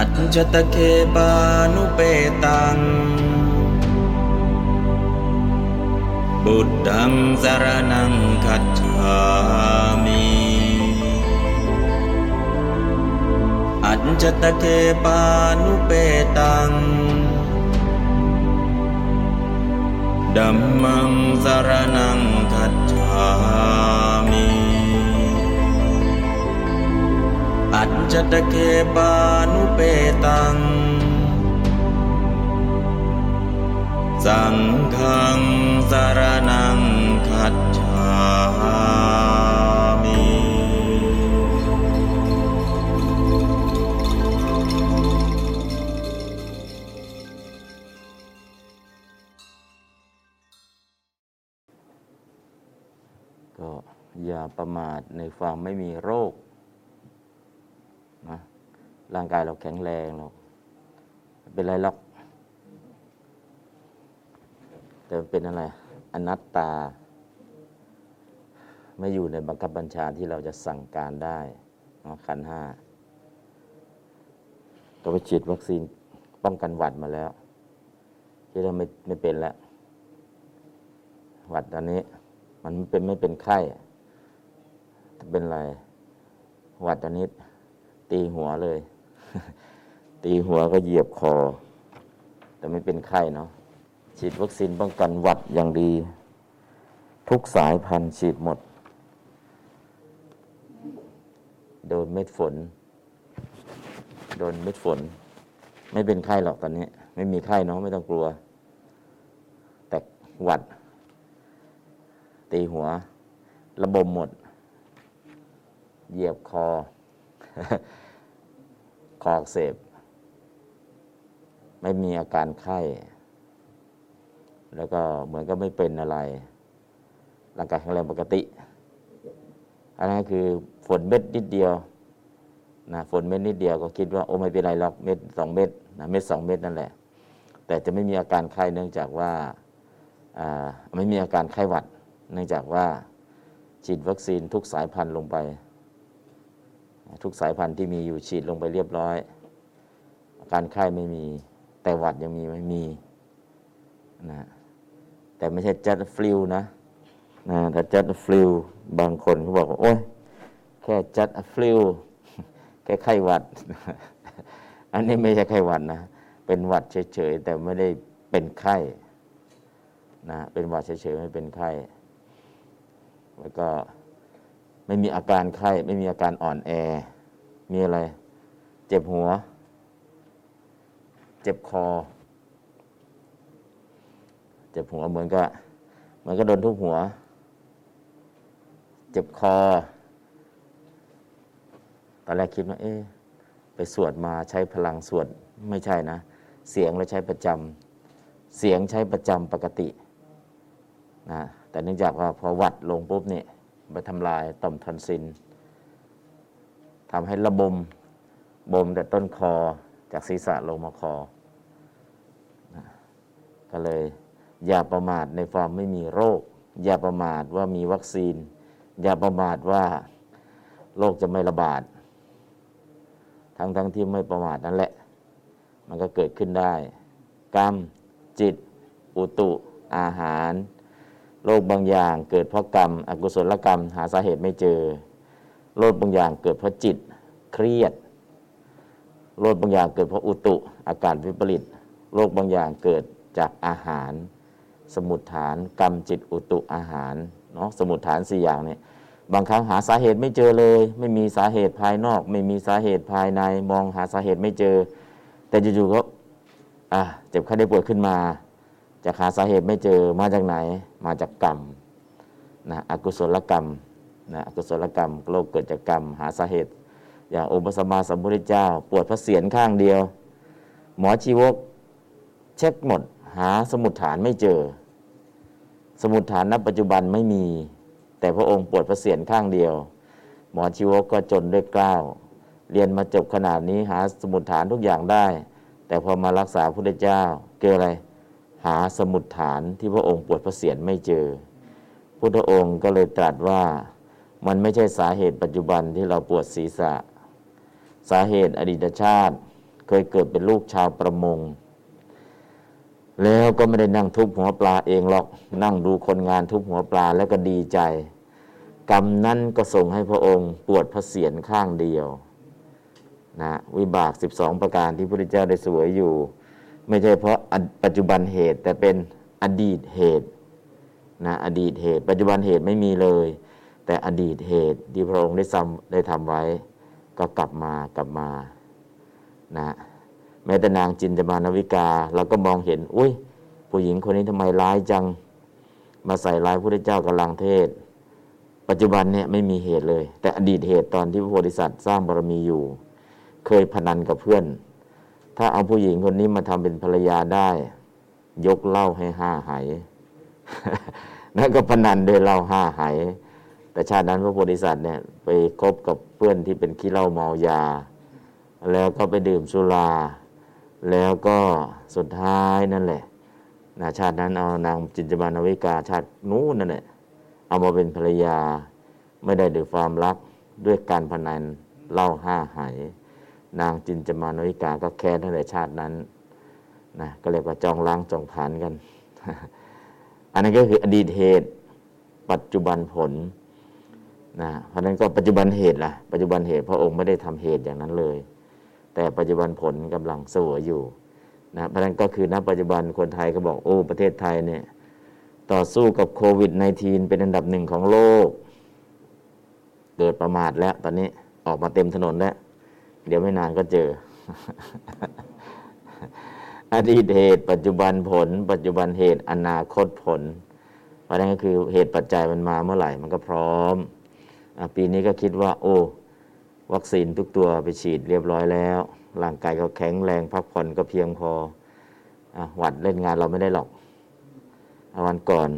अञ्जतके भानुपेतम् गच्छ्वामि अञ्जतके भानुपेतम् धम्मं शरणं गच्छामि। อัจจตเคปานุเปตังสารนังคัจฉามิอัจจตเคปานุเปตัง สังฆังสารนังคัจฉามิก็อย่าประมาทในความไม่มีโรค ร่างกายเราแข็งแรงเราเป็นไรหรอกแต่เป็นอะไร อนัตตา ไม่อยู่ในบังคับบัญชาที่เราจะสั่งการได้เนาะขันห้าก็ไปฉีดวัคซีนป้องกันหวัดมาแล้ว ที่เราไม่ไม่เป็นแล้ว หวัดตอนนี้ มันเป็นไม่เป็นไข้เป็นอะไร หวัดตอนนี้ตีหัวเลย ตีหัวก็เหยียบคอ แต่ไม่เป็นไข้เนาะฉีดวัคซีนป้องกันหวัดอย่างดี ทุกสายพันธุ์ฉีดหมด โดนเม็ดฝน โดนเม็ดฝน ไม่เป็นไข้หรอกตอนนี้ ไม่มีไข้เนาะไม่ต้องกลัว แต่หวัด ตีหัว ระบมหมด เหยียบคอ ออักเสบ ไม่มีอาการไข้ แล้วก็เหมือนก็ไม่เป็นอะไรร่างกายแข็งแรงปกติ อันนั้นคือฝนเม็ดนิดเดียวนะฝนเม็ดนิดเดียวก็คิดว่าโอ้ไม่เป็นไรหรอกเม็ดสองเม็ดนะเม็ดสองเม็ดนั่นแหละ แต่จะไม่มีอาการไข้เนื่องจากว่าอ่าไม่มีอาการไข้หวัด เนื่องจากว่าฉีดวัคซีนทุกสายพันธุ์ลงไป ทุกสายพันธุ์ที่มีอยู่ฉีดลงไปเรียบร้อย อาการไข้ไม่มี แต่หวัดยังมีไม่มีนะแต่ไม่ใช่จัดฟลิวนะนะถ้าจัดฟลิวบางคนเขาบอกว่าโอ้ยแค่จัดฟลิวแค่ไข้หวัด อันนี้ไม่ใช่ไข้หวัดนะ เป็นหวัดเฉยๆแต่ไม่ได้เป็นไข้นะเป็นหวัดเฉยๆไม่เป็นไข้แล้วก็ ไม่มีอาการไข้ ไม่มีอาการอ่อนแอ มีอะไร เจ็บหัว เจ็บคอ เจ็บหัวเหมือนกับเหมือนก็โดนทุบหัว เจ็บคอ ตอนแรกคิดว่าเอ๊ะไปสวดมาใช้พลังสวดไม่ใช่นะ เสียงเราใช้ประจำเสียงใช้ประจำปกตินะแต่เนื่องจากว่าพอวัดลงปุ๊บเนี่ย ไปทำลายต่อมทอนซิลทำให้ระบมบ่มแต่ต้นคอจากศีรษะลงมาคอ ก็เลยอย่าประมาทในความไม่มีโรค อย่าประมาทว่ามีวัคซีน อย่าประมาทว่าโรคจะไม่ระบาด ทั้งทั้งที่ไม่ประมาทนั่นแหละ มันก็เกิดขึ้นได้ กรรม จิต อุตุ อาหาร โรคบางอย่างเกิดเพราะกรรม อกุศลกรรม หาสาเหตุไม่เจอ โรคบางอย่างเกิดเพราะจิต เครียด โรคบางอย่างเกิดเพราะอุตุ อากาศวิปริต โรคบางอย่างเกิดจากอาหาร สมุดฐาน กรรมจิตอุตุอาหารเนาะสมุดฐานสี่อย่างเนี่ยบางครั้งหาสาเหตุไม่เจอเลย ไม่มีสาเหตุภายนอก ไม่มีสาเหตุภายในมองหาสาเหตุไม่เจอ แต่จู่ๆก็อะเจ็บไข้ได้ป่วยขึ้นมา จะหาสาเหตุไม่เจอมาจากไหน มาจากกรรมนะอกุศลกรรมนะอกุศลกรรมโรคเกิดจากกรรม หาสาเหตุ อย่างองค์พระสัมมาสัมพุทธเจ้า ปวดพระเศียรข้างเดียว หมอชีวก เช็คหมด หาสมุดฐานไม่เจอ สมุดฐานณปัจจุบันไม่มี แต่พระองค์ปวดพระเศียรข้างเดียว หมอชีวกก็จนด้วยกล้าวเรียนมาจบขนาดนี้หาสมุดฐานทุกอย่างได้ แต่พอมารักษาพระพุทธเจ้าเกิดอะไร หาสมุดฐานที่พระองค์ปวดพระเศียรไม่เจอ พุทธองค์ก็เลยตรัสว่ามันไม่ใช่สาเหตุปัจจุบันที่เราปวดศีรษะ สาเหตุอดีตชาติ เคยเกิดเป็นลูกชาวประมง แล้วก็ไม่ได้นั่งทุบหัวปลาเองหรอกนั่งดูคนงานทุบหัวปลาแล้วก็ดีใจ กรรมนั้นก็ส่งให้พระองค์ปวดพระเศียรข้างเดียวนะวิบาก 12 ประการที่พระพุทธเจ้าได้สวยอยู่ ไม่ใช่เพราะปัจจุบันเหตุ แต่เป็นอดีตเหตุนะอดีตเหตุ ปัจจุบันเหตุไม่มีเลย แต่อดีตเหตุที่พระองค์ได้ทำได้ทำไว้ก็กลับมากลับมานะแม้แต่นางจินตมานวิกาเราก็มองเห็น อุ้ยผู้หญิงคนนี้ทำไมร้ายจัง มาใส่ร้ายพระเจ้ากำลังเทศ ปัจจุบันเนี่ยไม่มีเหตุเลย แต่อดีตเหตุตอนที่พระโพธิสัตว์สร้างบารมีอยู่ เคยพนันกับเพื่อน ถ้าเอาผู้หญิงคนนี้มาทำเป็นภรรยาได้ ยกเหล้าให้ห้าหายนั่นก็พนันด้วยเหล้าห้าหายแต่ชาตินั้นพระโพธิสัตว์เนี่ยไปคบกับเพื่อนที่เป็นขี้เหล้าเมายา แล้วก็ไปดื่มสุรา แล้วก็สุดท้ายนั่นแหละนะชาตินั้นเอานางจินจบานวิกาชาตินู้นนั่นแหละเอามาเป็นภรรยา ไม่ได้ด้วยความรักด้วยการพนันเล่าห้าหาย นางจินจมานวิกาก็แค้นตั้งแต่ชาตินั้นนะก็เรียกว่าจองล้างจองผานกัน อันนั้นก็คืออดีตเหตุ ปัจจุบันผลนะเพราะนั้นก็ปัจจุบันเหตุล่ะปัจจุบันเหตุพระองค์ไม่ได้ทำเหตุอย่างนั้นเลย แต่ปัจจุบันผลกำลังเสวยอยู่นะเพราะนั้นก็คือณปัจจุบันคนไทยก็บอกโอ้ประเทศไทยเนี่ยต่อสู้กับโควิด -19 เป็นอันดับหนึ่งของโลก เกิดประมาทแล้วตอนนี้ออกมาเต็มถนนแล้ว เดี๋ยวไม่นานก็เจอ อดีตเหตุ ปัจจุบันผล ปัจจุบันเหตุอนาคตผลเพราะนั้นก็คือเหตุปัจจัยมันมาเมื่อไหร่มันก็พร้อมอปีนี้ก็คิดว่า โอ้ วัคซีนทุกตัวไปฉีดเรียบร้อยแล้วร่างกายก็แข็งแรงพักผ่อนก็เพียงพออหวัดเล่นงานเราไม่ได้หรอกวันก่อน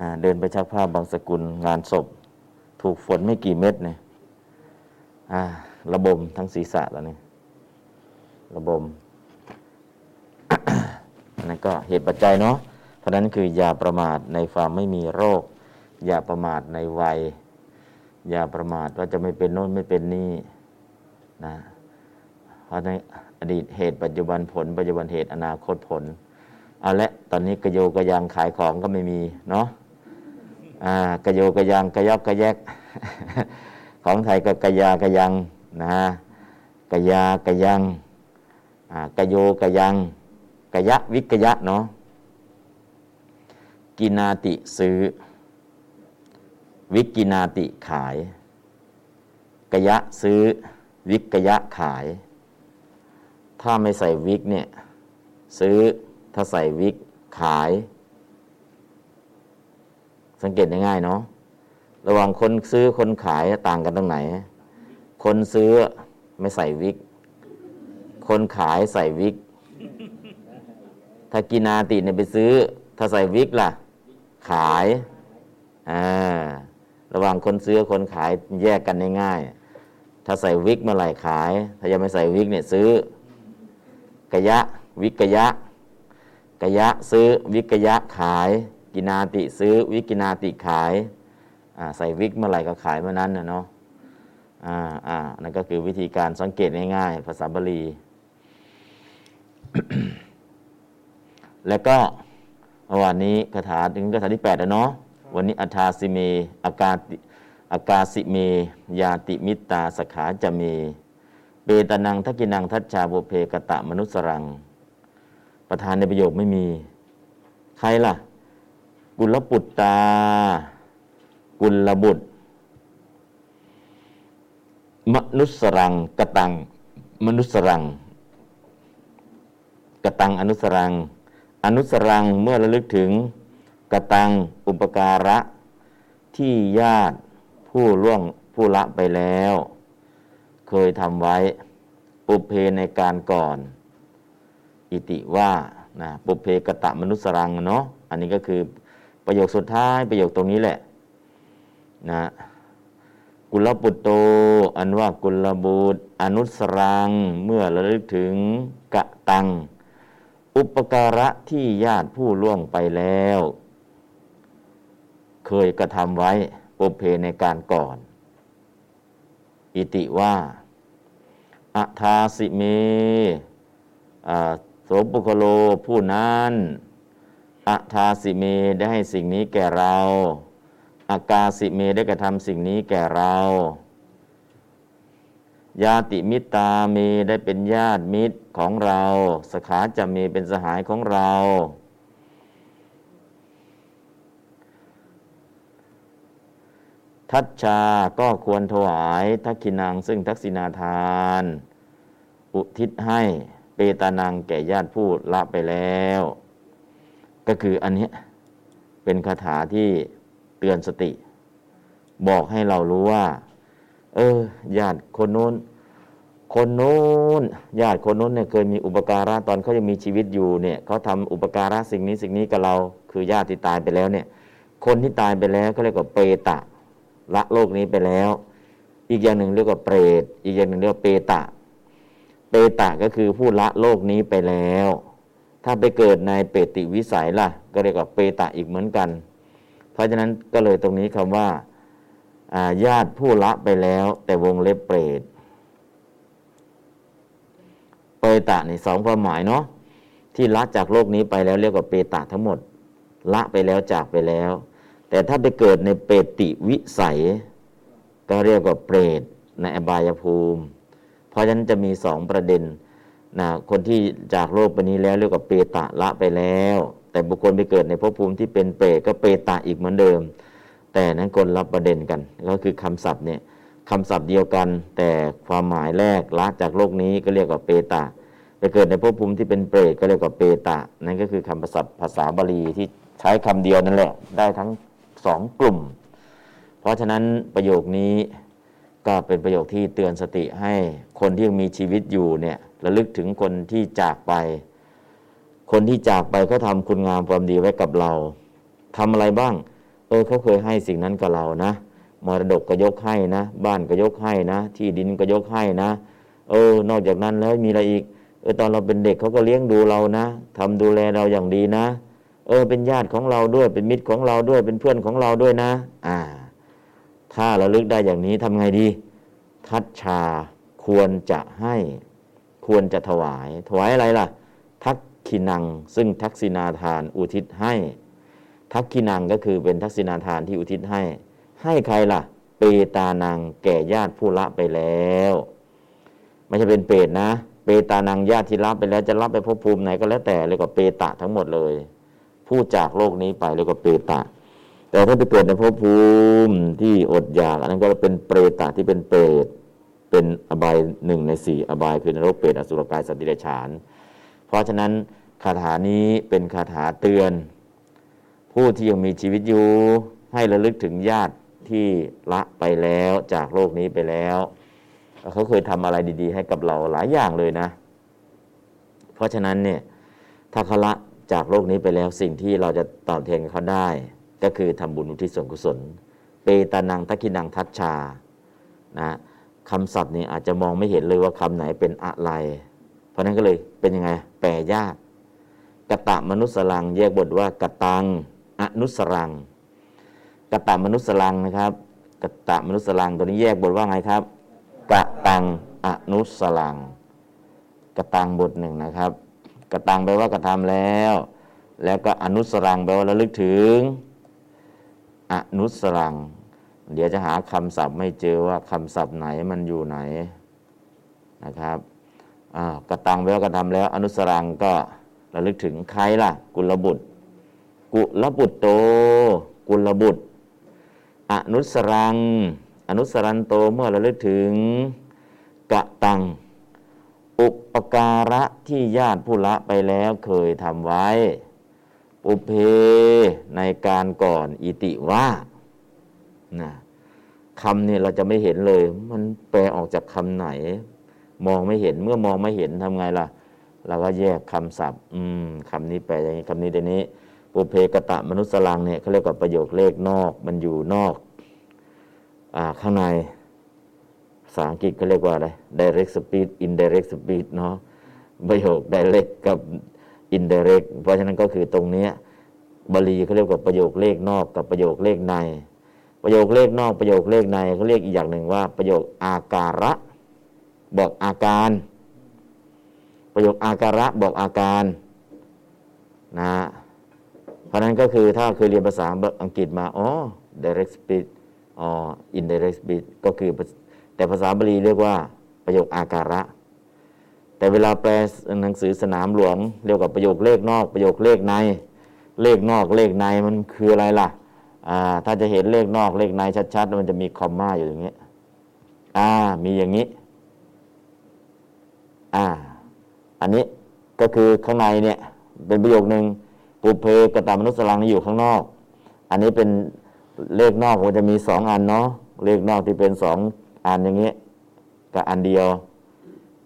อเดินไปชักผ้าบางสกุลงานศพ ถูกฝนไม่กี่เม็ดเนี่ย ระบมทั้งศีรษะแล้วนี่ระบมนั่นก็เหตุปัจจัยเนาะเพราะนั้นคืออย่าประมาทในความไม่มีโรค อย่าประมาทในวัย อย่าประมาทว่าจะไม่เป็นโน่นไม่เป็นนี่นะเพราะในอดีตเหตุปัจจุบันผล ปัจจุบันเหตุอนาคตผลเอาละตอนนี้กระโยกระยังขายของก็ไม่มีเนาะอ่ากระโยกระยังกระยอกกระแยก ของไทยก็กระยากระยัง นะกยากยังอ่ากโยกยังกยะวิกยะเนาะกินาติซื้อ วิกินาติขาย กยะซื้อ วิกยะขาย ถ้าไม่ใส่วิกเนี่ยซื้อถ้าใส่วิกขาย สังเกตง่ายๆเนาะระหว่างคนซื้อคนขายต่างกันตรงไหน คนซื้อไม่ใส่วิก คนขายใส่วิก ถ้ากินาติเนี่ยไปซื้อ ถ้าใส่วิกล่ะ ขายอ่าระหว่างคนซื้อคนขายแยกกันง่ายๆถ้าใส่วิกเมื่อไหร่ขาย ถ้ายังไม่ใส่วิกเนี่ยซื้อกะยะ วิกกะยะกยะซื้อวิกยะขาย กินาติซื้อวิกินาติขายใส่วิกเมื่อไหร่ก็ขายเมื่อนั้นนะเนาะ อ่าอ่านั่นก็คือวิธีการสังเกตง่ายๆ ภาษาบาลี แล้วก็วันนี้คาถาถึงคาถาที่แปดแล้วเนาะวันนี้อัฏาสิเมอากาติอากาสิเม ยาติมิตาสขาจะเม เปตนังทักินังทัชชาโบเพกตะมนุสรัง ประธานในประโยคไม่มี ใครล่ะ กุลปุตตา กุลบุตร มนุสรังกตัง มนุสรัง กตังอนุสรัง อนุสรังเมื่อระลึกถึง กตังอุปการะ ที่ญาติผู้ล่วงผู้ละไปแล้ว เคยทำไว้อุเพในการก่อน อิติว่านะปุเพกตะมนุสรังเนาะอันนี้ก็คือประโยคสุดท้ายประโยคตรงนี้แหละนะ กุลปุตโต อันว่ากุลบุตร อนุสรัง เมื่อระลึกถึงกะตัง อุปการะที่ญาติผู้ล่วงไปแล้ว เคยกระทำไว้ปุเพในการก่อน อิติว่าอัทาสิเมโสปุคโลผู้นั้นอัทาสิเมได้ให้สิ่งนี้แก่เรา อากาสิเมได้กระทำสิ่งนี้แก่เรา ญาติมิตาเมได้เป็นญาติมิตรของเรา สขาจะเมเป็นสหายของเรา ทัชชาก็ควรถวายทักขินังซึ่งทักษินาทาน อุทิศให้เปตานังแก่ญาติผู้ละไปแล้ว ก็คืออันนี้เป็นคาถาที่ เตือนสติ บอกให้เรารู้ว่า เออญาติคนโน้น คนโน้นญาติคนโน้นเนี่ยเคยมีอุปการะตอนเขายังมีชีวิตอยู่เนี่ยเขาทำอุปการะสิ่งนี้สิ่งนี้กับเรา คือญาติที่ตายไปแล้วเนี่ย คนที่ตายไปแล้วเขาเรียกว่าเปตะละโลกนี้ไปแล้ว อีกอย่างหนึ่งเรียกว่าเปรต อีกอย่างหนึ่งเรียกว่าเปตะ เปตะก็คือผู้ละโลกนี้ไปแล้ว ถ้าไปเกิดในเปติวิสัยล่ะ ก็เรียกว่าเปตะอีกเหมือนกัน ราะฉะนั้นก็เลยตรงนี้คำว่าญาติผู้ละไปแล้ว แต่วงเล็บเปรตเปตะในสองความหมายเนาะที่ละจากโลกนี้ไปแล้วเรียกว่าเปตะทั้งหมด ละไปแล้วจากไปแล้ว แต่ถ้าไปเกิดในเปติวิสัย ก็เรียกว่าเปรตในอบายภูมิ เพราะฉะนั้นจะมีสองประเด็นนะคนที่จากโลกไปนี้แล้วเรียกว่าเปตะละไปแล้ว แต่บุคคลไปเกิดในภพภูมิที่เป็นเปรตก็เปตะอีกเหมือนเดิม แต่นั้นคนรับประเด็นกัน ก็คือคำศัพท์เนี่ยคำศัพท์เดียวกัน แต่ความหมายแรกละจากโลกนี้ก็เรียกว่าเปตะไปเกิดในภพภูมิที่เป็นเปรตก็เรียกว่าเปตะ นั่นก็คือคำศัพท์ภาษาบาลีที่ใช้คำเดียวนั่นแหละได้ทั้งสองกลุ่ม เพราะฉะนั้นประโยคนี้ก็เป็นประโยคที่เตือนสติให้คนที่ยังมีชีวิตอยู่เนี่ยระลึกถึงคนที่จากไป คนที่จากไปเขาทาคุณงามความดีไว้กับเราทำอะไรบ้าง เออเขาเคยให้สิ่งนั้นกับเรานะมรดกก็ยกให้นะ บ้านก็ยกให้นะ ที่ดินก็ยกให้นะ เออ นอกจากนั้นแล้วมีอะไรอีก เออตอนเราเป็นเด็กเขาก็เลี้ยงดูเรานะทำดูแลเราอย่างดีนะ เออ เป็นญาติของเราด้วย เป็นมิตรของเราด้วย เป็นเพื่อนของเราด้วยนะ อ่า ถ้าเราลึกได้อย่างนี้ทำไงดี ทัชชาควรจะให้ ควรจะถวาย ถวายอะไรล่ะ ทัก ขินัง ซึ่งทักษินาทานอุทิศให้ ทักขินังก็คือเป็นทักษินาทานที่อุทิศให้ ให้ใครล่ะ เปตานังแก่ญาติผู้ละไปแล้ว ไม่ใช่เป็นเปรตนะ เปตานังญาติที่ละไปแล้วจะรับไปภพภูมิไหนก็แล้วแต่เลยก็เปตะทั้งหมดเลยผู้จากโลกนี้ไปเลยก็เปตะ แต่ถ้าไปเกิดในภพภูมิที่อดอยากอันนั้นก็เป็นเปรตะที่เป็นเปรตเป็นอบายหนึ่งในสี่อบายคือนรกเปรตอสุรกายสัตว์ดิเรกชัน เพราะฉะนั้นคาถานี้เป็นคาถาเตือน ผู้ที่ยังมีชีวิตอยู่ให้ระลึกถึงญาติที่ละไปแล้วจากโลกนี้ไปแล้ว เขาเคยทำอะไรดี ๆ ให้กับเราหลายอย่างเลยนะ เพราะฉะนั้นเนี่ยถ้าเขาละจากโลกนี้ไปแล้วสิ่งที่เราจะตอบแทนเขาได้ ก็คือทำบุญอุทิศส่วนกุศล เปตานังทักขินังทัชชานะคำศัพท์นี้อาจจะมองไม่เห็นเลยว่าคำไหนเป็นอะไร เพราะนั้นก็เลยเป็นยังไง แปลยากกะตะมนุสลังแยกบทว่ากะตังอนุสรังกตะมนุสลังนะครับกตะมนุสลังตัวนี้แยกบทว่าไงครับกะตังอนุสลังกะตังบทหนึ่งนะครับกะตังแปลว่ากระทำแล้ว แล้วก็อนุสรังแปลว่าระลึกถึง อนุสรัง เดี๋ยวจะหาคำศัพท์ไม่เจอว่าคำศัพท์ไหนมันอยู่ไหนนะครับ กระตังแปลว่ากระทำแล้ว อนุสรังก็ระลึกถึงใครล่ะ กุลบุตร กุลบุตรโต กุลบุตร อนุสรัง อนุสรันโตเมื่อระลึกถึงกะตัง อุปการะที่ญาติผู้ละไปแล้วเคยทำไว้ อุเพในการก่อนอิติว่านะคำนี้เราจะไม่เห็นเลย มันแปลออกจากคำไหน มองไม่เห็นเมื่อมองไม่เห็นทำไงล่ะ เราก็แยกคำศัพท์ อืมคำนี้แปลอย่างนี้คำนี้เดี๋ยวนี้ปุเพกตะมนุสลังเนี่ยเขาเรียกว่าประโยคเลขนอก มันอยู่นอกอข้างในภาษาอังกฤษเขาเรียกว่าอะไร direct speech indirect speech เนาะประโยค direct กับ indirect เพราะฉะนั้นก็คือตรงนี้บาลีเขาเรียกว่าประโยคเลขนอกกับประโยคเลขใน ประโยคเลขนอกประโยคเลขในเขาเรียกอีกอย่างหนึ่งว่าประโยคอาการะ บอกอาการ ประโยคอาการะบอกอาการนะ เพราะนั้นก็คือถ้าเคยเรียนภาษาอังกฤษมาอ๋อ direct speech อ๋อ indirect speech ก็คือแต่ภาษาบาลีเรียกว่าประโยคอาการะ แต่เวลาแปลหนังสือสนามหลวงเรียกว่าประโยคเลขนอก ประโยคเลขใน เลขนอกเลขในมันคืออะไรล่ะถ้าจะเห็นเลขนอกเลขในชัดๆ มันจะมีคอมมาอยู่อย่างเงี้ยอ่า มีอย่างนี้ อ่า อันนี้ก็คือข้างในเนี่ย เป็นประโยคหนึ่งปุเพกตามนุสลังนี่อยู่ข้างนอก อันนี้เป็นเลขนอกมันจะมีสองอันเนาะเลขนอกที่เป็นสองอันอย่างนี้กับอันเดียว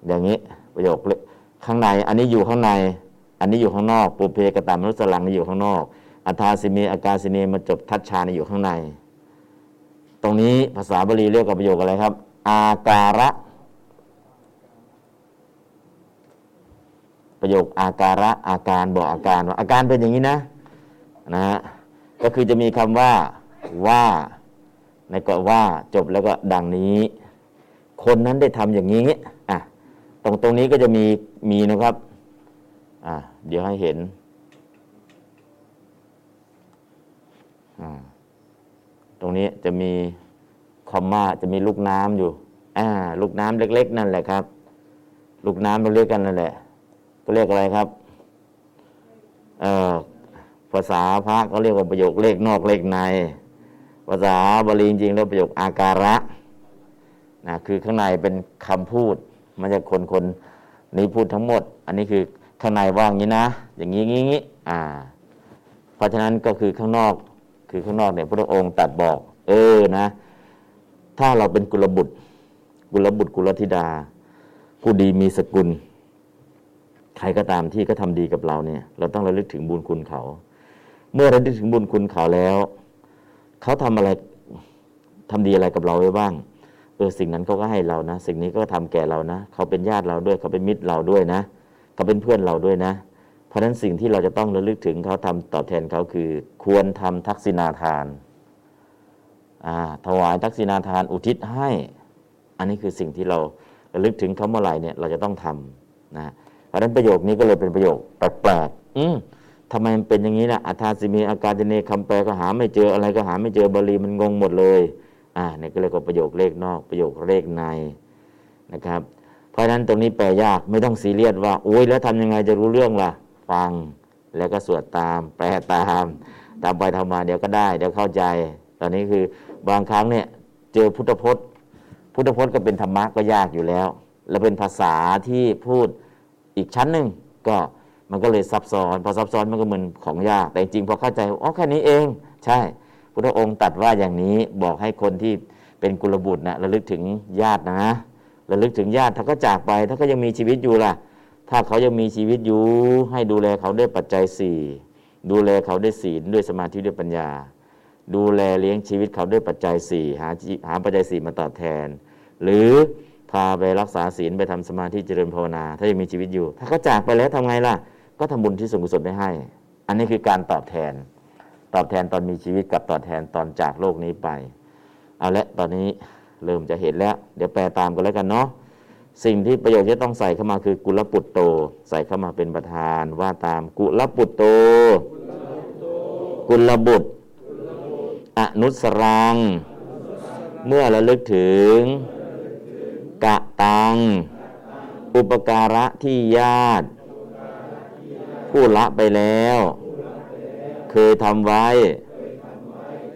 อย่างนี้ประโยคข้างใน อันนี้อยู่ข้างใน อันนี้อยู่ข้างนอกปุเพกตามนุสลังนี่อยู่ข้างนอกอัตาสิมีอากาสินีมาจบทัชชานี่อยู่ข้างใน ตรงนี้ภาษาบาลีเรียกกับประโยคอะไรครับ อาการะ ประโยคอาการะอาการบอกอาการว่าอาการเป็นอย่างนี้นะนะฮะก็คือจะมีคำว่าว่า ในก็ว่าจบแล้วก็ดังนี้ คนนั้นได้ทำอย่างนี้อะตรงตรงนี้ก็จะมีมีนะครับอะเดี๋ยวให้เห็นอ่าตรงนี้จะมีคอมมาจะมีลูกน้ำอยู่อ่าลูกน้ำเล็ก ๆ นั่นแหละครับ ลูกน้ำเราเรียกกันนั่นแหละ ก็เรียกอะไรครับภาษาพระเขาเรียกว่าประโยคเลขนอกเลขใน ภาษาบาลีจริงๆแล้วประโยคอาการะนะคือข้างในเป็นคำพูดมันจะคนคนนี้พูดทั้งหมด อันนี้คือข้างในว่างนี้นะ อย่างนี้งี้งี้อ่า เพราะฉะนั้นก็คือข้างนอกคือข้างนอกเนี่ยพระองค์ตัดบอก เออนะ ถ้าเราเป็นกุลบุตร กุลบุตรกุลธิดา ผู้ดีมีสกุล รก็ตามที่ก็ทำดีกับเราเนี่ย เราต้องระลึกถึงบุญคุณเขา เมื่อระลึกถึงบุญคุณเขาแล้ว เขาทำอะไรทำดีอะไรกับเราไว้บ้าง เออสิ่งนั้นเขาก็ให้เรานะ สิ่งนี้ก็ทำแก่เรานะ เขาเป็นญาติเราด้วย เขาเป็นมิตรเราด้วยนะ เขาเป็นเพื่อนเราด้วยนะ เพราะฉะนั้นสิ่งที่เราจะต้องระลึกถึงเขาทำตอบแทนเขาคือ ควรทำทักษิณาทานอาถวายทักษิณาทานอุทิศให้ อันนี้คือสิ่งที่เราระลึกถึงเขาเมื่อไหร่เนี่ยเราจะต้องทำนะ ราะนั้นประโยคนี้ก็เลยเป็นประโยคแปลกๆอืมทำไมมันเป็นอย่างนี้นะอัธาสิมีอาการเจเนคำแปลก็หาไม่เจออะไรก็หาไม่เจอบาลีมันงงหมดเลย อ่าเนี่ยก็เลยก็ประโยคเลขนอก ประโยคเลขในนะครับ เพราะฉะนั้นตรงนี้แปลยากไม่ต้องซีเรียสว่าโอ้ยแล้วทำยังไงจะรู้เรื่องล่ะ ฟังแล้วก็สวดตาม แปลตาม ตามไปทำมาเดี๋ยวก็ได้ เดี๋ยวเข้าใจ ตอนนี้คือบางครั้งเนี่ยเจอพุทธพจน์ พุทธพจน์ก็เป็นธรรมะก็ยากอยู่แล้ว แล้วเป็นภาษาที่พูด อีกชั้นหนึ่งก็มันก็เลยซับซ้อน พอซับซ้อนมันก็เหมือนของยากแต่จริงพอเข้าใจอ๋อแค่นี้เอง ใช่พุทธองค์ตัดว่าอย่างนี้บอกให้คนที่เป็นกุลบุตรนะระลึกถึงญาตินะระลึกถึงญาติถ้าก็จากไป ถ้าก็ยังมีชีวิตอยู่ล่ะ ถ้าเขายังมีชีวิตอยู่ ให้ดูแลเขาด้วยปัจจัยสี่ดูแลเขาด้วยศีลด้วยสมาธิด้วยปัญญา ดูแลเลี้ยงชีวิตเขาด้วยปัจจัยสี่หาหาปัจจัยสี่มาตอบแทน หรือ พาไปรักษาศีลไปทำสมาธิเจริญภาวนา ถ้ายังมีชีวิตอยู่ ถ้าเขาจากไปแล้วทำไงล่ะ ก็ทำบุญที่ส่งกุศลไปให้ อันนี้คือการตอบแทน ตอบแทนตอนมีชีวิตกับตอบแทนตอนจากโลกนี้ไป เอาละตอนนี้เริ่มจะเห็นแล้ว เดี๋ยวแปลตามกันแล้วกันเนาะสิ่งที่ประโยชน์ที่ต้องใส่เข้ามาคือกุลปุตโต ใส่เข้ามาเป็นประธานว่าตามกุลปุตโต กุลบุตรอนุสรัง เมื่อระลึกถึง กะตัง อุปการะที่ญาติ ผู้ละไปแล้ว เคยทำไว้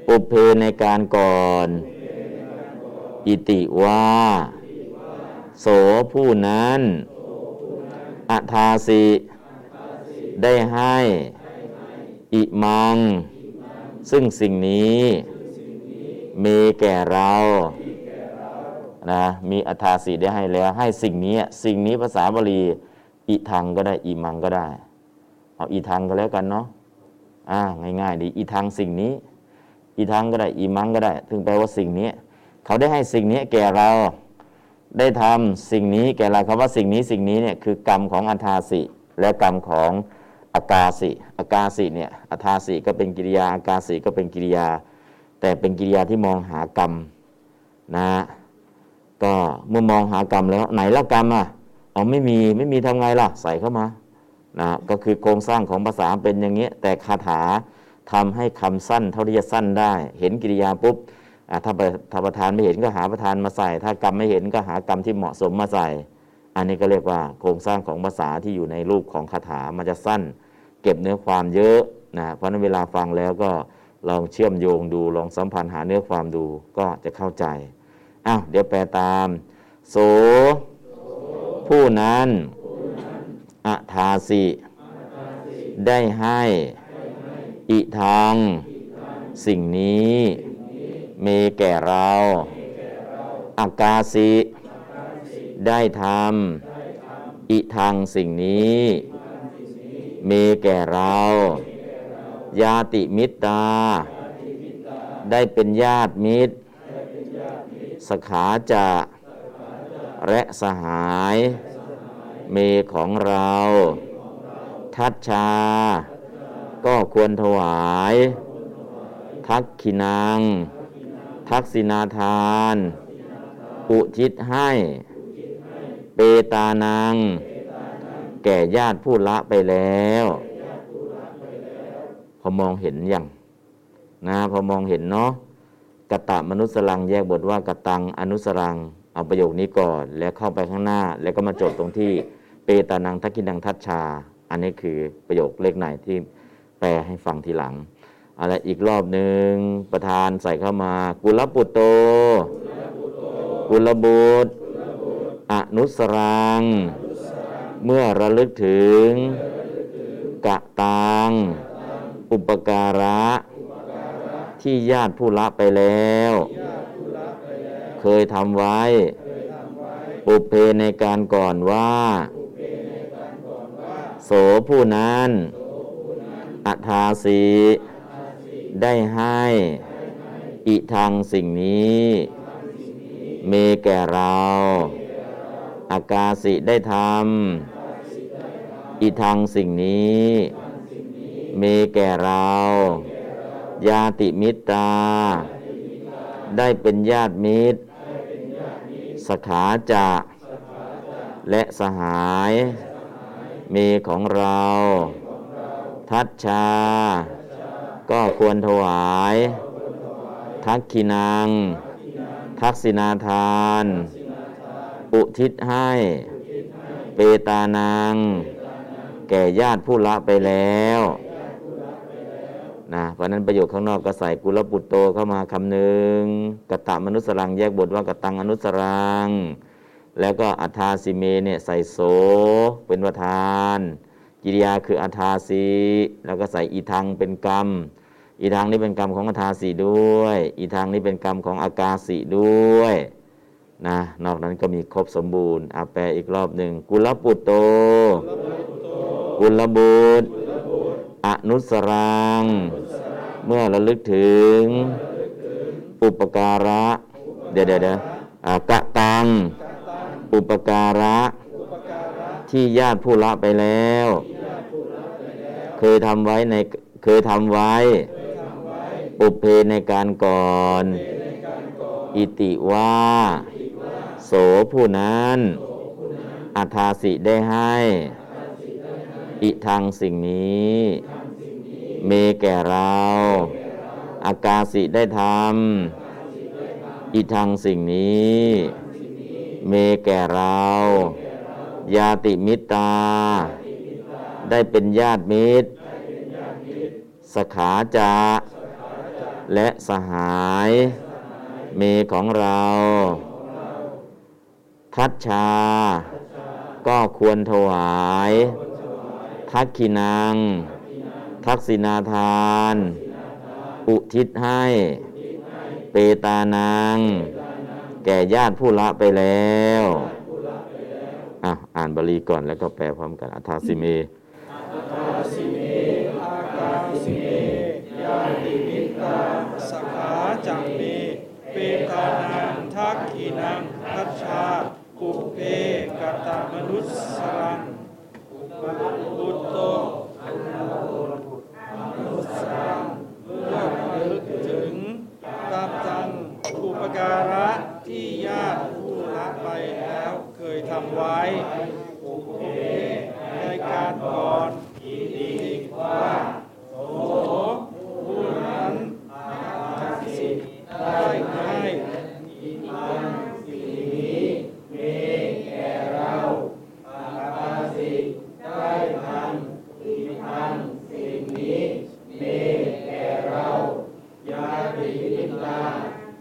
อุเพในการก่อน อิติว่า โสผู้นั้นอัทาสิ ได้ให้ อิมัง ซึ่งสิ่งนี้ มีแก่เรา นะมีอัธาสีได้ให้แล้ว ให้สิ่งนี้สิ่งนี้ภาษาบาลีอิทังก็ได้อิมังก็ได้ เอาอิทังก็แล้วกันเนาะอ่าง่ายๆดีอิทังสิ่งนี้อิทังก็ได้อิมังก็ได้ถึงแปลว่าสิ่งนี้ เขาได้ให้สิ่งนี้แก่เราได้ทำสิ่งนี้แก่เราคำว่าสิ่งนี้สิ่งนี้เนี่ยคือกรรมของอัธาสิและกรรมของอากาสิอากาสิเนี่ยอัธาสิก็เป็นกิริยาอากาสิก็เป็นกิริยา แต่เป็นกิริยาที่มองหากรรมนะ ก็เมื่อมองหากรรมแล้วไหนละกรรมอะเอาไม่มีไม่มีทำไงล่ะ ใส่เข้ามานะก็คือโครงสร้างของภาษาเป็นอย่างเงี้ แต่คาถาทำให้คำสั้นเท่าที่จะสั้นได้ เห็นกิริยาปุ๊บถ้าประถ้าประธานไม่เห็นก็หาประธานมาใส่ ถ้ากรรมไม่เห็นก็หากรรมที่เหมาะสมมาใส่ อันนี้ก็เรียกว่าโครงสร้างของภาษาที่อยู่ในรูปของคาถามันจะสั้น เก็บเนื้อความเยอะนะเพราะนั้นเวลาฟังแล้วก็ลองเชื่อมโยงดูลองสัมพันธ์หาเนื้อความดูก็จะเข้าใจ อ้าวเดี๋ยวแปลตาม โส ผู้นั้นอัทาสิ ได้ให้ อิทัง สิ่งนี้ เมแก่เราอากาสิ ได้ทำอิทังสิ่งนี้ เมแก่เราญาติมิตราได้เป็นญาติมิตร สขาจะ และสหาย เมของเรา ทัชชา ก็ควรถวาย ทักขินังทักษินาทาน อุทิศให้ เปตานัง แก่ญาติผู้ละไปแล้ว พอมองเห็นยังนะพอมองเห็นเนาะ กตะมนุสรังแยกบทว่ากตังอนุสรัง เอาประโยคนี้ก่อน แล้วเข้าไปข้างหน้า แล้วก็มาจบตรงที่เปตานังทักกินังทัชชา อันนี้คือประโยคเลขไหนที่แปลให้ฟังทีหลังอะไรอีกรอบหนึ่งประธานใส่เข้ามา กุลปุตโต กุลบุตรอนุสรัง เมื่อระลึกถึง กะตัง อุปการะ ที่ญาติผู้ละไปแล้ว เคยทำไว้อุเพในการก่อนว่า โสผู้นั้นอัทาสีได้ให้ อิทางสิ่งนี้เมแก่เรา อากาสิได้ทำอิทางสิ่งนี้ เมแก่เรา ญาติมิตรา ได้เป็นญาติมิตร สขาจะ และสหายเมของเรา ทัชชา ก็ควรถวาย ทักขินังทักษินาทาน อุทิศให้ เปตานังแก่ญาติผู้ละไปแล้ว นะเพราะนั้นประโยคข้างนอกก็ใส่กุลปุตโตเข้ามาคำหนึ่งกตะมนุสรังแยกบทว่ากตังอนุสรัง แล้วก็อัทาสิเมเนี่ยใส่โสเป็นประธาน กิริยาคืออัทาสีแล้วก็ใส่อีทังเป็นกรรม อีทางนี้เป็นกรรมของอัทาสีด้วย อีทางนี้เป็นกรรมของอากาสีด้วยนะนอกนั้นก็มีครบสมบูรณ์อาแปลอีกรอบหนึ่งกุลปุตโต กุลบุตร อนุสรัง เมื่อระลึกถึง อุปการะเดี๋ยวเดี๋ยวเดี๋ยวกะตัง อุปการะ ที่ญาติผู้ละไปแล้ว เคยทำไว้ในเคยทำไว้ อุเพในการก่อน อิติว่าโสผู้นั้นอัทาสิได้ให้ อิทางสิ่งนี้ เมแก่เรา อากาสิได้ทำอิทางสิ่งนี้ เมแก่เราญาติมิตราได้เป็นญาติมิตร สขาจะและสหาย เมของเรา ทัชชา ก็ควรถวาย ทักขินังทักษินาทาน อุทิศให้ เปตานังแก่ญาติผู้ละไปแล้วอะอ่านบาลีก่อนแล้วก็แปลพร้อมกันอัทาสิเมสขาจักเมเปตานังทักขีนังทัชชาปุเพกตมนุสสรัง บุตโตอนุสรังเมื่อระลึกถึงตามจังอุปการะที่ญาติผู้ละไปแล้วเคยทำไว้ในการก่อนอีกว่าโสผู้นั้นทักษิณได้ให้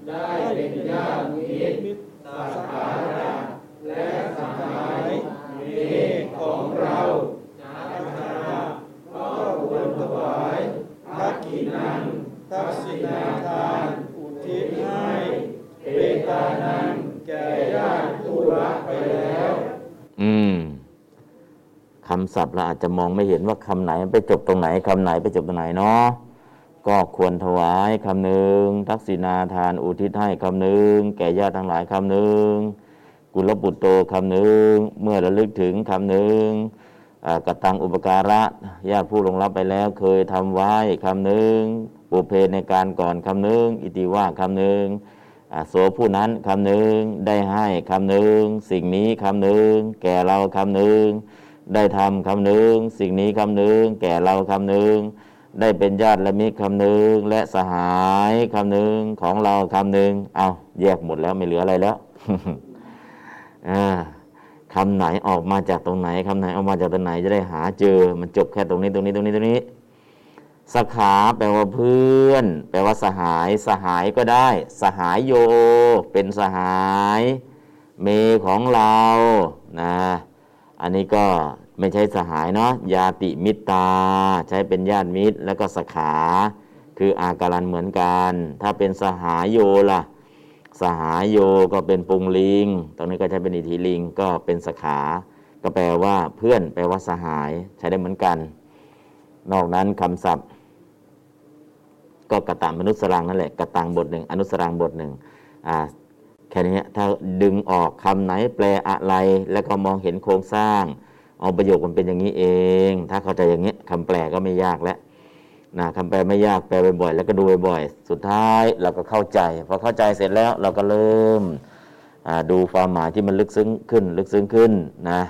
ได้เป็นญาติมิตรสหายและสหายเมของเราจักนาก็ควรถวายทักขินังทักษิณาทานอุทิศให้เปตานังแก่ญาติผู้ละไปแล้ว อืมคำ ศัพท์เราอาจจะมองไม่เห็นว่าคำไหนไปจบตรงไหนคำไหนไปจบตรงไหนเนาะก็ควรถวายคำหนึ่งทักษิณาทานอุทิศให้คำหนึ่งแก่ญาติทั้งหลายคำหนึ่งกุลบุตรโตคำหนึ่งเมื่อระลึกถึงคำหนึ่งกตังอุปการะญาติผู้ลงรับไปแล้วเคยทำไว้คำหนึ่งปุเพในการก่อนคำหนึ่งอิติว่าคำหนึ่งโสผู้นั้นคำหนึ่งได้ให้คำหนึ่งสิ่งนี้คำหนึ่งแก่เราคำหนึ่ง ได้ทำคำหนึ่งสิ่งนี้คำหนึ่งแก่เราคำหนึ่งได้เป็นญาติและมิตรคำหนึ่งและสหายคำหนึ่งของเราคำหนึ่งเอาแยกหมดแล้วไม่เหลืออะไรแล้วคำไหนออกมาจากตรงไหนคำไหนออกมาจากตรงไหนจะได้หาเจอ มันจบแค่ตรงนี้ตรงนี้ตรงนี้ตรงนี้สขาแปลว่าเพื่อน แปลว่าสหาย สหายก็ได้ สหายโย เป็นสหาย เมของเรานะ อันนี้ก็ไม่ใช่สหายเนาะยาติมิตา ใช้เป็นญาติมิตร แล้วก็สขา คืออาการันเหมือนกัน ถ้าเป็นสหายโยล่ะ สหายโยก็เป็นปุงลิง ตรงนี้ก็ใช้เป็นอิทธิลิง ก็เป็นสขา ก็แปลว่าเพื่อน แปลว่าสหายใช้ได้เหมือนกัน นอกนั้นคำศัพท์ ก็กระตังมนุษย์สรังนั่นแหละกระตังบทหนึ่งอนุสรังบทหนึ่งอ่า แค่นี้ถ้าดึงออกคำไหนแปลอะไร แล้วก็มองเห็นโครงสร้าง เอาประโยคมันเป็นอย่างนี้เอง ถ้าเข้าใจอย่างนี้คำแปลก็ไม่ยากแล้วนะคำแปลไม่ยากแปลบ่อยๆแล้วก็ดูบ่อยๆสุดท้ายเราก็เข้าใจพอเข้าใจเสร็จแล้วเราก็เริ่มดูความหมายที่มันลึกซึ้งขึ้น ลึกซึ้งขึ้นนะ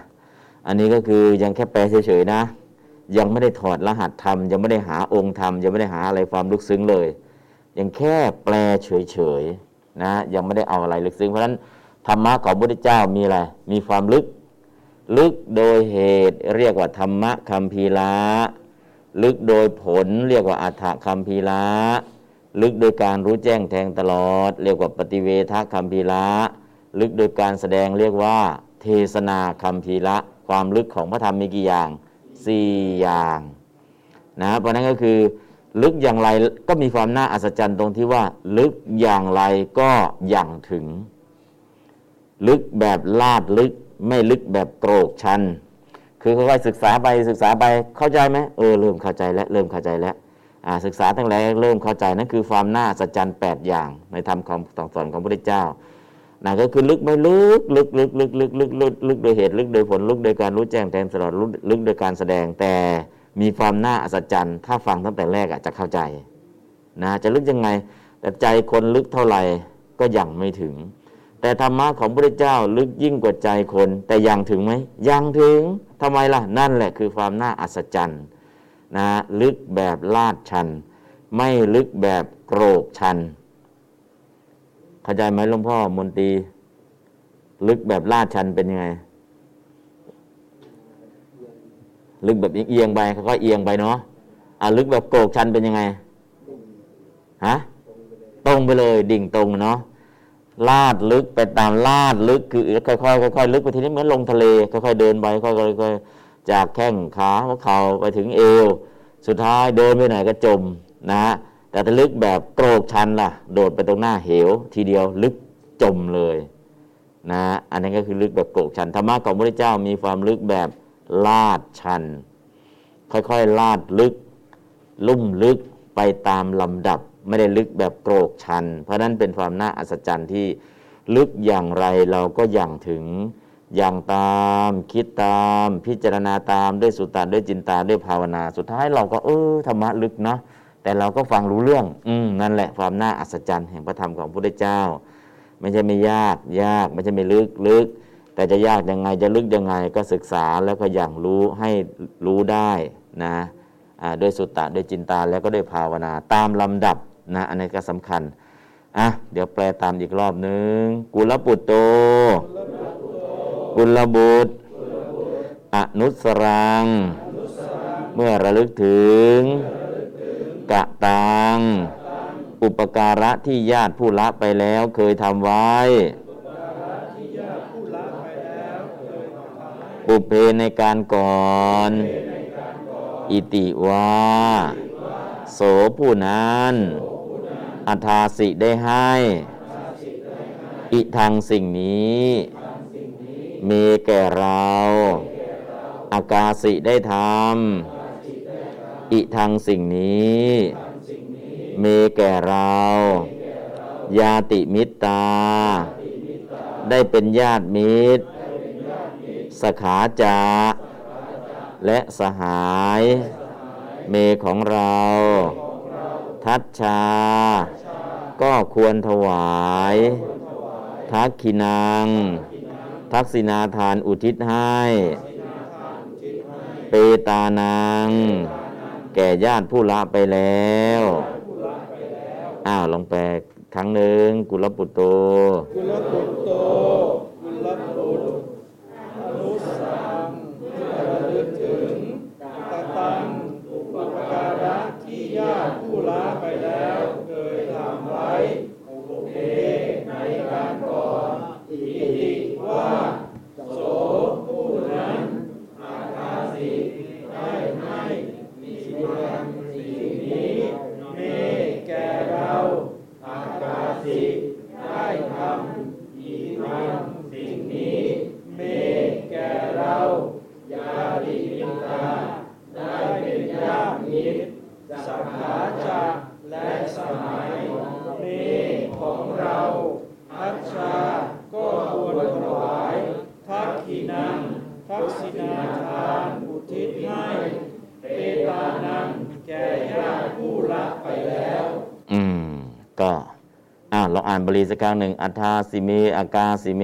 อันนี้ก็คือยังแค่แปลเฉยๆนะ ยังไม่ได้ถอดรหัสธรรมยังไม่ได้หาองค์ธรรมยังไม่ได้หาอะไรความลึกซึ้งเลย ยังแค่แปลเฉยๆ นะยังไม่ได้เอาอะไรลึกซึ้งเพราะฉะนั้นธรรมะของพระพุทธเจ้ามีอะไรมีความลึก ลึกโดยเหตุเรียกว่าธรรมะคัมภีระลึกโดยผลเรียกว่าอัฏฐคัมภีระลึกโดยการรู้แจ้งแทงตลอด เรียกว่าปฏิเวทคัมภีระลึกโดยการแสดงเรียกว่า เทศนาคัมภีระความลึกของพระธรรมมีกี่อย่างสี่อย่างนะเพราะนั้นก็คือ ลึกอย่างไรก็มีความน่าอัศจรรย์ตรงที่ว่า ลึกอย่างไรก็อย่างถึง ลึกแบบลาดลึกไม่ลึกแบบโกรกชัน คือค่อยๆศึกษาไปศึกษาไปเข้าใจไหมเออเริ่มเข้าใจแล้วเริ่มเข้าใจแล้วศึกษาตั้งแต่เริ่มเข้าใจนั่นคือความน่าอัศจรรย์แปดอย่างในธรรมของสอนของพระพุทธเจ้านั่นก็คือลึกไม่ลึกลึกลึกลึกลึกลึกลึกลึกโดยเหตุลึกโดยผลลึกโดยการรู้แจ้งแทงตลอดลึกโดยการแสดงแต่ มีความน่าอัศจรรย์ ถ้าฟังตั้งแต่แรกอะจะเข้าใจนะจะลึกยังไง แต่ใจคนลึกเท่าไหร่ก็ยังไม่ถึง แต่ธรรมะของพระเจ้าลึกยิ่งกว่าใจคน แต่ยังถึงไหมยังถึงทำไมล่ะ นั่นแหละคือความน่าอัศจรรย์นะลึกแบบลาดชัน ไม่ลึกแบบโกรกชันเข้าใจไหมหลวงพ่อมนตรีลึกแบบลาดชันเป็นยังไง ลึกแบบเอียงไปค่อยๆเอียงไปเนาะอะลึกแบบโกกชันเป็นยังไงฮะตรงไปเลยดิ่งตรงเนาะลาดลึกไปตามลาดลึกคือค่อยๆค่อยๆลึกไปทีนี้เหมือนลงทะเลค่อยๆเดินไปค่อยๆจากแข้งขาหัวเข่าไปถึงเอว สุดท้ายเดินไปไหนก็จมนะฮะแต่ถ้าลึกแบบโกรกชันล่ะ โดดไปตรงหน้าเหว ทีเดียวลึกจมเลยนะอันนี้ก็คือลึกแบบโกรกชันธรรมะของพระเจ้ามีความลึกแบบ ลาดชัน ค่อยๆลาดลึก ลุ่มลึกไปตามลำดับ ไม่ได้ลึกแบบโกรกชัน เพราะนั้นเป็นความน่าอัศจรรย์ที่ลึกอย่างไรเราก็อย่างถึงอย่างตามคิดตามพิจารณาตามด้วยสุตตาด้วยจินตาด้วยภาวนา สุดท้ายเราก็เออธรรมะลึกเนาะแต่เราก็ฟังรู้เรื่อง อืมนั่นแหละความน่าอัศจรรย์แห่งพระธรรมของพระพุทธเจ้า ไม่ใช่ไม่ยากยากไม่ใช่ไม่ลึกลึก แต่จะยากยังไงจะลึกยังไงก็ศึกษาแล้วก็อย่างรู้ให้รู้ได้นะด้วยสุตตะด้วยจินตาแล้วก็ด้วยภาวนา ตามลำดับนะอันนี้ก็สำคัญอะเดี๋ยวแปลตามอีกรอบนึง กุลปุตโต กุลบุตรอนุสรัง เมื่อระลึกถึง กะตัง อุปการะที่ญาติผู้ละไปแล้วเคยทำไว้ อุเพในการก่อน อิติวาโสผู้นั้น อัธาสิได้ให้ อิทางสิ่งนี้ มีแก่เรา อากาสิได้ทำอิทางสิ่งนี้มีแก่เราญาติมิตตา ได้เป็นญาติมิตร สขาจา และสหาย เมของเรา ทัตชา ก็ควรถวาย ทักขินังทักษินาทานอุทิศให้ เปตานังแก่ญาติผู้ละไปแล้วอ้าวลองแปลครั้งหนึ่งกุลปุตโตกุลปุตโตกุลปุต อนุสังระลึกถึงกตังอุปการะที่ญาติผู้ละไปแล้วเคยทำไว้อุเพในการก่อนอิติว่าโสผู้นั้นอาคาสิได้ให้มีเพียงสิ่งนี้มีแก่เรา อากาสิได้ทำอีกทำสิ่งนี้มีแก่เราญาติมิตรได้เป็นญาติมิตรสักขาจะและสมัยมีของเราอัชชาก็ควรถวาย ทักขินัง ทักษินาทานอุทิศให้เปตานังแก่ญาติผู้ละไปแล้ว อืม ก็อ่าลองอ่านบาลีสักครั้งหนึ่งอัฏฐาสิเมอากาสิเม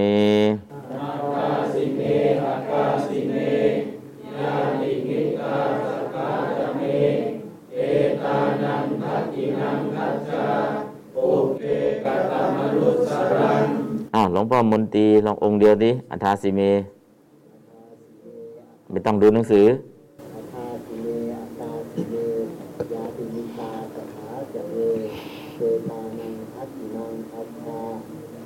อ้าวหลวงพ่อมนตรีลององค์เดียวดิอัฏฐาสิเม ไม่ต้องดูหนังสือ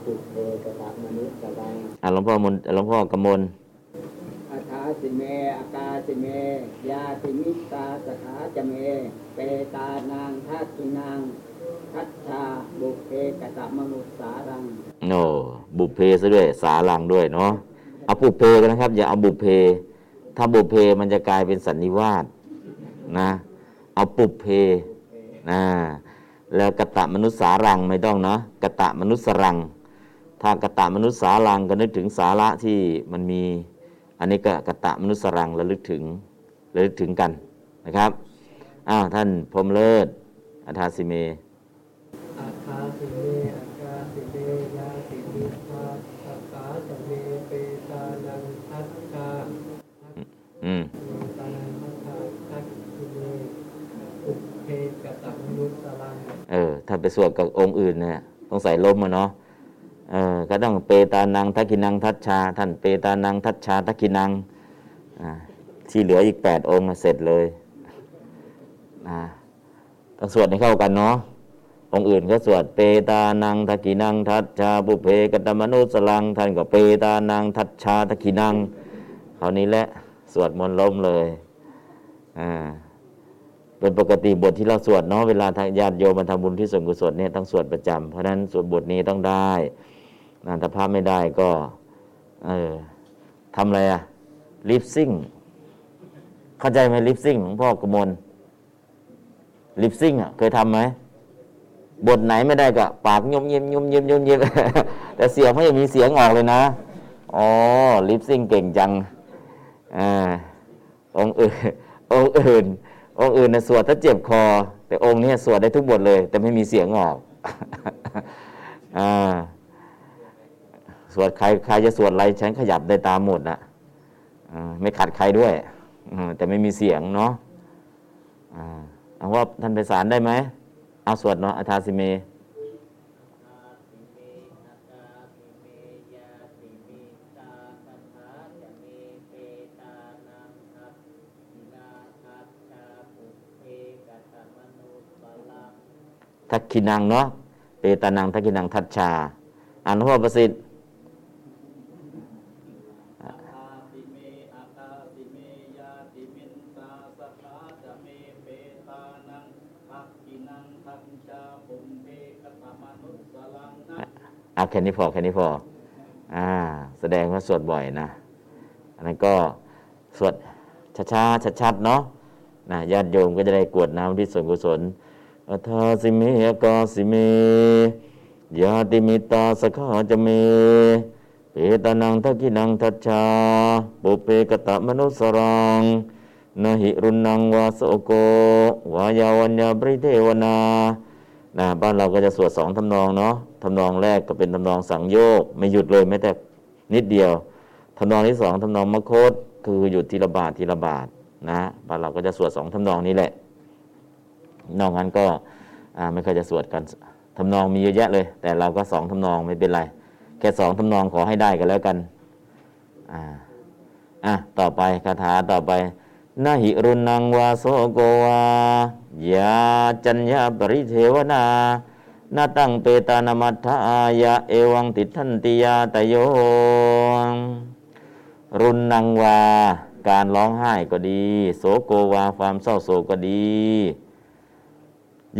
ปุเพกะตะมนุสสังอ่าหลวงพ่อมนหลวงพ่อกมลอาคาสิเมอาคาสิเม ยาติมิตาสขาจะเม เปตานังทัตตินังทัตชาบุเพกะตะมนุสสารังโนบุพเพซะด้วย สาลังด้วยเนาะเอาบุพเพกันนะครับ อย่าเอาบุพเพ ถ้าบุพเพมันจะกลายเป็นสันนิวาสนะ เอาปุพเพนะแล้วกะตะมนุษสารังไม่ต้องเนาะกะตะมนุษสรัง ถ้ากะตะมนุษย์สารังก็นึกถึงสาระที่มันมี อันนี้ก็กะตะมนุษย์สารังระลึกถึงระลึกถึงกันนะครับอ้าวท่านพรมเลิศอัฏฐาสิเมอาคาสิเมอาคาสิเมยาติมิตาสขาจะเมเปตานังทัตชาอืมตานังทัตชาทัตติเมอุเพกะตะมนุสสรังเออถ้าไปสวดกับองค์อื่นเนี่ยต้องใส่ลมมาเนาะ เออก็ต้องเปตานังทักขินังทัชชา ท่านเปตานังทัชชาทักขินังที่เหลืออีกแปดองค์เสร็จเลยต้องสวดให้เข้ากันเนาะองค์อื่นก็สวดเปตานังทักขินังทัชชาบุเพกตมนุสลัง ท่านก็เปตานังทัชชาทักขินังคราวนี้แหละสวดมนต์ล้มเลยอ่าเป็นปกติบทที่เราสวดเนาะเวลาทางญาติโยมมาทำบุญที่ส่วนกุศลเนี่ยต้องสวดประจำเพราะฉะนั้นสวดบทนี้ต้องได้ นะถ้าพไม่ได้ก็ เออทำอะไรอะ lip sync เข้าใจไหม lip sync หลวงพ่อกมล lip sync อะเคยทำไหมบทไหนไม่ได้ก็ปากยมเยี่มยมเยี่มยมเยี่ยมแต่เสียงไม่มีเสียงออกเลยนะอ๋อ lip sync เก่งจังอ่าองค์อื่นองค์อื่น องค์อื่นนะสวดถ้าเจ็บคอ แต่องค์นี้สวดได้ทุกบทเลย แต่ไม่มีเสียงออกอ่า วดใครใครจะสวดอะไรฉันขยับได้ตามหมดนะไม่ขัดใครด้วยแต่ไม่มีเสียงเนาะเอาว่าท่านไปสารได้ไหมเอาสวดเนาะอาทาสิเมทักขินังเนาะเปตานังทักขินังทัชชาอ่านหัวประสิทธิ์ เอาแค่นี้พอแค่นี้พออ่าแสดงว่าสวดบ่อยนะอันนั้นก็สวดช้าๆชัดๆเนาะนะญาติโยมก็จะได้กวดน้ำที่ส่วนกุศลอัทาสิเมกาสิเมยาติมิตาสขาจะเมเปตานังทักินังทัชชาปุเปกตะมนุสรังนหิรุนังวาสโกวายาวัญญาบริเทวนา นะบ้านเราก็จะสวดสองทำนองเนาะทำนองแรกก็เป็นทำนองสังโยก ไม่หยุดเลยแม้แต่นิดเดียวทำนองที่สองทำนองมโคตคือหยุดทีละบาททีละบาทนะบ้านเราก็จะสวดสองทำนองนี้แหละ นอกนั้นก็ไม่เคยจะสวดกันทำนองมีเยอะแยะเลย แต่เราก็สองทำนองไม่เป็นไร แค่สองทำนองขอให้ได้กันแล้วกันอ่าอะต่อไปคาถาต่อไปนาหิรุนังวาโสโกวา ยาจัญญาปริเทวนานาตั้งเปตานามัฏฐายาเอวังติทันติยาตโยรุนนังวา การร้องไห้ก็ดี โสโกวาความเศร้าโศกก็ดี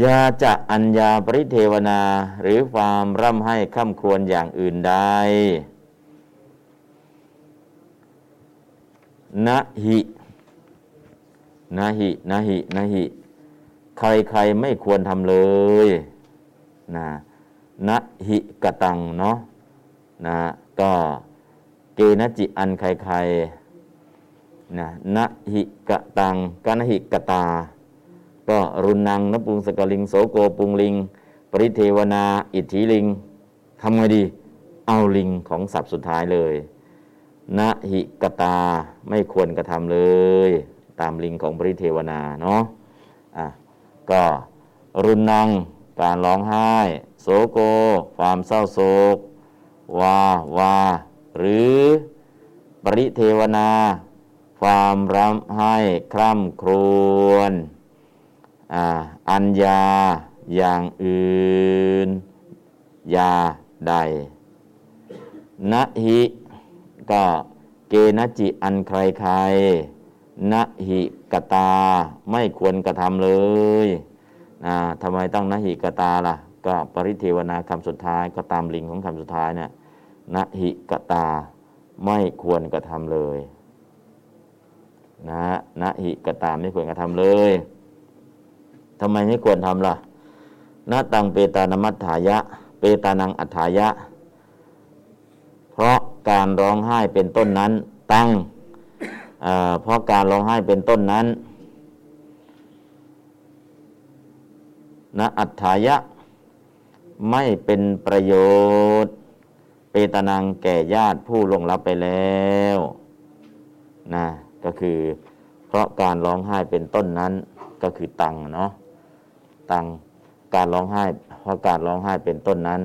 ยาจะอัญญาปริเทวนาหรือความร่ำให้ข้าควรอย่างอื่นใดนะหินะหินะหินะหิ ใครใครไม่ควรทำเลยนะนะหิกตังเนาะนะก็เกณจิอันใครใครนะนะหิกตังกนหิกตา ก็รุนังนปุงสกลิงโสโกปุงลิง ปริเทวนา อิทธิลิงทำไงดี เอาลิงของศัพสุดท้ายเลยนะหิกตาไม่ควรกระทำเลย ตามลิงของปริเทวนาเนาะ ก็รุนนัง การร้องไห้ โสโก ความเศร้าโศก วาวา หรือปริเทวนา ความรำไห้คร่ำครวญอัญญาอย่างอื่น ยาใดนะหิก็เกณจิอันใครใครนะหิ กตาไม่ควรกระทำเลยนะทำไมต้องนะหิกตาล่ะ ก็ปริเทวนาคำสุดท้ายก็ตามลิงของคำสุดท้ายเนี่ยนะหิกตาไม่ควรกระทำเลยนะนะหิกตาไม่ควรกระทำเลยทำไมไม่ควรทำล่ะนาตังเปตานมัฏฐายะ เปตานังอัฏฐายะ เพราะการร้องไห้เป็นต้นนั้นตั้ง เพราะการร้องไห้เป็นต้นนั้นนะอัฏฐายะ ไม่เป็นประโยชน์ เปตนังแก่ญาติผู้ลงรับไปแล้วนะก็คือเพราะการร้องไห้เป็นต้นนั้นก็คือตังเนาะตังการร้องไห้เพราะการร้องไห้เป็นต้นนั้น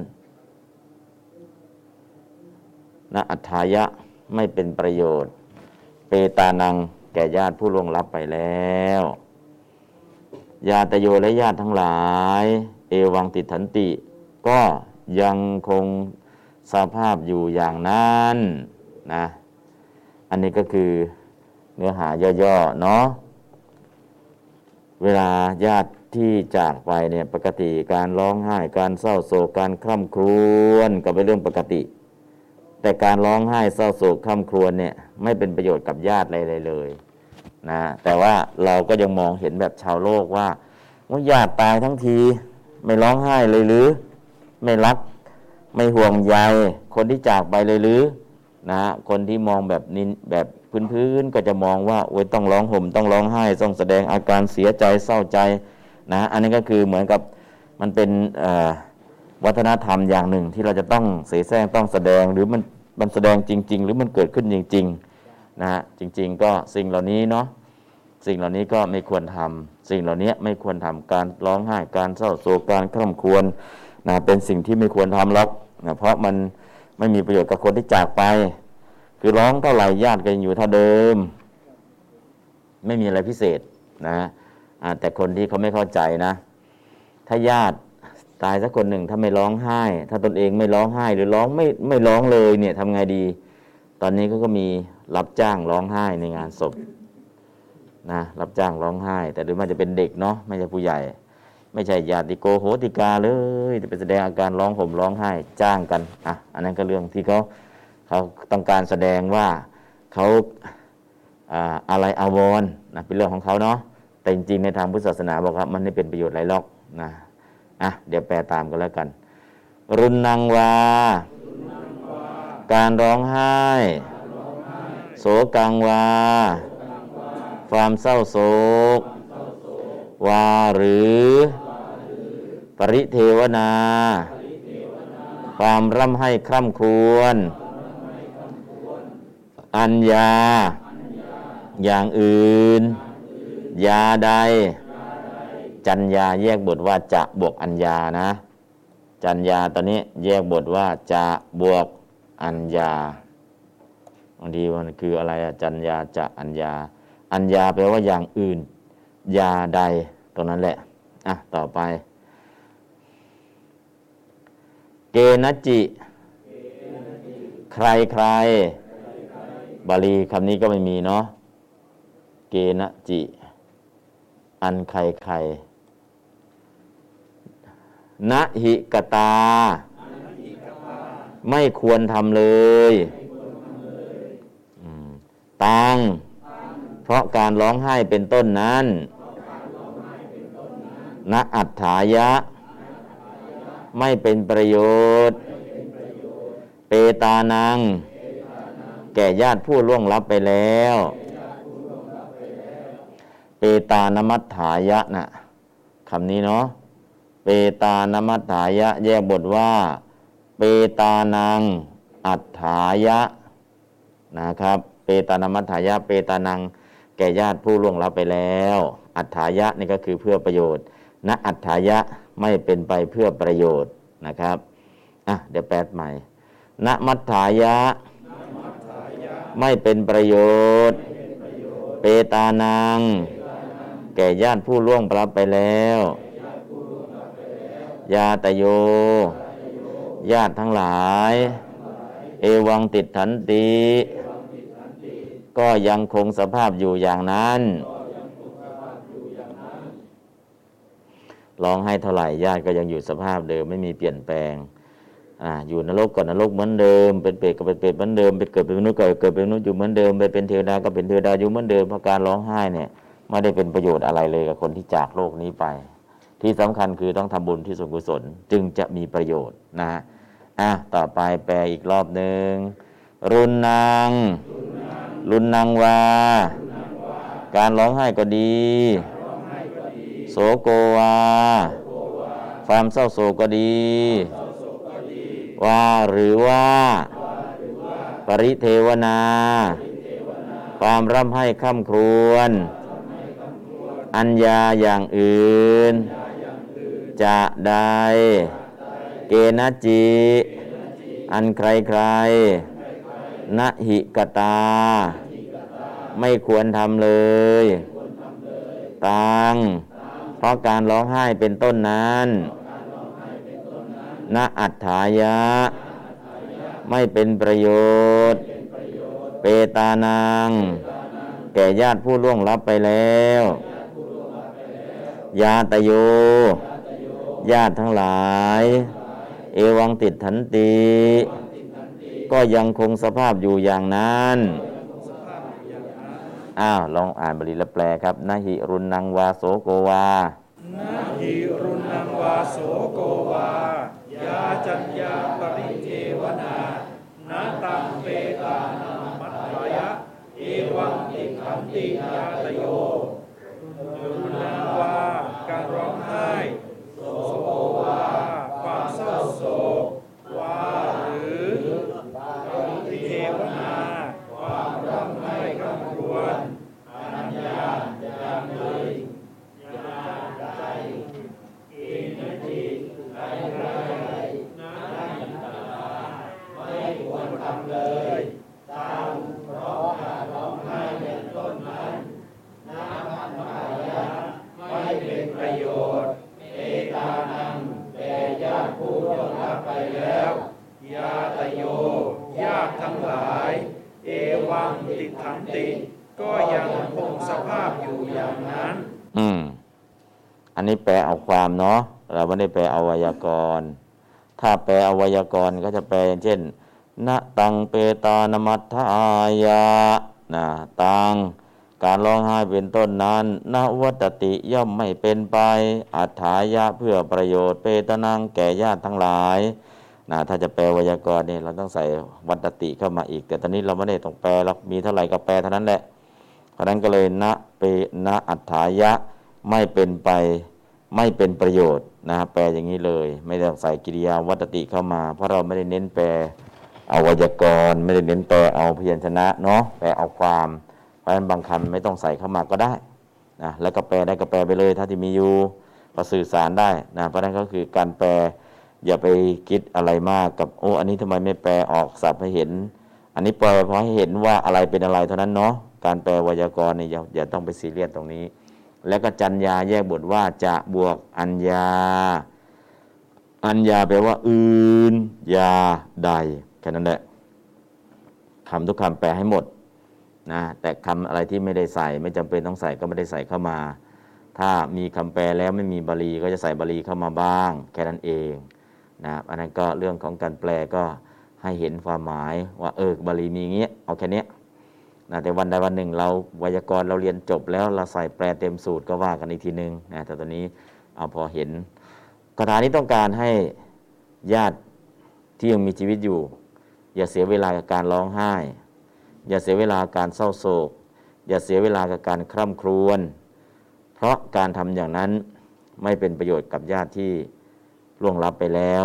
นะอัฏฐายะไม่เป็นประโยชน์ เปตานังแก่ญาติผู้ล่วงลับไปแล้วญาตโยและญาติทั้งหลาย เอวังติดถันติ ก็ยังคงสภาพอยู่อย่างนั้นนะ อันนี้ก็คือเนื้อหาย่อๆเนาะเวลาญาติที่จากไปเนี่ยปกติการร้องไห้การเศร้าโศกการคร่ำครวญก็เป็นเรื่องปกติ แต่การร้องไห้เศร้าโศกคร่ำครวญเนี่ยไม่เป็นประโยชน์กับญาติอะไรเลยนะแต่ว่าเราก็ยังมองเห็นแบบชาวโลกว่าว่าญาติตายทั้งทีไม่ร้องไห้เลยหรือ ไม่รักไม่ห่วงใยคนที่จากไปเลยหรือนะคนที่มองแบบนินแบบพื้นๆก็จะมองว่าโอ้ยต้องร้องห่มต้องร้องไห้ต้องแสดงอาการเสียใจเศร้าใจนะอันนี้ก็คือเหมือนกับมันเป็นวัฒนธรรมอย่างหนึ่งที่เราจะต้องเสแสร้งต้องแสดงหรือมัน มันแสดงจริง ๆ หรือมันเกิดขึ้นจริงๆนะฮะจริง ๆ ก็สิ่งเหล่านี้เนาะสิ่งเหล่านี้ก็ไม่ควรทำสิ่งเหล่านี้ไม่ควรทำการร้องไห้การเศร้าโศกการคร่ำครวญนะเป็นสิ่งที่ไม่ควรทำหรอกนะเพราะมันไม่มีประโยชน์กับคนที่จากไป คือร้องเท่าไหร่ญาติก็ยังอยู่เท่าเดิม ไม่มีอะไรพิเศษนะแต่คนที่เขาไม่เข้าใจนะ ถ้าญาติ ตายสักคนหนึ่งถ้าไม่ร้องไห้ ถ้าตนเองไม่ร้องไห้ หรือร้องไม่ไม่ร้องเลยเนี่ยทำไงดี ตอนนี้เขาก็มีรับจ้างร้องไห้ในงานศพนะรับจ้างร้องไห้ แต่โดยมากจะเป็นเด็กเนาะไม่ใช่ผู้ใหญ่ ไม่ใช่ญาติโกโหติกาเลยจะไปแสดงอาการร้องห่มร้องไห้จ้างกันอะอันนั้นก็เรื่องที่เขาเขาต้องการแสดงว่าเขาอ่าอะไรอาวรณ์นะเป็นเรื่องของเขาเนาะแต่จริงๆในทางพุทธศาสนาบอกว่ามันไม่เป็นประโยชน์อะไรหรอกนะ อะเดี๋ยวแปลตามกันแล้วกัน รุนนังวา การร้องไห้โศกังวา ความเศร้าโศก วาหรือ ปริเทวนา ความร่ำให้คร่ำครวญ อัญญา อย่างอื่น ยาใด จัญญาแยกบทว่าจะบวกอัญญานะ จัญญาตอนนี้แยกบทว่าจะบวกอัญญาบางทีมันคืออะไรอะจัญญาจะอัญญา อัญญาแปลว่าอย่างอื่นยาใดตรงนั้นแหละอะต่อไป เกณจิ ใครใครบาลีคำนี้ก็ไม่มีเนาะเกณจิ อันใครใคร นะหิกตา ไม่ควรทำเลยตังเพราะการร้องไห้เป็นต้นนั้นณอัฏฐายะ ไม่เป็นประโยชน์ เปตานัง แก่ญาติผู้ล่วงลับไปแล้ว เปตานมัฏฐายะนะคำนี้เนาะ เปตานมัฏฐายะ แยกบทว่า เปตานังอัฏฐายะนะครับ เปตานมัฏฐายะ เปตานังแก่ญาติผู้ล่วงลับไปแล้ว อัฏฐายะนี่ก็คือเพื่อประโยชน์ณอัฏฐายะไม่เป็นไปเพื่อประโยชน์นะครับอะเดี๋ยวแปลใหม่ณมัฏฐายะ ไม่เป็นประโยชน์ เปตานัง แก่ญาติผู้ล่วงลับไปแล้ว ญาตโย ญาติทั้งหลาย เอวังติดถันติ ก็ยังคงสภาพอยู่อย่างนั้นร้องให้เท่าไหร่ญาติก็ยังอยู่สภาพเดิมไม่มีเปลี่ยนแปลงอ่าอยู่นรกก็นรกเหมือนเดิม เป็นเปรตก็เป็นเปรตเหมือนเดิมเป็นเกิดเป็นมนุษย์ก็เกิดเป็นมนุษย์อยู่เหมือนเดิมไปเป็นเทวดาก็เป็นเทวดาอยู่เหมือนเดิมเพราะการร้องไห้เนี่ยไม่ได้เป็นประโยชน์อะไรเลยกับคนที่จากโลกนี้ไป ที่สำคัญคือต้องทำบุญที่ส่วนกุศลจึงจะมีประโยชน์นะฮะอะต่อไปแปลอีกรอบหนึ่งรุนนางรุนนางวา การร้องไห้ก็ดี โสโกวา ความเศร้าโศกก็ดี ว่าหรือว่า ปริเทวนา ความร่ำให้ค่ำครวญอัญญาอย่างอื่น จะได้ เกณจิ อันใครใครนะหิกตา ไม่ควรทำเลย ตัง เพราะการร้องไห้เป็นต้นนั้นณอัฏฐายะ ไม่เป็นประโยชน์ เปตานัง แก่ญาติผู้ล่วงลับไปแล้วญาตโย ญาติทั้งหลาย เอวังติดทันติ ก็ยังคงสภาพอยู่อย่างนั้น อ้าว ลองอ่านบาลีและแปลครับนาหิรุนนังวาโสโกวานาหิรุนังวาโสโกวายาจัญญาปริเทวนานาตังเปตานังมัตถายะเอวังติขันติยาตโยรุนังวาการร้องไห้ โสโกวา ความเศร้าโศก วาหรือปริเทาย เอวังติทันติ ก็ยังคงสภาพอยู่อย่างนั้น อืม อันนี้ แปลเอาความเนาะเราไม่ได้แปลเอาไวยากรณ์ ถ้าแปลเอาไวยากรณ์ก็จะแปลอย่างเช่นนะตังเปตานมัทธายะนะตังการร้องไห้เป็นต้นนั้นนวัตติย่อมไม่เป็นไป อัฏฐายะเพื่อประโยชน์เปตนังแก่ญาติทั้งหลายนะถ้าจะแปลไวยากรณ์นี่เราต้องใส่วัตติเข้ามาอีก แต่ตอนนี้เราไม่ได้ต้องแปลหรอกมีเท่าไหร่ก็แปลเท่านั้นแหละเพราะนั้นก็เลยนะเปนะอัฏฐายะไม่เป็นไป ไม่เป็นประโยชน์นะแปลอย่างนี้เลย ไม่ได้ใส่กิริยาวัตติเข้ามา เพราะเราไม่ได้เน้นแปลเอาวยากรณ์ไม่ได้เน้นแปลเอาพยัญชนะเนาะแปลเอาความ เพราะฉะนั้นบางคำไม่ต้องใส่เข้ามาก็ได้นะแล้วก็แปลได้ก็แปลไปเลยถ้าที่มีอยู่ก็สื่อสารได้นะเพราะฉะนั้นก็คือการแปลอย่าไปคิดอะไรมากกับโอ้อันนี้ทำไมไม่แปลออกสับให้เห็น อันนี้แปลเพราะให้เห็นว่าอะไรเป็นอะไรเท่านั้นเนาะการแปลไวยากรณ์นี่ยอย่าต้องไปซีเรียสตรงนี้ แล้วก็จัญญาแยกบทว่าจะบวกอัญญา อัญญาแปลว่า อื่น ยาใดแค่นั้นแหละคำทุกคำแปลให้หมดนะแต่คำอะไรที่ไม่ได้ใส่ ไม่จำเป็นต้องใส่ก็ไม่ได้ใส่เข้ามา ถ้ามีคำแปลแล้วไม่มีบาลีก็จะใส่บาลีเข้ามาบ้าง แค่นั้นเองนะอันนั้นก็เรื่องของการแปลก็ให้เห็นความหมายว่าเออบาลีมีอย่างเงี้ยเอาแค่นี้ นะแต่วันใดวันหนึ่ง เราไวยากรณ์เราเรียนจบแล้วเราใส่แปลเต็มสูตรก็ว่ากันอีกทีนึงนะแต่ตอนนี้เอาพอเห็นคาถานี้ต้องการให้ญาติที่ยังมีชีวิตอยู่ อย่าเสียเวลากับการร้องไห้ อย่าเสียเวลาการเศร้าโศก อย่าเสียเวลากับการคร่ำครวญเพราะการทำอย่างนั้นไม่เป็นประโยชน์กับญาติที่ล่วงลับไปแล้ว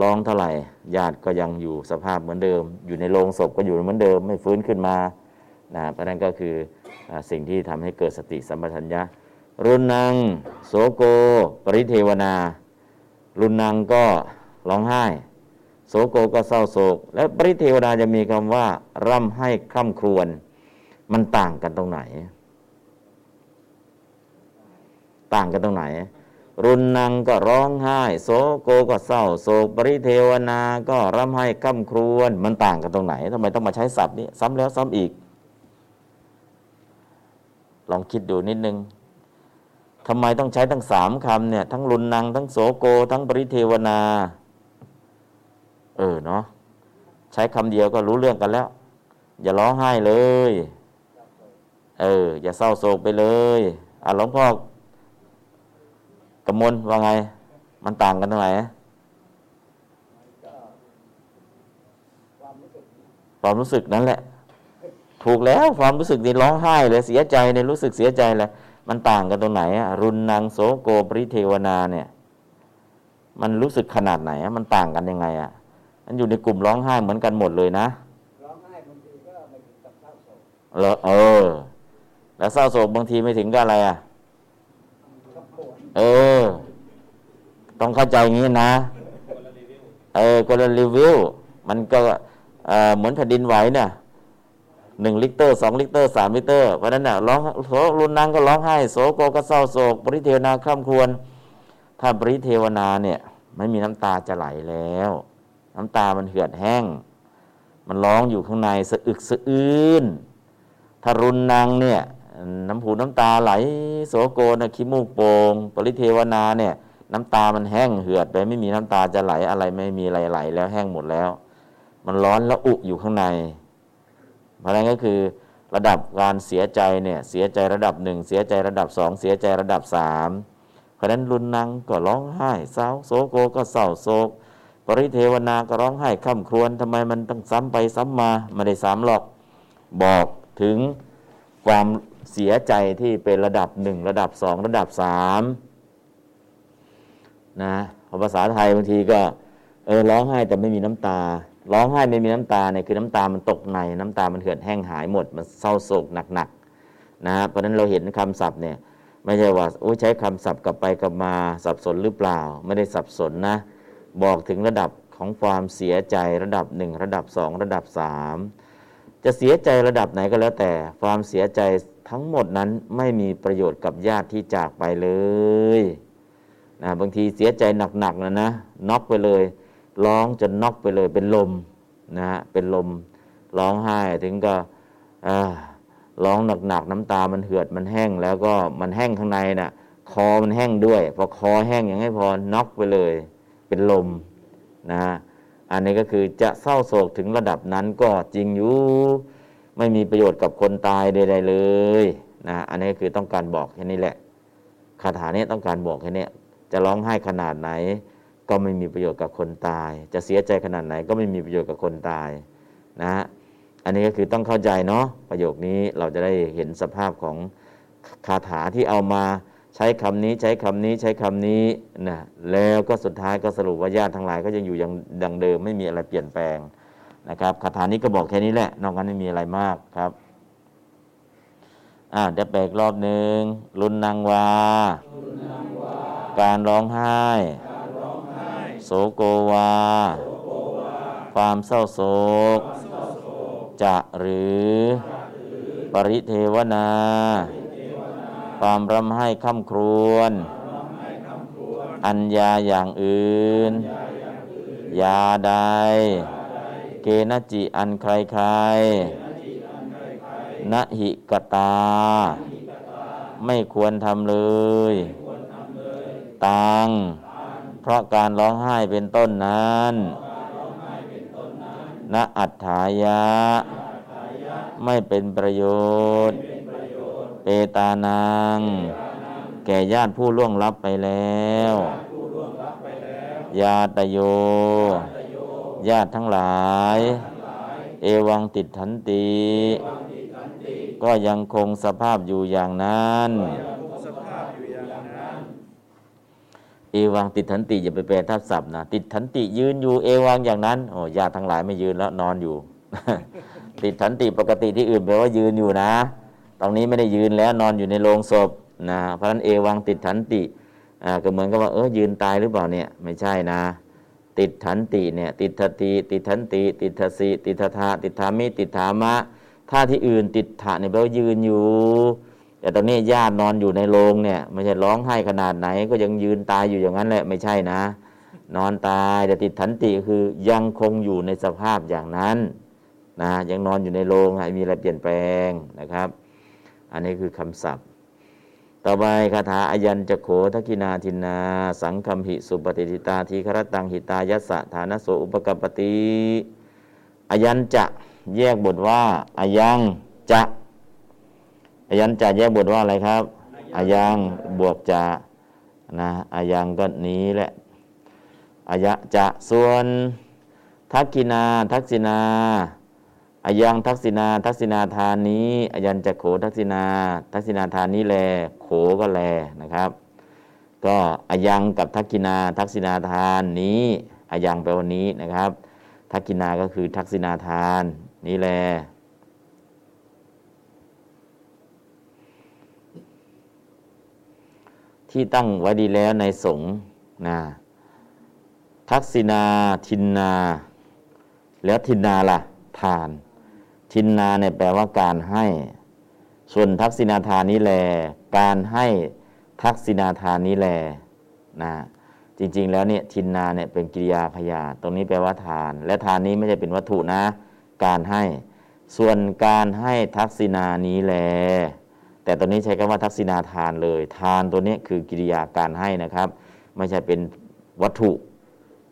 ร้องเท่าไหร่ญาติก็ยังอยู่สภาพเหมือนเดิม อยู่ในโรงศพก็อยู่เหมือนเดิม ไม่ฟื้นขึ้นมา นะเพราะนั้นก็คืออสิ่งที่ทำให้เกิดสติสัมปชัญญะ รุนนังโสโก ปริเทวนา รุนนังก็ร้องไห้ โสโกก็เศร้าโศก และปริเทวนาจะมีคำว่า ร่ำให้คร่ำครวญมันต่างกันตรงไหน ต่างกันตรงไหน รุนนังก็ร้องไห้ โสโกก็เศร้าโศกปริเทวนา ก็ร่ำให้คร่ำครวญมันต่างกันตรงไหนทำไมต้องมาใช้ศัพท์นี้ ซ้ำแล้วซ้ำอีก ลองคิดดูนิดนึงทำไมต้องใช้ทั้งสามคำเนี่ย ทั้งรุนนังทั้งโสโก ทั้งปริเทวนา เออเนาะใช้คำเดียวก็รู้เรื่องกันแล้ว อย่าร้องไห้เลย เออ อย่าเศร้าโศกไปเลย อะหลวงพ่อกำมลว่าไง มันต่างกันตรงไหนความรู้สึกนั่นแหละ ถูกแล้วความรู้สึกนี่ร้องไห้เลยเสียใจเนี่ยรู้สึกเสียใจเลยมันต่างกันตรงไหนอะรุนนางโสโกปริเทวนาเนี่ย มันรู้สึกขนาดไหนอะมันต่างกันยังไงอะมันอยู่ในกลุ่มร้องไห้เหมือนกันหมดเลยนะร้องไห้บางทีก็ไม่ถึงกับเศร้าโศกเหรอเออ แล้วเศร้าโศกบางทีไม่ถึงก็อะไรอะก็ปวดเออ ต้องเข้าใจอย่างนี้นะ เออคนละรีวิวมันก็เอ่อเหมือนแผ่นดินไหวเนี่ย หนึ่งลิตรสองลิตรสามลิตรเพราะนั้นเนี่ยร้องโสรุนนางก็ร้องไห้โสโกก็เศร้าโศกปริเทวนาคร่ำครวญถ้าปริเทวนาเนี่ยไม่มีน้ำตาจะไหลแล้ว น้ำตามันเหือดแห้ง มันร้องอยู่ข้างในสะอึกสะอื้นถ้ารุนนางเนี่ยน้ำหูน้ำตาไหล โสโกนะขี้มูกโปง่งปริเทวนาเนี่ยน้ำตามันแห้งเหือดไปไม่มีน้ำตาจะไหลอะไรไม่มีอะไรไหลแล้วแห้งหมดแล้ว มันร้อนแล้วอุอยู่ข้างใน เพราะนั้นก็คือระดับการเสียใจเนี่ยเสียใจระดับหนึ่งเสียใจระดับสองเสียใจระดับสามเพราะนั้นรุนนังก็ร้องไห้เศร้าโสโกก็เศร้าโศก ปริเทวนาก็ร้องไห้ค่ำครวญทำไมมันต้องซ้ำไปซ้ำมาไม่ได้ซ้ำหรอกบอกถึงความเสียใจที่เป็นระดับหนึ่งระดับสองระดับสามนะภาษาไทยบางทีก็เออร้องไห้แต่ไม่มีน้ำตา ร้องไห้ไม่มีน้ำตาเนี่ยคือน้ำตามันตกในน้ำตามันเหือดแห้งหายหมด มันเศร้าโศกหนักๆนะเพราะฉะนั้นเราเห็นคำศัพท์เนี่ยไม่ใช่ว่าโอ้ใช้คำศัพท์กลับไปกลับมาสับสนหรือเปล่า ไม่ได้สับสนนะ บอกถึงระดับของความเสียใจระดับหนึ่งระดับสองระดับสามจะเสียใจระดับไหนก็แล้วแต่ ความเสียใจทั้งหมดนั้นไม่มีประโยชน์กับญาติที่จากไปเลยนะบางทีเสียใจหนักๆนะนะน็อกไปเลย ร้องจนน็อกไปเลยเป็นลมนะฮะเป็นลมร้องไห้ถึงก็ร้องหนักๆน้ำตามันเหือดมันแห้งแล้วก็มันแห้งข้างในนะ่ะคอมันแห้งด้วย พอคอแห้งอย่างให้พอน็อกไปเลย เป็นลมนะฮะอันนี้ก็คือจะเศร้าโศกถึงระดับนั้นก็จริงอยู่ไม่มีประโยชน์กับคนตายใดๆเลยนะอันนี้คือต้องการบอกแค่นี้แหละคาถานี้ต้องการบอกแค่นี้จะร้องไห้ขนาดไหน ก็ไม่มีประโยชน์กับคนตาย จะเสียใจขนาดไหนก็ไม่มีประโยชน์กับคนตายนะฮะอันนี้ก็คือต้องเข้าใจเนาะประโยคนี้เราจะได้เห็นสภาพของคาถาที่เอามาใช้คำนี้ใช้คำนี้ใช้คำนี้นะแล้วก็สุดท้ายก็สรุปว่าญาติทั้งหลายก็ยังอยู่อย่างดังเดิมไม่มีอะไรเปลี่ยนแปลงนะครับคาถานี้ก็บอกแค่นี้แหละ นอกนั้นไม่มีอะไรมากครับอ่าเดี๋ยวแปลกรอบหนึ่งรุนนางวา การร้องไห้ โสโกวา ความเศร้าโศก จะหรือ ปริเทวนา ความรำไห้ค่ำครวญ อัญญาอย่างอื่น ยาใด เกณจิอันใครใครนหิกตา ไม่ควรทำเลย ตัง เพราะการร้องไห้เป็นต้นนั้นณอัฏฐายะ ไม่เป็นประโยชน์ เปตานังแก่ญาติผู้ล่วงลับไปแล้ว ญาตโย ญาติทั้งหลาย เอวังติดทันติ ก็ยังคงสภาพอยู่อย่างนั้น เอวังติดทันติอย่าไปแปลทับศัพท์นะติดทันติยืนอยู่เอวังอย่างนั้นโอ้ญาติทั้งหลายไม่ยืนแล้วนอนอยู่ ติดทันติปกติที่อื่นแปลว่ายืนอยู่นะ ตรงนี้ไม่ได้ยืนแล้วนอนอยู่ในโรงศพนะเพราะนั้นเอวังติดทันติอ่าก็เหมือนกับว่าเออยืนตายหรือเปล่าเนี่ยไม่ใช่นะ ติดทันติเนี่ยติดทติติดทันติติดทสีติดทธาติดธามิติดธามะถ้าที่อื่นติดถะเนี่ยแปลว่ายืนอยู่ แต่ตอนนี้ญาตินอนอยู่ในโรงเนี่ยไม่ใช่ร้องไห้ขนาดไหน ก็ยังยืนตายอยู่อย่างนั้นแหละไม่ใช่นะ นอนตายแต่ติดทันติคือยังคงอยู่ในสภาพอย่างนั้นนะยังนอนอยู่ในโรงมีอะไรเปลี่ยนแปลงนะครับ อันนี้คือคำศัพท์ ต่อไปคาถาอายัญจะโขทักินาทินา สังคัมหิสุปฏิทิตาทีครตังหิตายัสสะฐานโสอุปกปติอายัญจะแยกบทว่าอายังจะ อายันจะแยกบทว่าอะไรครับอายังบวกจะนะอายังก็นี้แหละอายะจะส่วนทักกินา ทักษินาอายังทักษินา ทักษินาทานนี้อายันจะโขทักษินา ทักษินาทานนี้แล โขก็แลนะครับ ก็อายังกับทักกินา ทักษินาทานนี้อายังแปลว่านี้นะครับ ทักกินาก็คือทักษินาทานนี้แล ที่ตั้งไว้ดีแล้วในสงฆ์นะทักษินาทินนา แล้วทินนาล่ะ ทาน ทินนาเนี่ยแปลว่าการให้ ส่วนทักษินาทานนี้แล การให้ทักษินาทานนี้แลนะจริง ๆ แล้วเนี่ยทินนาเนี่ยเป็นกิริยาพยาตรงนี้แปลว่าทาน และทานนี้ไม่ใช่เป็นวัตถุนะ การให้ ส่วนการให้ทักษินานี้แล แต่ตอนนี้ใช้คำว่าทักษิณาทานเลย ทานตัวนี้คือกิริยาการให้นะครับ ไม่ใช่เป็นวัตถุ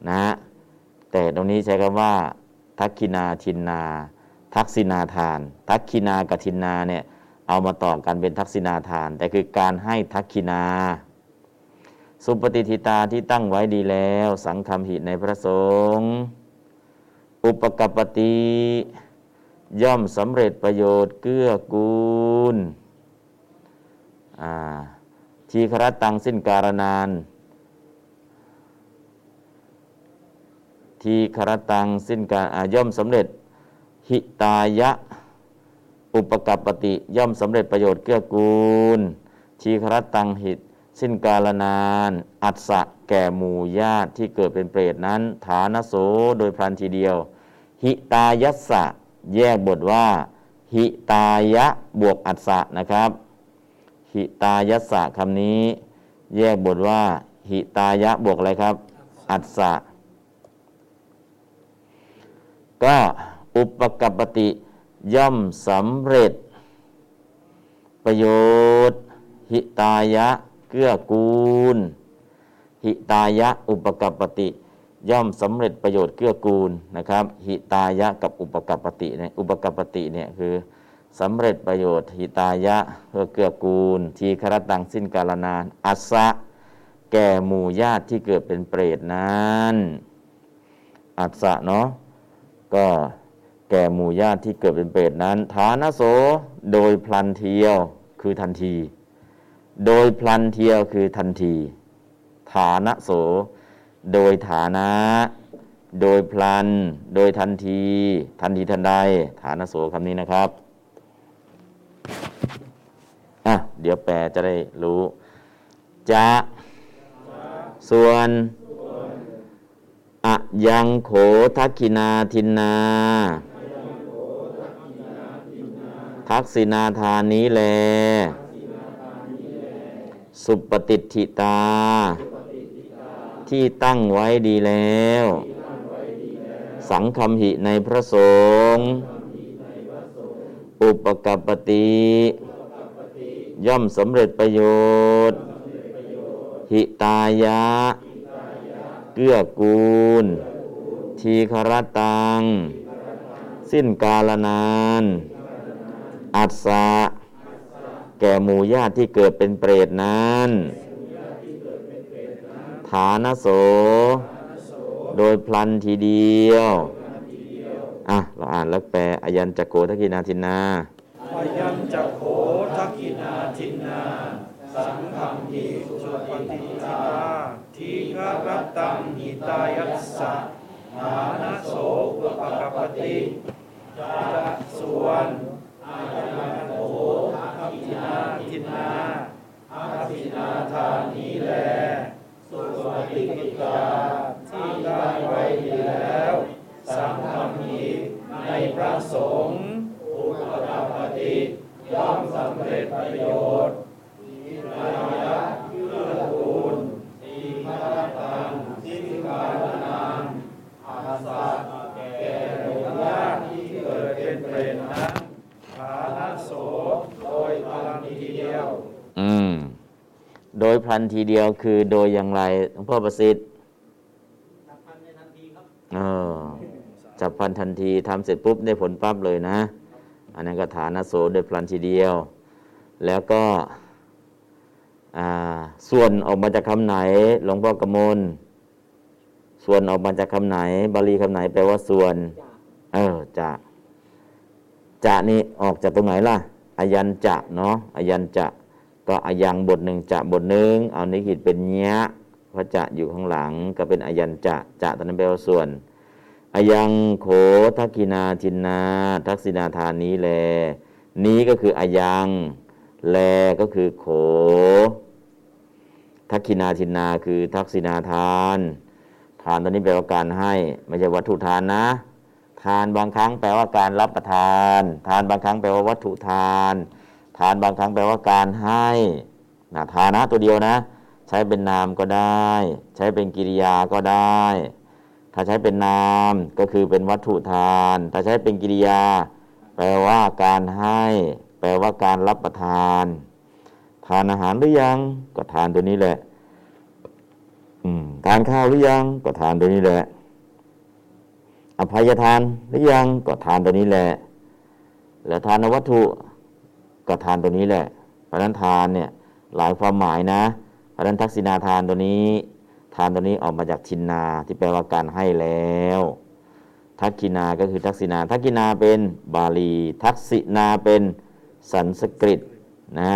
นะแต่ตรงนี้ใช้คำว่าทักขินาทินนา ทักษิณาทาน ทักขินากับทินนาเนี่ยเอามาต่อกันเป็นทักษิณาทาน แต่คือการให้ทักขินา สุปฏิทิตาที่ตั้งไว้ดีแล้ว สังคมหิในพระสงฆ์อุปกปติย่อมสำเร็จประโยชน์เกื้อกูล ทีครตังสิ้นการนาน ทีครตังสิ้นการย่อมสำเร็จ หิตายะ อุปกัปติ ย่อมสำเร็จประโยชน์เกื้อกูล ทีครตังหิต สิ้นกาลนาน อัศะแก่หมู่ญาติที่เกิดเป็นเปรตนั้น ฐานโสโดยพลันทีเดียว หิตายัสสะ แยกบทว่า หิตายะบวกอัศะนะครับ หิตายัสสะคำนี้ แยกบทว่า หิตายะบวกอะไรครับ อัศะก็อุปกัปติย่อมสำเร็จ ประโยชน์ หิตายะเกื้อกูล หิตายะอุปกัปติ ย่อมสำเร็จประโยชน์เกื้อกูลนะครับ หิตายะกับอุปกัปติเนี่ยอุปกัปติเนี่ยคือ สำเร็จประโยชน์หิตายะ เพื่อเกื้อกูล ทีครตังสิ้นกาลนาน อัสะแก่หมู่ญาติที่เกิดเป็นเปรตนั้นอัสะเนาะก็แก่หมู่ญาติที่เกิดเป็นเปรตนั้น ฐานโสโดยพลันเทียวคือทันที โดยพลันเทียวคือทันที ฐานะโส โดยฐานะ โดยพลัน โดยทันที ทันทีทันใด ฐานะโสคำนี้นะครับ อะ เดี๋ยวแปลจะได้รู้ จะ ส่วนอะยังโขทักขินาทินนา ทักษินาทานนี้แล สุปฏิทิตา ที่ตั้งไว้ดีแล้ว สังคำหิในพระสงฆ์ อุปกัปปติ ย่อมสำเร็จประโยชน์ หิตายะ เกื้อกูล ทีครตัง สิ้นกาลนาน อัศะแก่หมู่ญาติที่เกิดเป็นเปรตนั้น ฐานโส โดยพลันทีเดียว อะเราอ่านแล้วแปลอายันจักโกทักินาทินนายัญจะโขทักินาทินนาสังฆัมหิสุปฏิทิตาทีฆรัตตังหิตายัสสะฐานะโสอุปกปติจะส่วนอายัญโขทักินาทินนาอาทินาทานีแลสุปฏิทิตาที่ได้ไว้ดีแล้ว สังฆัมหิในพระสงฆ์อุปกัปปติย่อมสำเร็จประโยชน์อินายะเกื้อกูลทีฆาตังสิ้นกาลนานอาสาแก่หมู่ญาติที่เกิดเป็นเปรตนั้นฐานะโสโดยพลังทีเดียว อืม โดยพลันทีเดียวคือโดยอย่างไรหลวงพ่อประสิทธิ์เออ จับพันทันทีทำเสร็จปุ๊บได้ผลปั๊บเลยนะ อันนั้นก็ฐานโสโดยพลันทีเดียว แล้วก็อ่าส่วนออกมาจากคำไหนหลวงพ่อกำมลส่วนออกมาจากคำไหน บาลีคำไหนแปลว่าส่วน เออจะจะนี่ออกจากตรงไหนล่ะอายันจะเนาะอายันจะก็อายังบทหนึ่งจะบทหนึ่งเอานิกิตเป็นเนี้ยพระจะอยู่ข้างหลัง ก็เป็นอายันจะจะตอนนั้นแปลว่าส่วน อายังโขทักกินาทินนา ทักษินาทานนี้แล นี้ก็คืออายังแลก็คือโข ทักขินาทินนาคือทักษินาทาน ทานตอนนี้แปลว่าการให้ไม่ใช่วัตถุทานนะ ทานบางครั้งแปลว่าการรับประทาน ทานบางครั้งแปลว่าวัตถุทาน ทานบางครั้งแปลว่าการให้นะทานะตัวเดียวนะ ใช้เป็นนามก็ได้ ใช้เป็นกิริยาก็ได้ ถ้าใช้เป็นนามก็คือเป็นวัตถุทาน ถ้าใช้เป็นกิริยา แปลว่าการให้ แปลว่าการรับประทาน ทานอาหารหรือยัง ก็ทานตัวนี้แหละทานข้าวหรือยัง ก็ทานตัวนี้แหละ อภัยทานหรือยัง ก็ทานตัวนี้แหละ แล้วทานวัตถุ ก็ทานตัวนี้แหละ เพราะนั้นทานเนี่ยหลายความหมายนะ เพราะนั้นทักษิณาทานตัวนี้านตัวนี้ออกมาจากชินนาที่แปลว่าการให้แล้ว ทักขินาก็คือทักษิณาทักขินาเป็นบาลี ทักษินาเป็นสันสกฤตนะ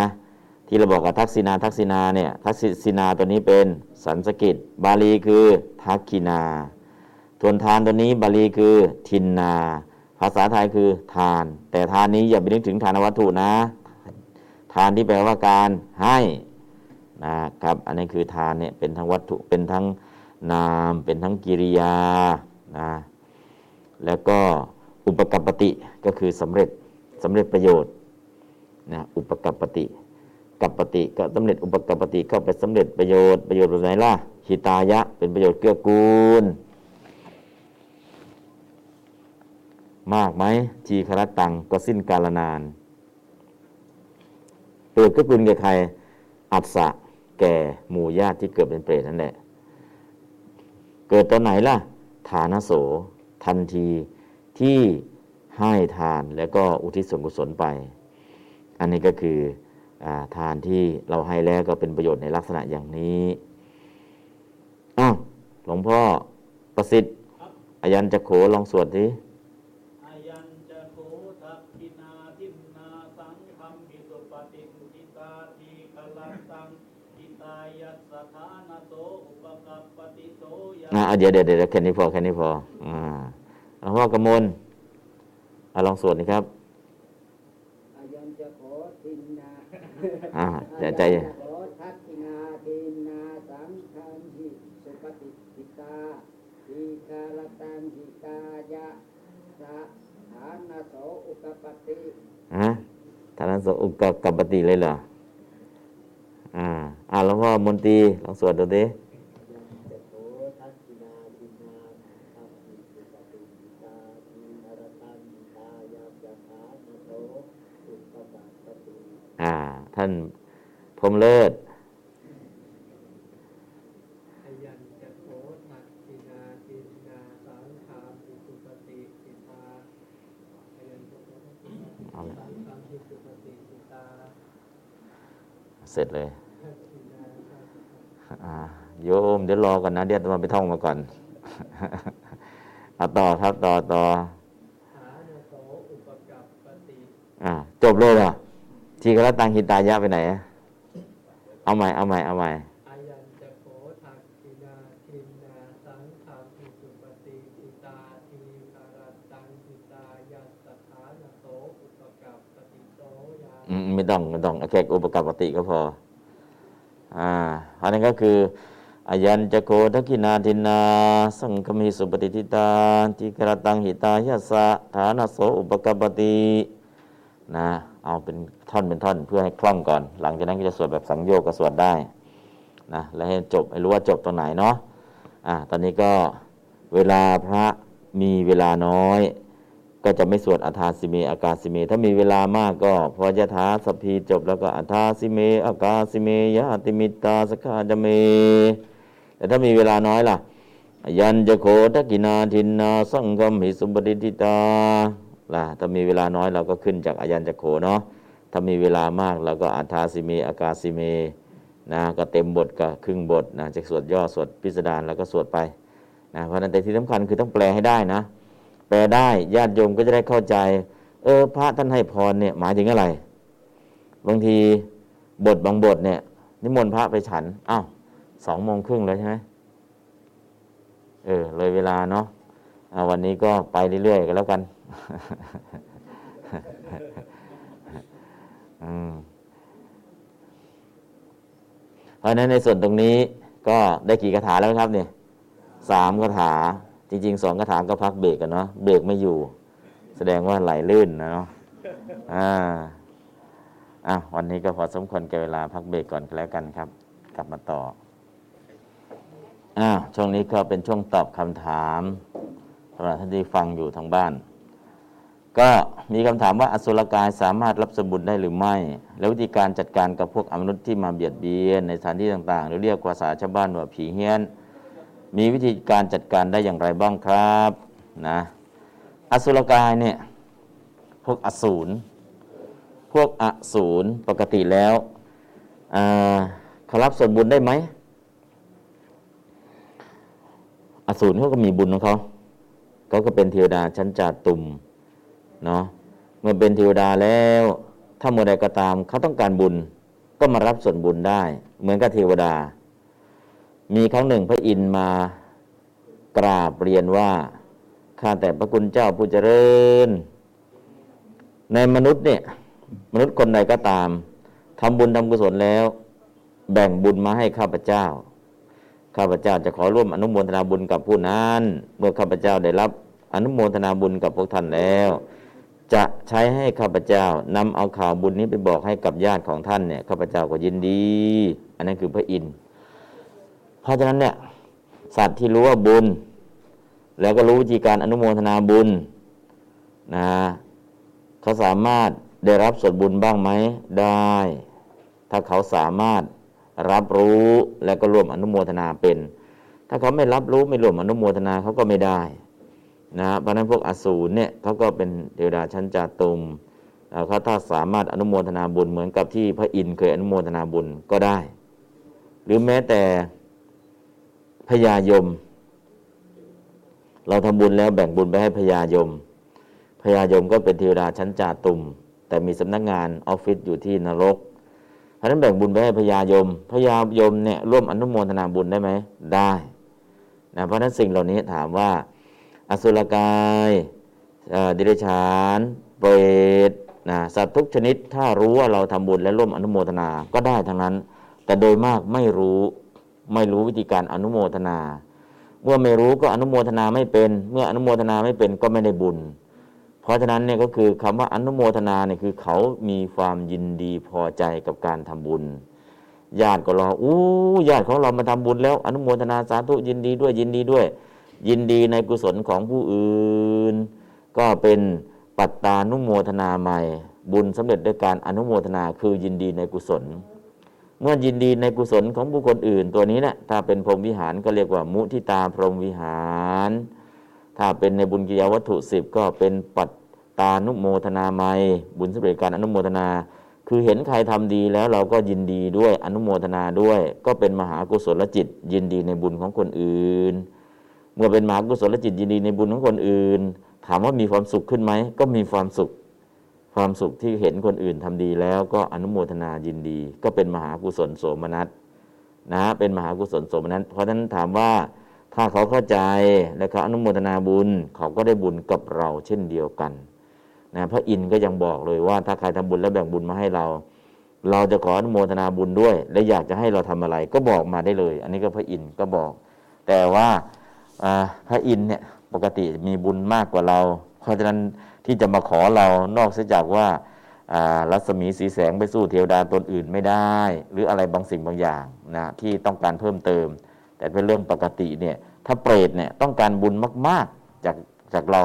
ที่เราบอกว่าทักษินาทักษินาเนี่ยทักษินาตัวนี้เป็นสันสกฤตบาลีคือทักขินาทวนทานตัวนี้บาลีคือทินนา ภาษาไทยคือทาน แต่ทานนี้อย่าไปนึกถึงทานวัตถุนะ ทานที่แปลว่าการให้ นะครับ อันนี้คือทานเนี่ยเป็นทั้งวัตถุเป็นทั้งนามเป็นทั้งกิริยานะแล้วก็อุปกัปปติก็คือสำเร็จสำเร็จประโยชน์นะอุปกัปปติกัปปติก็สำเร็จอุปกัปปติก็ไปสำเร็จประโยชน์ประโยชน์แบบไหนล่ะหิตายะ เป็นประโยชน์เกื้อกูล มากไหมทีครัตังก็สิ้นกาลนานเปรตก็คุณแก่ใครอัศะ แก่หมู่ญาติที่เกิดเป็นเปรตนั่นแหละ เกิดตอนไหนล่ะ ฐานโส ทันทีที่ให้ทานแล้วก็อุทิศส่วนกุศลไป อันนี้ก็คืออทานที่เราให้แล้วก็เป็นประโยชน์ในลักษณะอย่างนี้อ้าวหลวงพ่อประสิทธิ์อายันจะโขลองสวดที อายัญจะโคทักขินาทิมนาสังคำพิสุปฏิทิตาทีคลันตังทิตายัสสถานโสอุปกัปปติโสยา อ่าเดี๋ยวเดี๋ยวเดี๋ยวแค่นี้พอแค่นี้พออ่าหลวงพ่อกำมลอ่าลองสวดนี่ครับอายัญจะขอทินนาอ่าใจใจอายัญจะขอทักขินาทินนาสังคันหิสุปฏิทิตาทีคารตังหิตายะสะฐานโสอุกปปติฮะทานันโสอุกกัปปติเลยเหรอ อ่า อ่าหลวงพ่อมนตรีลองสวดดูดิ จะโขทักขินาทินนาสังคันหิสุปฏิทิตาทีคารตังหิตายะสะฐานโสอุกปปติ อ่า ท่านพรหมเลิศอายัญจะโคทักขินาทินนาสังขามปิสุปฏิสิตาอายัญจะโคทักขินาเอาละสังขามปิสุปฏิสิตาเสร็จเลยทักขินาทักขินาอ่าโยมเดี๋ยวรอก่อนนะเดี๋ยวอาตมาไปท่องมาก่อนเอาต่อครับต่อต่อฐานโสอุปกัปปติอ่าจบเลยเหรอ ทีกรตังหิตายะไปไหนอะเอาใหม่ เอาใหม่ เอาใหม่อายัญจะโคทักขินาทินนาสังขามปิสุปฏิสิตาทีคารตังสิตายัสสถานโสอุปกัปปติโสยาอืมไม่ต้องไม่ต้องเอาแค่อุปกรณ์ปกติก็พอ อ่า อันนั้นก็คืออายัญจะโกทักขินาทินา สังคมิสุปฏิทิตาทิกรตังหิตายาสะฐานโสอุปกปปตินะ เอาเป็นท่อนเป็นท่อนเพื่อให้คล่องก่อน หลังจากนั้นก็จะสวดแบบสังโยกก็สวดได้นะแล้วให้จบให้รู้ว่าจบตรงไหนเนาะอ่าตอนนี้ก็เวลาพระมีเวลาน้อย ก็จะไม่สวดอัฏฐาสิเม อากาสิเม ถ้ามีเวลามากก็พอยะถาสพพีจบแล้วก็อัฏฐาสิเม อากาสิเมยะติมิตาสกาจเม แต่ถ้ามีเวลาน้อยล่ะยันจะโคทักกินาทินนาสังกมหิสุปฏิทิตา ล่ะถ้ามีเวลาน้อยเราก็ขึ้นจากอายันจะโคเนาะถ้ามีเวลามากเราก็อัฏฐาสิเมอากาสิเมนะก็เต็มบทก็ครึ่งบทนะจะสวดย่อสวดพิสดารแล้วก็สวดไปนะเพราะนั้นแต่ที่สำคัญคือต้องแปลให้ได้นะ แปลได้ญาติโยมก็จะได้เข้าใจ เออพระท่านให้พรเนี่ยหมายถึงอะไร บางทีบทบางบทเนี่ย นิมนต์พระไปฉันอ้าวสองโมงครึ่งแล้วใช่ไหมเออเลยเวลาเนาะวันนี้ก็ไปเรื่อยๆกันแล้วกัน เพราะฉะนั้นในส่วนตรงนี้ก็ได้กี่คาถาแล้วครับเนี่ยสามคาถา จริงๆสองคาถาก็พักเบรกกันเนาะเบรกไม่อยู่ แสดงว่าไหลลื่นนะเนาะอ่าอะวันนี้ก็พอสมควรแก่เวลาพักเบรกก่อนแล้วกันครับ กลับมาต่ออ่าช่วงนี้ก็เป็นช่วงตอบคำถามสำหรับท่านที่ฟังอยู่ทางบ้าน ก็มีคำถามว่าอสุรกายสามารถรับสมบุญได้หรือไม่ แล้ววิธีการจัดการกับพวกอมนุษย์ที่มาเบียดเบียนในสถานที่ต่างๆหรือเรียกภาษาชาวบ้านว่าผีเฮี้ยน มีวิธีการจัดการได้อย่างไรบ้างครับนะอสุรกายเนี่ยพวกอสูรพวกอสูรปกติแล้วเขารับส่วนบุญได้ไหมอสูรเขาก็มีบุญของเขาเขาก็เป็นเทวดาชั้นจาตุม เนาะเมื่อเป็นเทวดาแล้ว ถ้าเมื่อใดก็ตามเขาต้องการบุญก็มารับส่วนบุญได้ เหมือนกับเทวดา มีครั้งหนึ่งพระอินทร์มากราบเรียนว่าข้าแต่พระคุณเจ้าผู้เจริญ ในมนุษย์เนี่ย มนุษย์คนใดก็ตามทำบุญทำกุศลแล้ว แบ่งบุญมาให้ข้าพเจ้า ข้าพเจ้าจะขอร่วมอนุโมทนาบุญกับผู้นั้น เมื่อข้าพเจ้าได้รับอนุโมทนาบุญกับพวกท่านแล้ว จะใช้ให้ข้าพเจ้านำเอาข่าวบุญนี้ไปบอกให้กับญาติของท่านเนี่ยข้าพเจ้าก็ยินดี อันนั้นคือพระอินทร์เพราะฉะนั้นเนี่ยสัตว์ที่รู้ว่าบุญ แล้วก็รู้วิธีการอนุโมทนาบุญนะเขาสามารถได้รับส่วนบุญบ้างไหมได้ ถ้าเขาสามารถรับรู้และก็ร่วมอนุโมทนาเป็น ถ้าเขาไม่รับรู้ไม่ร่วมอนุโมทนาเขาก็ไม่ได้ นะเพราะนั้นพวกอสูรเนี่ยเขาก็เป็นเทวดาชั้นจาตุมเขาถ้าสามารถอนุโมทนาบุญเหมือนกับที่พระอินทร์เคยอนุโมทนาบุญก็ได้ หรือแม้แต่พญายม เราทำบุญแล้วแบ่งบุญไปให้พญายมพญายมก็เป็นเทวดาชั้นจาตุม แต่มีสำนักงานออฟฟิศอยู่ที่นรกเพราะนั้นแบ่งบุญไปให้พญายมพญายมเนี่ยร่วมอนุโมทนาบุญได้ไหมได้นะเพราะนั้นสิ่งเหล่านี้ถามว่า อสุรกายดิเรชาน เปรตนะสัตว์ทุกชนิดถ้ารู้ว่าเราทำบุญและร่วมอนุโมทนาก็ได้ทั้งนั้น แต่โดยมากไม่รู้ไม่รู้วิธีการอนุโมทนา เมื่อไม่รู้ก็อนุโมทนาไม่เป็น เมื่ออนุโมทนาไม่เป็นก็ไม่ได้บุญ เพราะฉะนั้นเนี่ยก็คือคำว่าอนุโมทนาเนี่ยคือเขามีความยินดีพอใจกับการทำบุญญาติก็รออู้ญาติของเรามาทำบุญแล้ว อนุโมทนาสาธุยินดีด้วยยินดีด้วย ยินดีในกุศลของผู้อื่น ก็เป็นปัตตานุโมทนาใหม่ บุญสำเร็จด้วยการอนุโมทนาคือยินดีในกุศล เมื่อยินดีในกุศลของบุคคลอื่น ตัวนี้เนะถ้าเป็นพรหมวิหารก็เรียกว่ามุทิตาพรหมวิหาร ถ้าเป็นในบุญกิยาวัตถุสิบก็เป็นปัตตานุโมทนาไมบุญสำเร็จการอนุโมทนา คือเห็นใครทำดีแล้วเราก็ยินดีด้วยอนุโมทนาด้วย ก็เป็นมหากุศลจิต ยินดีในบุญของคนอื่น เมื่อเป็นมหากุศลจิตยินดีในบุญของคนอื่น ถามว่ามีความสุขขึ้นไหมก็มีความสุข ความสุขที่เห็นคนอื่นทำดีแล้วก็อนุโมทนายินดี ก็เป็นมหากุศลโสมนัสนะเป็นมหากุศลโสมนัสเพราะฉะนั้นถามว่าถ้าเขาเข้าใจและเขาอนุโมทนาบุญเขาก็ได้บุญกับเราเช่นเดียวกันนะพระอินทร์ก็ยังบอกเลยว่าถ้าใครทำบุญแล้วแบ่งบุญมาให้เรา เราจะขออนุโมทนาบุญด้วย และอยากจะให้เราทำอะไรก็บอกมาได้เลย อันนี้ก็พระอินทร์ก็บอก แต่ว่า พระอินทร์เนี่ยปกติมีบุญมากกว่าเรา เพราะฉะนั้นที่จะมาขอเรานอกเสียจากว่ารัศมีสีแสงไปสู้เทวดาตนอื่นไม่ได้ หรืออะไรบางสิ่งบางอย่างนะที่ต้องการเพิ่มเติม แต่เป็นเรื่องปกติเนี่ยถ้าเปรตเนี่ยต้องการบุญมาก ๆ จากจากเรา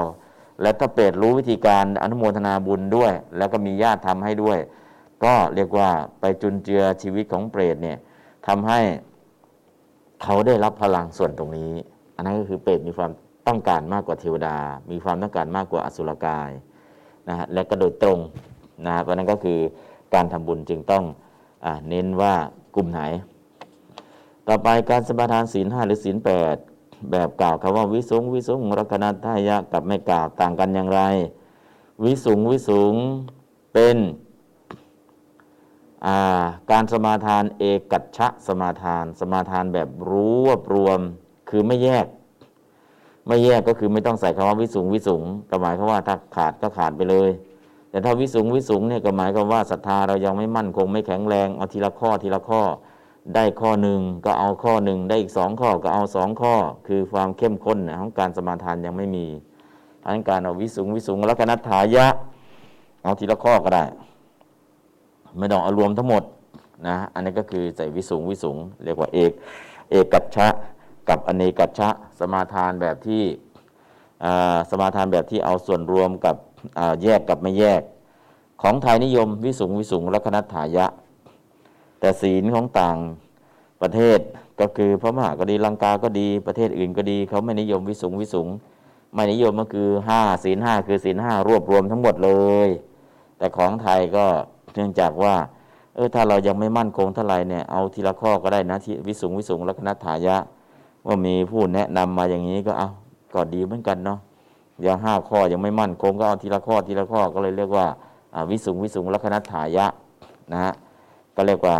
และถ้าเปรตรู้วิธีการอนุโมทนาบุญด้วย แล้วก็มีญาติทำให้ด้วย ก็เรียกว่าไปจุนเจือชีวิตของเปรตเนี่ยทำให้เขาได้รับพลังส่วนตรงนี้ อันนั้นก็คือเปรตมีความต้องการมากกว่าเทวดา มีความต้องการมากกว่าอสุรกายนะฮะและก็โดยตรงนะฮะเพราะนั้นก็คือการทำบุญจึงต้องอเน้นว่ากลุ่มไหน ต่อไปการสมาทานศีลห้าหรือศีลแปดแบบกล่าวคำว่าวิสุงวิสุงรักนัตทายะกับไม่กล่าวต่างกันอย่างไร วิสุงวิสุงเป็นการสมาทานเอกัจฉะสมาทาน สมาทานแบบรู้ว่ารวม คือไม่แยก ไม่แยกก็คือไม่ต้องใส่คำว่าวิสุงวิสุงก็หมายความว่าถ้าขาดก็ขาดไปเลย แต่ถ้าวิสุงวิสุงเนี่ยก็หมายความว่าศรัทธาเรายังไม่มั่นคงไม่แข็งแรงเอาทีละข้อทีละข้อ ได้ข้อหนึ่งก็เอาข้อหนึ่งได้อีกสองข้อก็เอาสองข้อ คือความเข้มข้นของการสมาทานยังไม่มีอันการเอาวิสุงวิสุงแล้วก็นัตถายะ เอาทีละข้อก็ได้ ไม่ต้องเอารวมทั้งหมดนะอันนี้ก็คือใส่วิสุงวิสุงเรียกว่าเอก เอกกัจฉะ กับอเนกัชชะสมาทานแบบที่สมาทานแบบที่เอาส่วนรวมกับแยกกับไม่แยก ของไทยนิยมวิสุงวิสุงลัคนัฐายะ แต่ศีลของต่างประเทศก็คือพระมหากดีลังกาก็ดีประเทศอื่นก็ดี เขาไม่นิยมวิสุงวิสุงไม่นิยมก็คือห้าศีลห้าคือศีลห้ารวบรวมทั้งหมดเลย แต่ของไทยก็เนื่องจากว่าเออถ้าเรายังไม่มั่นคงเท่าไหร่เนี่ยเอาทีละข้อก็ได้นะที่วิสุงวิสุงลัคนัฐายะ ว่ามีผู้แนะนำมาอย่างนี้ก็เอาก็ดีเหมือนกันเนาะอย่างห้าข้อยังไม่มั่นคงก็เอาทีละข้อทีละข้อก็เลยเรียกว่าวิสุงวิสุงลัคนัฐายะนะฮะก็เรียกว่า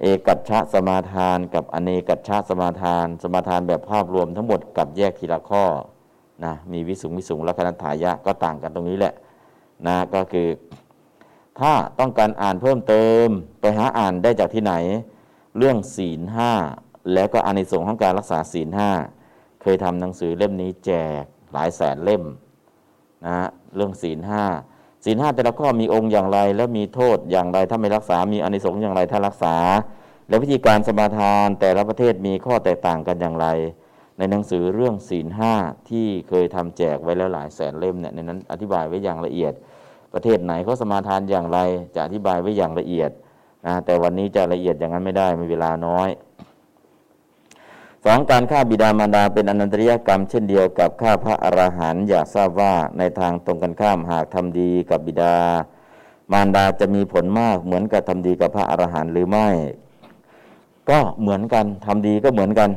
เอกัจฉะสมาทาน กับอเนกัจฉะสมาทาน สมาทานแบบภาพรวมทั้งหมดกับแยกทีละข้อนะมีวิสุงวิสุงลัคนัฐายะก็ต่างกันตรงนี้แหละนะก็คือ ถ้าต้องการอ่านเพิ่มเติมไปหาอ่านได้จากที่ไหน เรื่องศีลห้า แล้วก็อานิสงส์ของการรักษาศีลห้าเคยทำหนังสือเล่มนี้แจกหลายแสนเล่มนะเรื่องศีลห้าศีลห้าแต่ละข้อมีองค์อย่างไร แล้วมีโทษอย่างไรถ้าไม่รักษา มีอานิสงส์อย่างไรถ้ารักษา และวิธีการสมาทานแต่ละประเทศมีข้อแตกต่างกันอย่างไร ในหนังสือเรื่องศีลห้าที่เคยทำแจกไว้แล้วหลายแสนเล่มเนี่ยในนั้นอธิบายไว้อย่างละเอียด ประเทศไหนเขาสมาทานอย่างไร จะอธิบายไว้อย่างละเอียดนะแต่วันนี้จะละเอียดอย่างนั้นไม่ได้มีเวลาน้อย สองการฆ่าบิดามารดาเป็นอนันตริยกรรมเช่นเดียวกับฆ่าพระอรหันต์อยากทราบว่าในทางตรงกันข้ามหากทำดีกับบิดา มารดาจะมีผลมากเหมือนกับทำดีกับพระอรหันต์หรือไม่ ก็เหมือนกันทำดีก็เหมือนกัน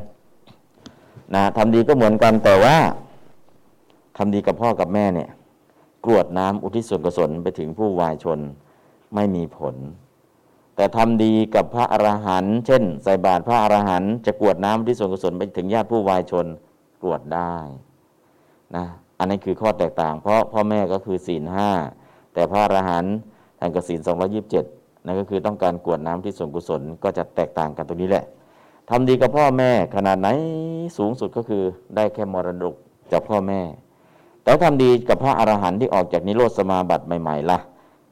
นะทำดีก็เหมือนกันแต่ว่าทำดีกับพ่อกับแม่เนี่ยกรวดน้ำอุทิศส่วนกุศลไปถึงผู้วายชนไม่มีผล แต่ทำดีกับพระอรหันต์เช่น ใส่บาตรพระอรหันต์จะกรวดน้ำอุทิศส่วนกุศลไปถึงญาติผู้วายชนกรวดได้นะอันนี้คือข้อแตกต่าง เพราะพ่อแม่ก็คือศีลห้าแต่พระอรหันต์ท่านก็ศีลสองยิบเจ็ดนั่นก็คือต้องการกรวดน้ำที่ส่วนกุศลก็จะแตกต่างกันตรงนี้แหละทำดีกับพ่อแม่ขนาดไหนสูงสุดก็คือได้แค่มรดกจากพ่อแม่ แต่ทำดีกับพระอรหันต์ที่ออกจากนิโรธสมาบัติใหม่ ๆละ่ะ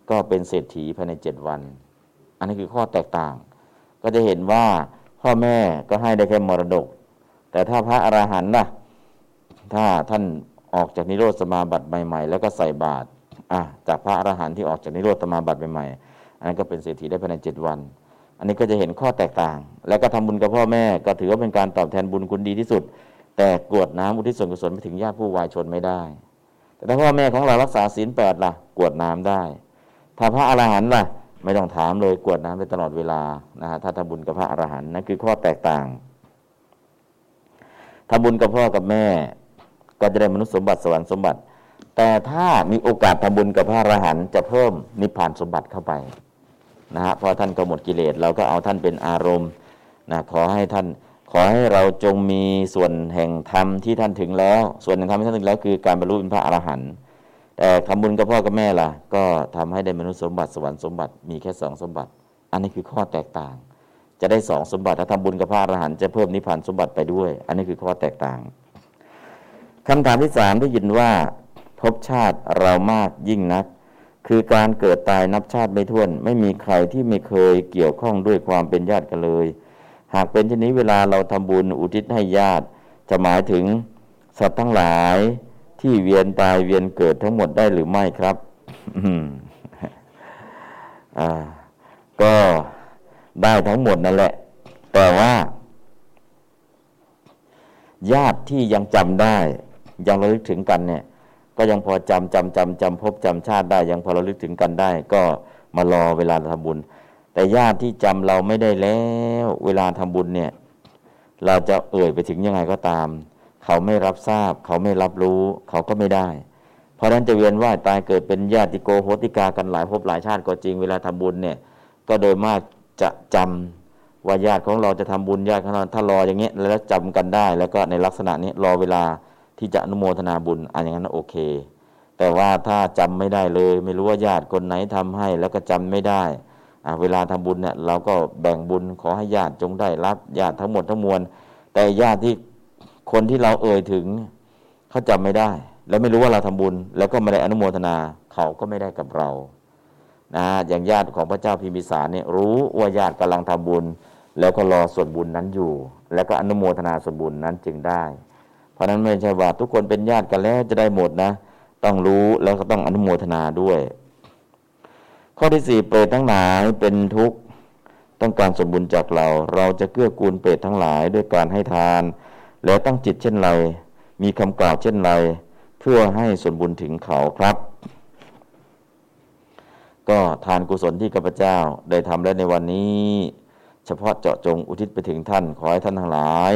ก็เป็นเศรษฐีภายในเจ็ดวัน อันนี้คือข้อแตกต่าง ก็จะเห็นว่าพ่อแม่ก็ให้ได้แค่มรดก แต่ถ้าพระอรหันต์ล่ะ ถ้าท่านออกจากนิโรธสมาบัติใหม่ ๆ แล้วก็ใส่บาตรอะจากพระอรหันต์ที่ออกจากนิโรธสมาบัติใหม่ๆอันนั้นก็เป็นเศรษฐีได้ภายในเจ็ดวัน อันนี้ก็จะเห็นข้อแตกต่าง แล้วก็ทำบุญกับพ่อแม่ก็ถือว่าเป็นการตอบแทนบุญคุณดีที่สุด แต่กวดน้ำอุทิศส่วนกุศลไปถึงญาติผู้วายชนไม่ได้ แต่ถ้าพ่อแม่ของเรารักษาศีลแปดล่ะ กวดน้ำได้ ถ้าพระอรหันต์ล่ะ ไม่ต้องถามเลยกวดน้ำได้ตลอดเวลานะฮะถ้าทำบุญกับพระอรหันต์นั่นคือข้อแตกต่างทำบุญกับพ่อกับแม่ ก็จะได้มนุษย์สมบัติสวรรค์สมบัติ แต่ถ้ามีโอกาสทำบุญกับพระอรหันต์จะเพิ่มนิพพานสมบัติเข้าไปนะฮะพอท่านก็หมดกิเลสเราก็เอาท่านเป็นอารมณ์นะขอให้ท่านขอให้เราจงมีส่วนแห่งธรรมที่ท่านถึงแล้ว ส่วนแห่งธรรมที่ท่านถึงแล้วคือการบรรลุเป็นพระอรหันต์ แต่ทำบุญกับพ่อกับแม่ล่ะ ก็ทำให้ได้มนุษย์สมบัติสวรรค์สมบัติมีแค่สองสมบัติ อันนี้คือข้อแตกต่าง จะได้สองสมบัติถ้าทำบุญกับพระอรหันต์จะเพิ่มนิพพานสมบัติไปด้วย อันนี้คือข้อแตกต่างคำถามที่สามได้ยินว่าพบชาติเรามากยิ่งนัก คือการเกิดตายนับชาติไม่ถ้วน ไม่มีใครที่ไม่เคยเกี่ยวข้องด้วยความเป็นญาติกันเลย หากเป็นเช่นนี้เวลาเราทำบุญอุทิศให้ญาติ จะหมายถึงสัตว์ทั้งหลาย ที่เวียนตายเวียนเกิดทั้งหมดได้หรือไม่ครับก็ได้ทั้งหมดนั่นแหละ แต่ว่า ญาติที่ยังจำได้ ยังระลึกถึงกันเนี่ย ก็ยังพอจำจำจำจำพบจำชาติได้ ยังพอระลึกถึงกันได้ ก็มารอเวลาทำบุญ แต่ญาติที่จำเราไม่ได้แล้ว เวลาทำบุญเนี่ย เราจะเอ่ยไปถึงยังไงก็ตาม เขาไม่รับทราบ เขาไม่รับรู้ เขาก็ไม่ได้ เพราะนั้นจะเวียนว่ายตายเกิดเป็นญาติโกโหติกากันหลายภพหลายชาติก็จริงเวลาทำบุญเนี่ย ก็โดยมากจะจำว่าญาติของเราจะทำบุญญาติของเราถ้ารออย่างเงี้ยแล้วจำกันได้ แล้วก็ในลักษณะนี้รอเวลาที่จะอนุโมทนาบุญอันอย่างนั้นโอเค แต่ว่าถ้าจำไม่ได้เลย ไม่รู้ว่าญาติคนไหนทำให้แล้วก็จำไม่ได้เวลาทำบุญเนี่ยเราก็แบ่งบุญขอให้ญาติจงได้รับญาติทั้งหมดทั้งมวล แต่ญาติที่ คนที่เราเอ่ยถึงเขาจำไม่ได้ แล้วไม่รู้ว่าเราทำบุญ แล้วก็ไม่ได้อนุโมทนาเขาก็ไม่ได้กับเรานะอย่างญาติของพระเจ้าพิมพิสารเนี่ยรู้ว่าญาติกำลังทำบุญ แล้วก็รอส่วนบุญนั้นอยู่ แล้วก็อนุโมทนาส่วนบุญนั้นจึงได้ เพราะนั้นไม่ใช่ว่าทุกคนเป็นญาติกันแล้วจะได้หมดนะ ต้องรู้แล้วก็ต้องอนุโมทนาด้วย ข้อที่สี่เปรตทั้งหลายเป็นทุกข์ต้องการสมบุญจากเรา เราจะเกื้อกูลเปรตทั้งหลายด้วยการให้ทาน แล้วตั้งจิตเช่นไร มีคำกล่าวเช่นไร เพื่อให้ส่วนบุญถึงเขาครับ ก็ทานกุศลที่ข้าพเจ้าได้ทำแล้วในวันนี้ เฉพาะเจาะจงอุทิศไปถึงท่านขอให้ท่านทั้งหลาย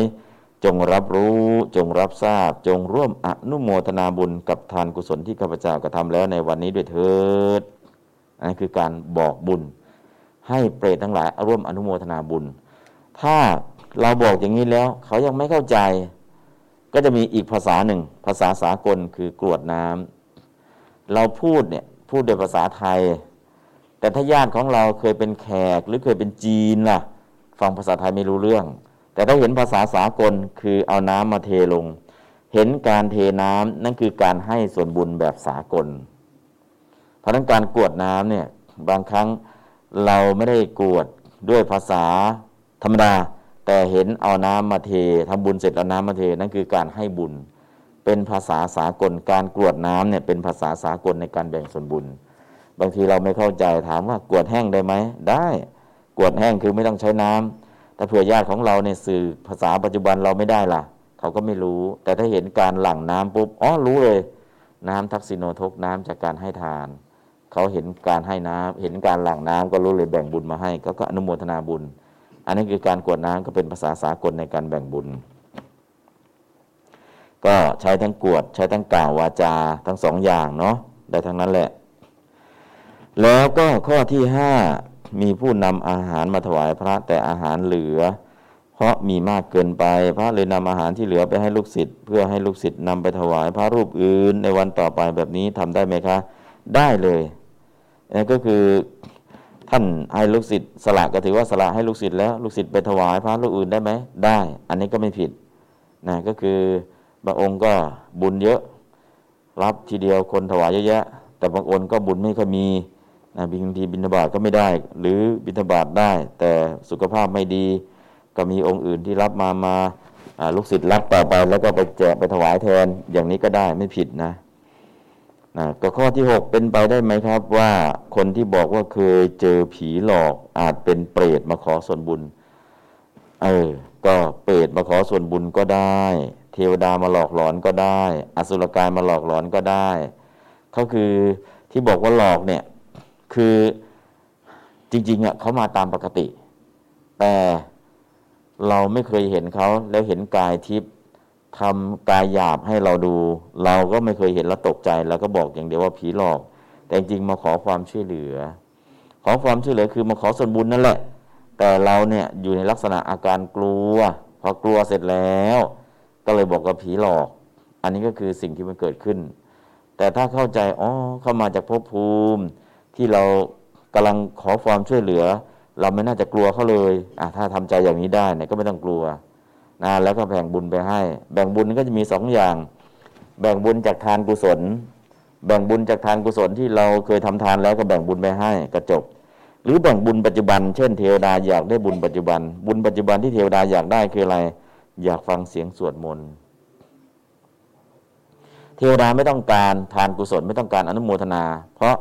จงรับรู้จงรับทราบ จงร่วมอนุโมทนาบุญกับทานกุศลที่ข้าพเจ้ากระทำแล้วในวันนี้ด้วยเถิดอันนี้คือการบอกบุญ ให้เปรตทั้งหลายร่วมอนุโมทนาบุญ ถ้า เราบอกอย่างนี้แล้ว เขายังไม่เข้าใจ ก็จะมีอีกภาษาหนึ่ง ภาษาสากลคือกรวดน้ำเราพูดเนี่ยพูดโดยภาษาไทย แต่ถ้าญาติของเราเคยเป็นแขกหรือเคยเป็นจีนล่ะ ฟังภาษาไทยไม่รู้เรื่อง แต่ถ้าเห็นภาษาสากลคือเอาน้ำมาเทลง เห็นการเทน้ำนั่นคือการให้ส่วนบุญแบบสากล เพราะนั้นการกรวดน้ำเนี่ยบางครั้งเราไม่ได้กรวดด้วยภาษาธรรมดา แต่เห็นเอาน้ำมาเททำบุญเสร็จเอาน้ำมาเทนั่นคือการให้บุญ เป็นภาษาสากลการกรวดน้ำเนี่ยเป็นภาษาสากลในการแบ่งส่วนบุญ บางทีเราไม่เข้าใจถามว่ากรวดแห้งได้ไหมได้กรวดแห้งคือไม่ต้องใช้น้ำถ้าเผื่อญาติของเราเนี่ยสื่อภาษาปัจจุบันเราไม่ได้ล่ะ เขาก็ไม่รู้ แต่ถ้าเห็นการหลั่งน้ำปุ๊บอ๋อรู้เลย น้ำทักษิโนทกน้ำจากการให้ทาน เขาเห็นการให้น้ำเห็นการหลั่งน้ำก็รู้เลยแบ่งบุญมาให้ก็ก็อนุโมทนาบุญ อันนี้คือการกวดน้ำก็เป็นภาษาสากลในการแบ่งบุญ ก็ใช้ทั้งกวดใช้ทั้งกล่าววาจาทั้งสองอย่างเนาะได้ทั้งนั้นแหละ แล้วก็ข้อที่ห้ามีผู้นำอาหารมาถวายพระแต่อาหารเหลือ เพราะมีมากเกินไป พระเลยนำอาหารที่เหลือไปให้ลูกศิษย์เพื่อให้ลูกศิษย์นำไปถวายพระรูปอื่นในวันต่อไปแบบนี้ทำได้ไหมคะ ได้เลยนั่นก็คือ ท่านให้ลูกศิษย์สละก็ถือว่าสละให้ลูกศิษย์แล้วลูกศิษย์ไปถวายพระรูปอื่นได้ไหมได้ อันนี้ก็ไม่ผิดนะก็คือบางองค์ก็บุญเยอะ รับทีเดียวคนถวายเยอะแยะ แต่บางองค์ก็บุญไม่ค่อยมีนะบางทีบิณฑบาตก็ไม่ได้ หรือบิณฑบาตได้ แต่สุขภาพไม่ดี ก็มีองค์อื่นที่รับมามาลูกศิษย์รับต่อไปแล้วก็ไปแจกไปถวายแทนอย่างนี้ก็ได้ไม่ผิดนะ นะก็ข้อที่ 6 เป็นไปได้ไหมครับว่าคนที่บอกว่าเคยเจอผีหลอกอาจเป็นเปรตมาขอส่วนบุญ เออ ก็เปรตมาขอส่วนบุญก็ได้ เทวดามาหลอกหลอนก็ได้ อสุรกายมาหลอกหลอนก็ได้เขาคือที่บอกว่าหลอกเนี่ย คือจริงๆอะเขามาตามปกติ แต่เราไม่เคยเห็นเขาแล้วเห็นกายทิพย์ ทำกายหยาบให้เราดู เราก็ไม่เคยเห็นแล้วตกใจเราก็บอกอย่างเดียวว่าผีหลอก แต่จริงมาขอความช่วยเหลือ ขอความช่วยเหลือคือมาขอส่วนบุญนั่นแหละ แต่เราเนี่ยอยู่ในลักษณะอาการกลัว พอกลัวเสร็จแล้ว ก็เลยบอกว่าผีหลอก อันนี้ก็คือสิ่งที่มันเกิดขึ้น แต่ถ้าเข้าใจอ๋อเข้ามาจากภพภูมิ ที่เรากำลังขอความช่วยเหลือ เราไม่น่าจะกลัวเขาเลยอะถ้าทำใจอย่างนี้ได้เนี่ยก็ไม่ต้องกลัว นะแล้วก็แบ่งบุญไปให้ แบ่งบุญก็จะมีสองอย่าง แบ่งบุญจากทานกุศล แบ่งบุญจากทานกุศลที่เราเคยทำทานแล้วก็แบ่งบุญไปให้กระจบ หรือแบ่งบุญปัจจุบัน เช่นเทวดาอยากได้บุญปัจจุบัน บุญปัจจุบันที่เทวดาอยากได้คืออะไร อยากฟังเสียงสวดมนต์เทวดาไม่ต้องการทานกุศลไม่ต้องการอนุโมทนา เพราะ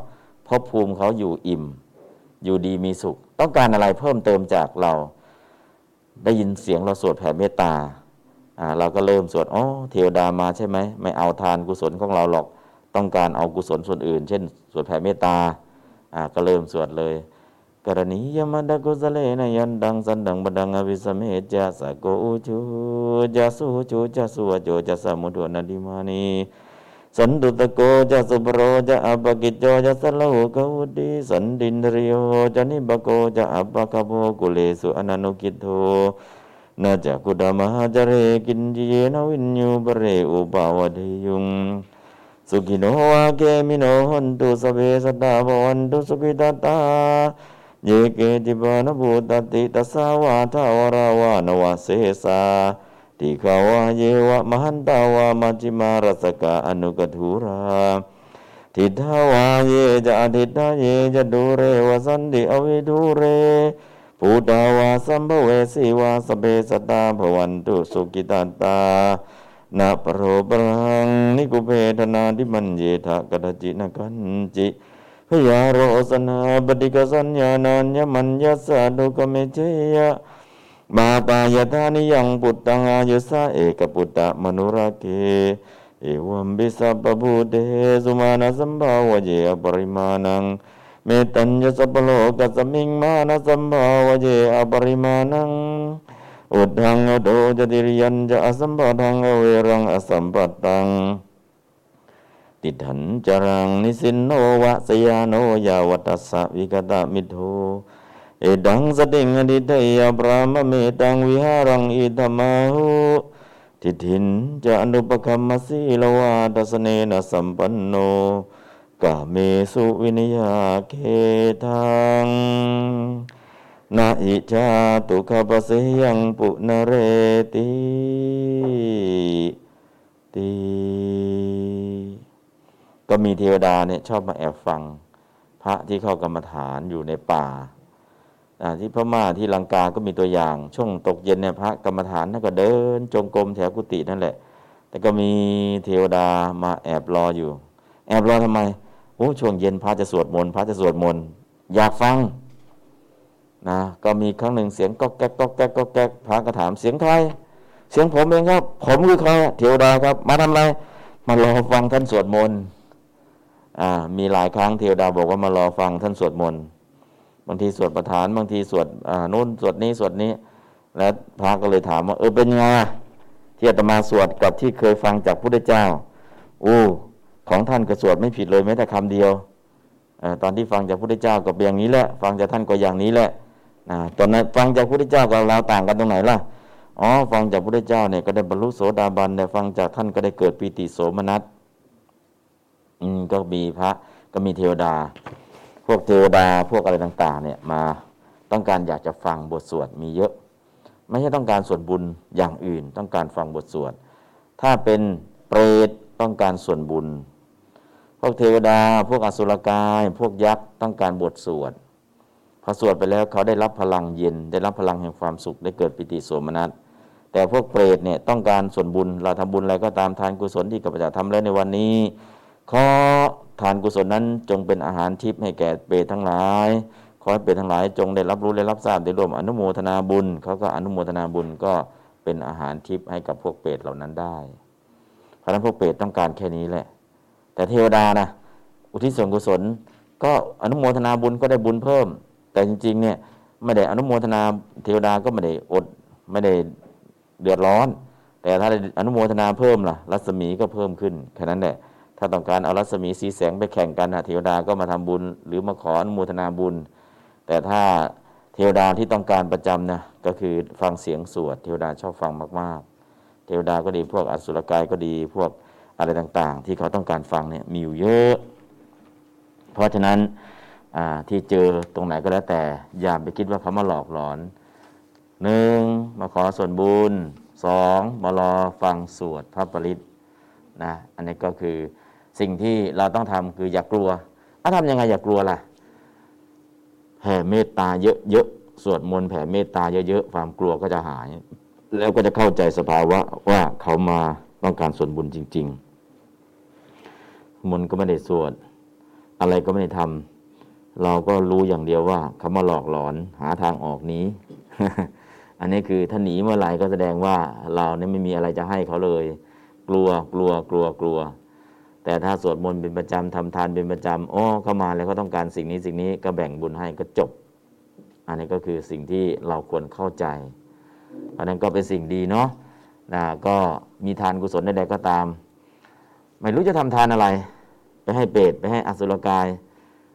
ภพภูมิเขาอยู่อิ่ม อยู่ดีมีสุข ต้องการอะไรเพิ่มเติมจากเรา ได้ยินเสียงเราสวดแผ่เมตตาอ่าเราก็เริ่มสวดอ๋อเทวดามาใช่ไหมไม่เอาทานกุศลของเราหรอกต้องการเอากุศลส่วนอื่น เช่น สวดแผ่เมตตาอ่าก็เริ่มสวดเลยกรณียมัตถกุสเลนะ ยันตังสันตัง ปะทังอภิสเมจจะ สักโกอุชูจะสุหุชูจะสุวโจ จัสสะ มุทุ อนติมานี สันตุสสโกจะสุภโรจะอัปปกิจโจจะสัลลหุกวุตติ สันตินทริโยจะนิปโกจะอัปปคัพโภกุเลสุอนนุคิทโธ นะ จะ ขุททัง สมาจเรกิญจิ เยนะ วิญญู ปเรอุปวเทยยุงสุขิโนวาเขมิโน โหนตุ สัพเพ สัตตา ภวันตุสุขิตัตตาเยเกจิ ปาณภูตัตถิตสาวา ถาวราวา อนวเสสา ติขาวาเยวะมหันตาวามัจิมารสกะอนุกทุราทิทาวาเยจะอทิตาเยจะดูเรวสันติอวิดูเรปูตาวาสัมภเวสีวาสเบสตาภวันตุสุกิตตานาปโรปรังนิกุเพทนาทิมันเยทะกตจินกันจิพยาโรสนาบดิกสัญญานัญญมัญญสาดุกเมเจยะ มาปายธานิยังปุตตังอายุสาเอกปุตตะมนุรเกเอวัมบิสัพพุเตสุมาณสัมภาวเยอปริมาณังเมตัญญสัพโลกัสมิงมานะสัมภาวเยอปริมาณังอุดังอโดจติริยันจะอสัมปทังอเวรังอสัมปตังติถันจรังนิสินโนวะสยาโนยาวัตสะวิกตามิโท เอดังสติงอดิเตยปรามเมตังวิหารังอิธมาหุทิทินจะอนุปคัมมสีลวาทัสเนนะสัมปันโนกาเมสุวินยาเกทังนาอิจาตุขปเสยังปุนเรติตีก็มีเทวดาเนี่ยชอบมาแอบฟัง พระที่เข้ากรรมฐานอยู่ในป่า ที่พม่าที่ลังกาก็มีตัวอย่าง ช่วงตกเย็นเนี่ยพระกรรมฐานท่านก็เดิน จงกรมแถวกุฏินั่นแหละ แต่ก็มีเทวดามาแอบรออยู่ แอบรอทำไมโอ้ช่วงเย็นพระจะสวดมนต์พระจะสวดมนต์อยากฟังนะก็มีครั้งหนึ่งเสียงก็แก๊กก็แก๊กก็แก๊กพระก็ถามเสียงใครเสียงผมเองครับ ผมคือใครเทวดาครับ มาทำอะไร มารอฟังท่านสวดมนต์อ่ามีหลายครั้งเทวดาบอกว่ามารอฟังท่านสวดมนต์ บางทีสวดประธาน บางทีสวดอ่านู้นสวดนี้สวดนี้ แล้วพระก็เลยถามว่าเออเป็นไงที่อาตมาสวดกับที่เคยฟังจากพระพุทธเจ้าโอ้ของท่านก็สวดไม่ผิดเลยแม้แต่คำเดียวอตอนที่ฟังจากพระพุทธเจ้าก็เป็นอย่างนี้แหละ ฟังจากท่านก็อย่างนี้แหละนะตอนนั้นฟังจากพระพุทธเจ้ากับเราต่างกันตรงไหนล่ะอ๋อฟังจากพระพุทธเจ้าเนี่ยก็ได้บรรลุโสดาบันแต่ฟังจากท่านก็ได้เกิดปีติโสมนัสอืมก็มีพระก็มีเทวดา พวกเทวดาพวกอะไรต่างๆเนี่ยมาต้องการอยากจะฟังบทสวดมีเยอะ ไม่ใช่ต้องการส่วนบุญอย่างอื่น ต้องการฟังบทสวด ถ้าเป็นเปรตต้องการส่วนบุญ พวกเทวดา พวกอสุรกาย พวกยักษ์ต้องการบทสวดพอสวดไปแล้วเขาได้รับพลังเย็น ได้รับพลังแห่งความสุขได้เกิดปิติสมนัสแต่พวกเปรตเนี่ยต้องการส่วนบุญเราทำบุญอะไรก็ตามทานกุศลที่กับพระจาทำแล้วในวันนี้ ขอทานกุศลนั้นจงเป็นอาหารทิพย์ให้แก่เปรตทั้งหลาย ขอให้เปรตทั้งหลายจงได้รับรู้ได้รับทราบได้ร่วมอนุโมทนาบุญเขาก็อนุโมทนาบุญก็เป็นอาหารทิพย์ให้กับพวกเปรตเหล่านั้นได้ เพราะนั้นพวกเปรตต้องการแค่นี้แหละ แต่เทวดานะอุทิศส่วนกุศล ก็อนุโมทนาบุญก็ได้บุญเพิ่ม แต่จริงๆเนี่ยไม่ได้อนุโมทนาเทวดาก็ไม่ได้อดไม่ได้เดือดร้อน แต่ถ้าได้อนุโมทนาเพิ่มล่ะรัศมีก็เพิ่มขึ้นแค่นั้นแหละ ถ้าต้องการเอารัศมีสีแสงไปแข่งกันเทวดาก็มาทำบุญ หรือมาขออนุโมทนาบุญ แต่ถ้าเทวดาที่ต้องการประจำนะก็คือฟังเสียงสวดเทวดาชอบฟังมากๆ เทวดาก็ดีพวกอสุรกายก็ดีพวกอะไรต่างๆ ที่เขาต้องการฟังเนี่ยมีอยู่เยอะ เพราะฉะนั้นที่เจอตรงไหนก็แล้วแต่ อย่าไปคิดว่าเขามาหลอกหลอนหนึ่งมาขอส่วนบุญสองมารอฟังสวดพระปริตนะอันนี้ก็คือ สิ่งที่เราต้องทำคืออย่ากกลัวถ้าทำยังไงอย่ากกลัวล่ะแผ่เมตตาเยอะๆสวดมนต์แผ่เมตตาเยอะๆความกลัวก็จะหาย แล้วก็จะเข้าใจสภาวะว่าเขามาต้องการส่วนบุญจริง ๆ มนต์ก็ไม่ได้สวด อะไรก็ไม่ได้ทำเราก็รู้อย่างเดียวว่าเขามาหลอกหลอนหาทางออกนี้ อันนี้คือถ้าหนีเมื่อไหร่ก็แสดงว่าเราเนี่ยไม่มีอะไรจะให้เขาเลย กลัวกลัวกลัวกลัว แต่ถ้าสวดมนต์เป็นประจำทำทานเป็นประจำอ๋อเข้ามาแล้วก็ต้องการสิ่งนี้สิ่งนี้ก็แบ่งบุญให้ก็จบ อันนี้ก็คือสิ่งที่เราควรเข้าใจอันนั้นก็เป็นสิ่งดีเนาะนะก็มีทานกุศลใดๆก็ตาม ไม่รู้จะทำทานอะไร ไปให้เปรตไปให้อสุรกาย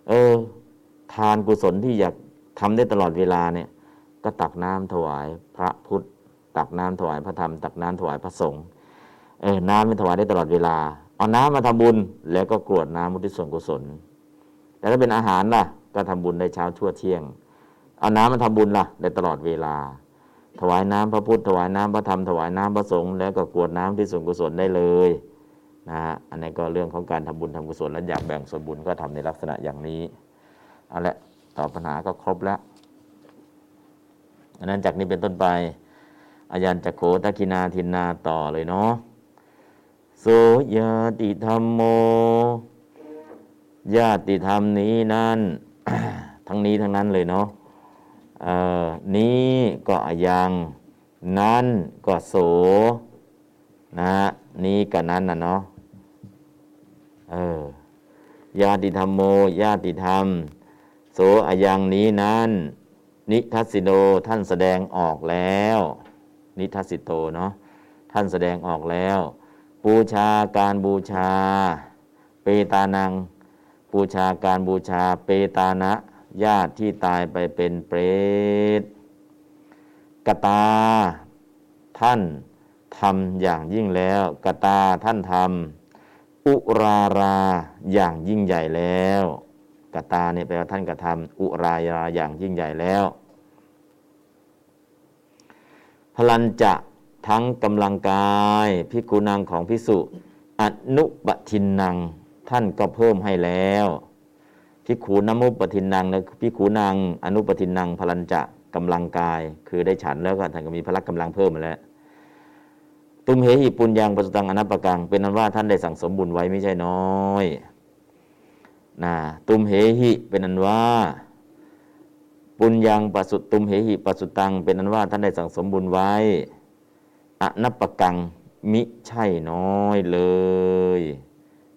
เออ ทานกุศลที่อยากทำได้ตลอดเวลาเนี่ย ก็ตักน้ำถวายพระพุทธ ตักน้ำถวายพระธรรม ตักน้ำถวายพระสงฆ์เออน้ำไม่ถวายได้ตลอดเวลา เอาน้ำมาทำบุญแล้วก็กรวดน้ำมุทิส่วนกุศล แต่ถ้าเป็นอาหารล่ะ ก็ทำบุญได้เช้าชั่วเที่ยง เอาน้ำมาทำบุญล่ะได้ตลอดเวลา ถวายน้ำพระพุทธถวายน้ำพระธรรมถวายน้ำพระสงฆ์แล้วก็กรวดน้ำที่ส่วนกุศลได้เลยนะฮะอันนี้ก็เรื่องของการทำบุญทำกุศลและอยากแบ่งส่วนบุญก็ทำในลักษณะอย่างนี้เอาละตอบปัญหาก็ครบแล้วอันนั้นจากนี้เป็นต้นไปอาจารย์จักโขตะกินาทินนาต่อเลยเนาะ โสยาติธรรมโม ญาติธรรมนี้นั้นทั้งนี้ทั้งนั้นเลยเนาะนี้ก็ยังนั้นก็โสนะนี้กับนั้นนะเนาะเออญาติธรรมโม ญาติธรรม โสอายังนี้นั้น นิทัสิโนท่านแสดงออกแล้ว นิทัสิโตเนาะท่านแสดงออกแล้ว บูชาการบูชา เปตานัง บูชาการบูชา เปตานะญาติที่ตายไปเป็นเปรตกตา ท่านทำอย่างยิ่งแล้วกตาท่านทำอุราราอย่างยิ่งใหญ่แล้วกตาเนี่ยแปลว่าท่านกระทำอุรายาอย่างยิ่งใหญ่แล้ว พลันจะ ทั้งกำลังกายพิกุนังของพิสุอนุปทินนังท่านก็เพิ่มให้แล้วพิขูนมุปทินนังนะพิขูนางอนุปทินนังพลัญจะกำลังกาย คือได้ฉันแล้วก็ท่านก็มีพละกำลังเพิ่มมาแล้ว ตุมเหหิปุญญังปัสตังอนัปปกัง เป็นนั้นว่าท่านได้สั่งสมบุญไว้ไม่ใช่น้อยนะตุมเหหิเป็นนั้นว่า ปุญญังปัสุตุมเหหิปัสุตัง เป็นนั้นว่าท่านได้สั่งสมบุญไว้ อนัปปกังมิใช่น้อยเลย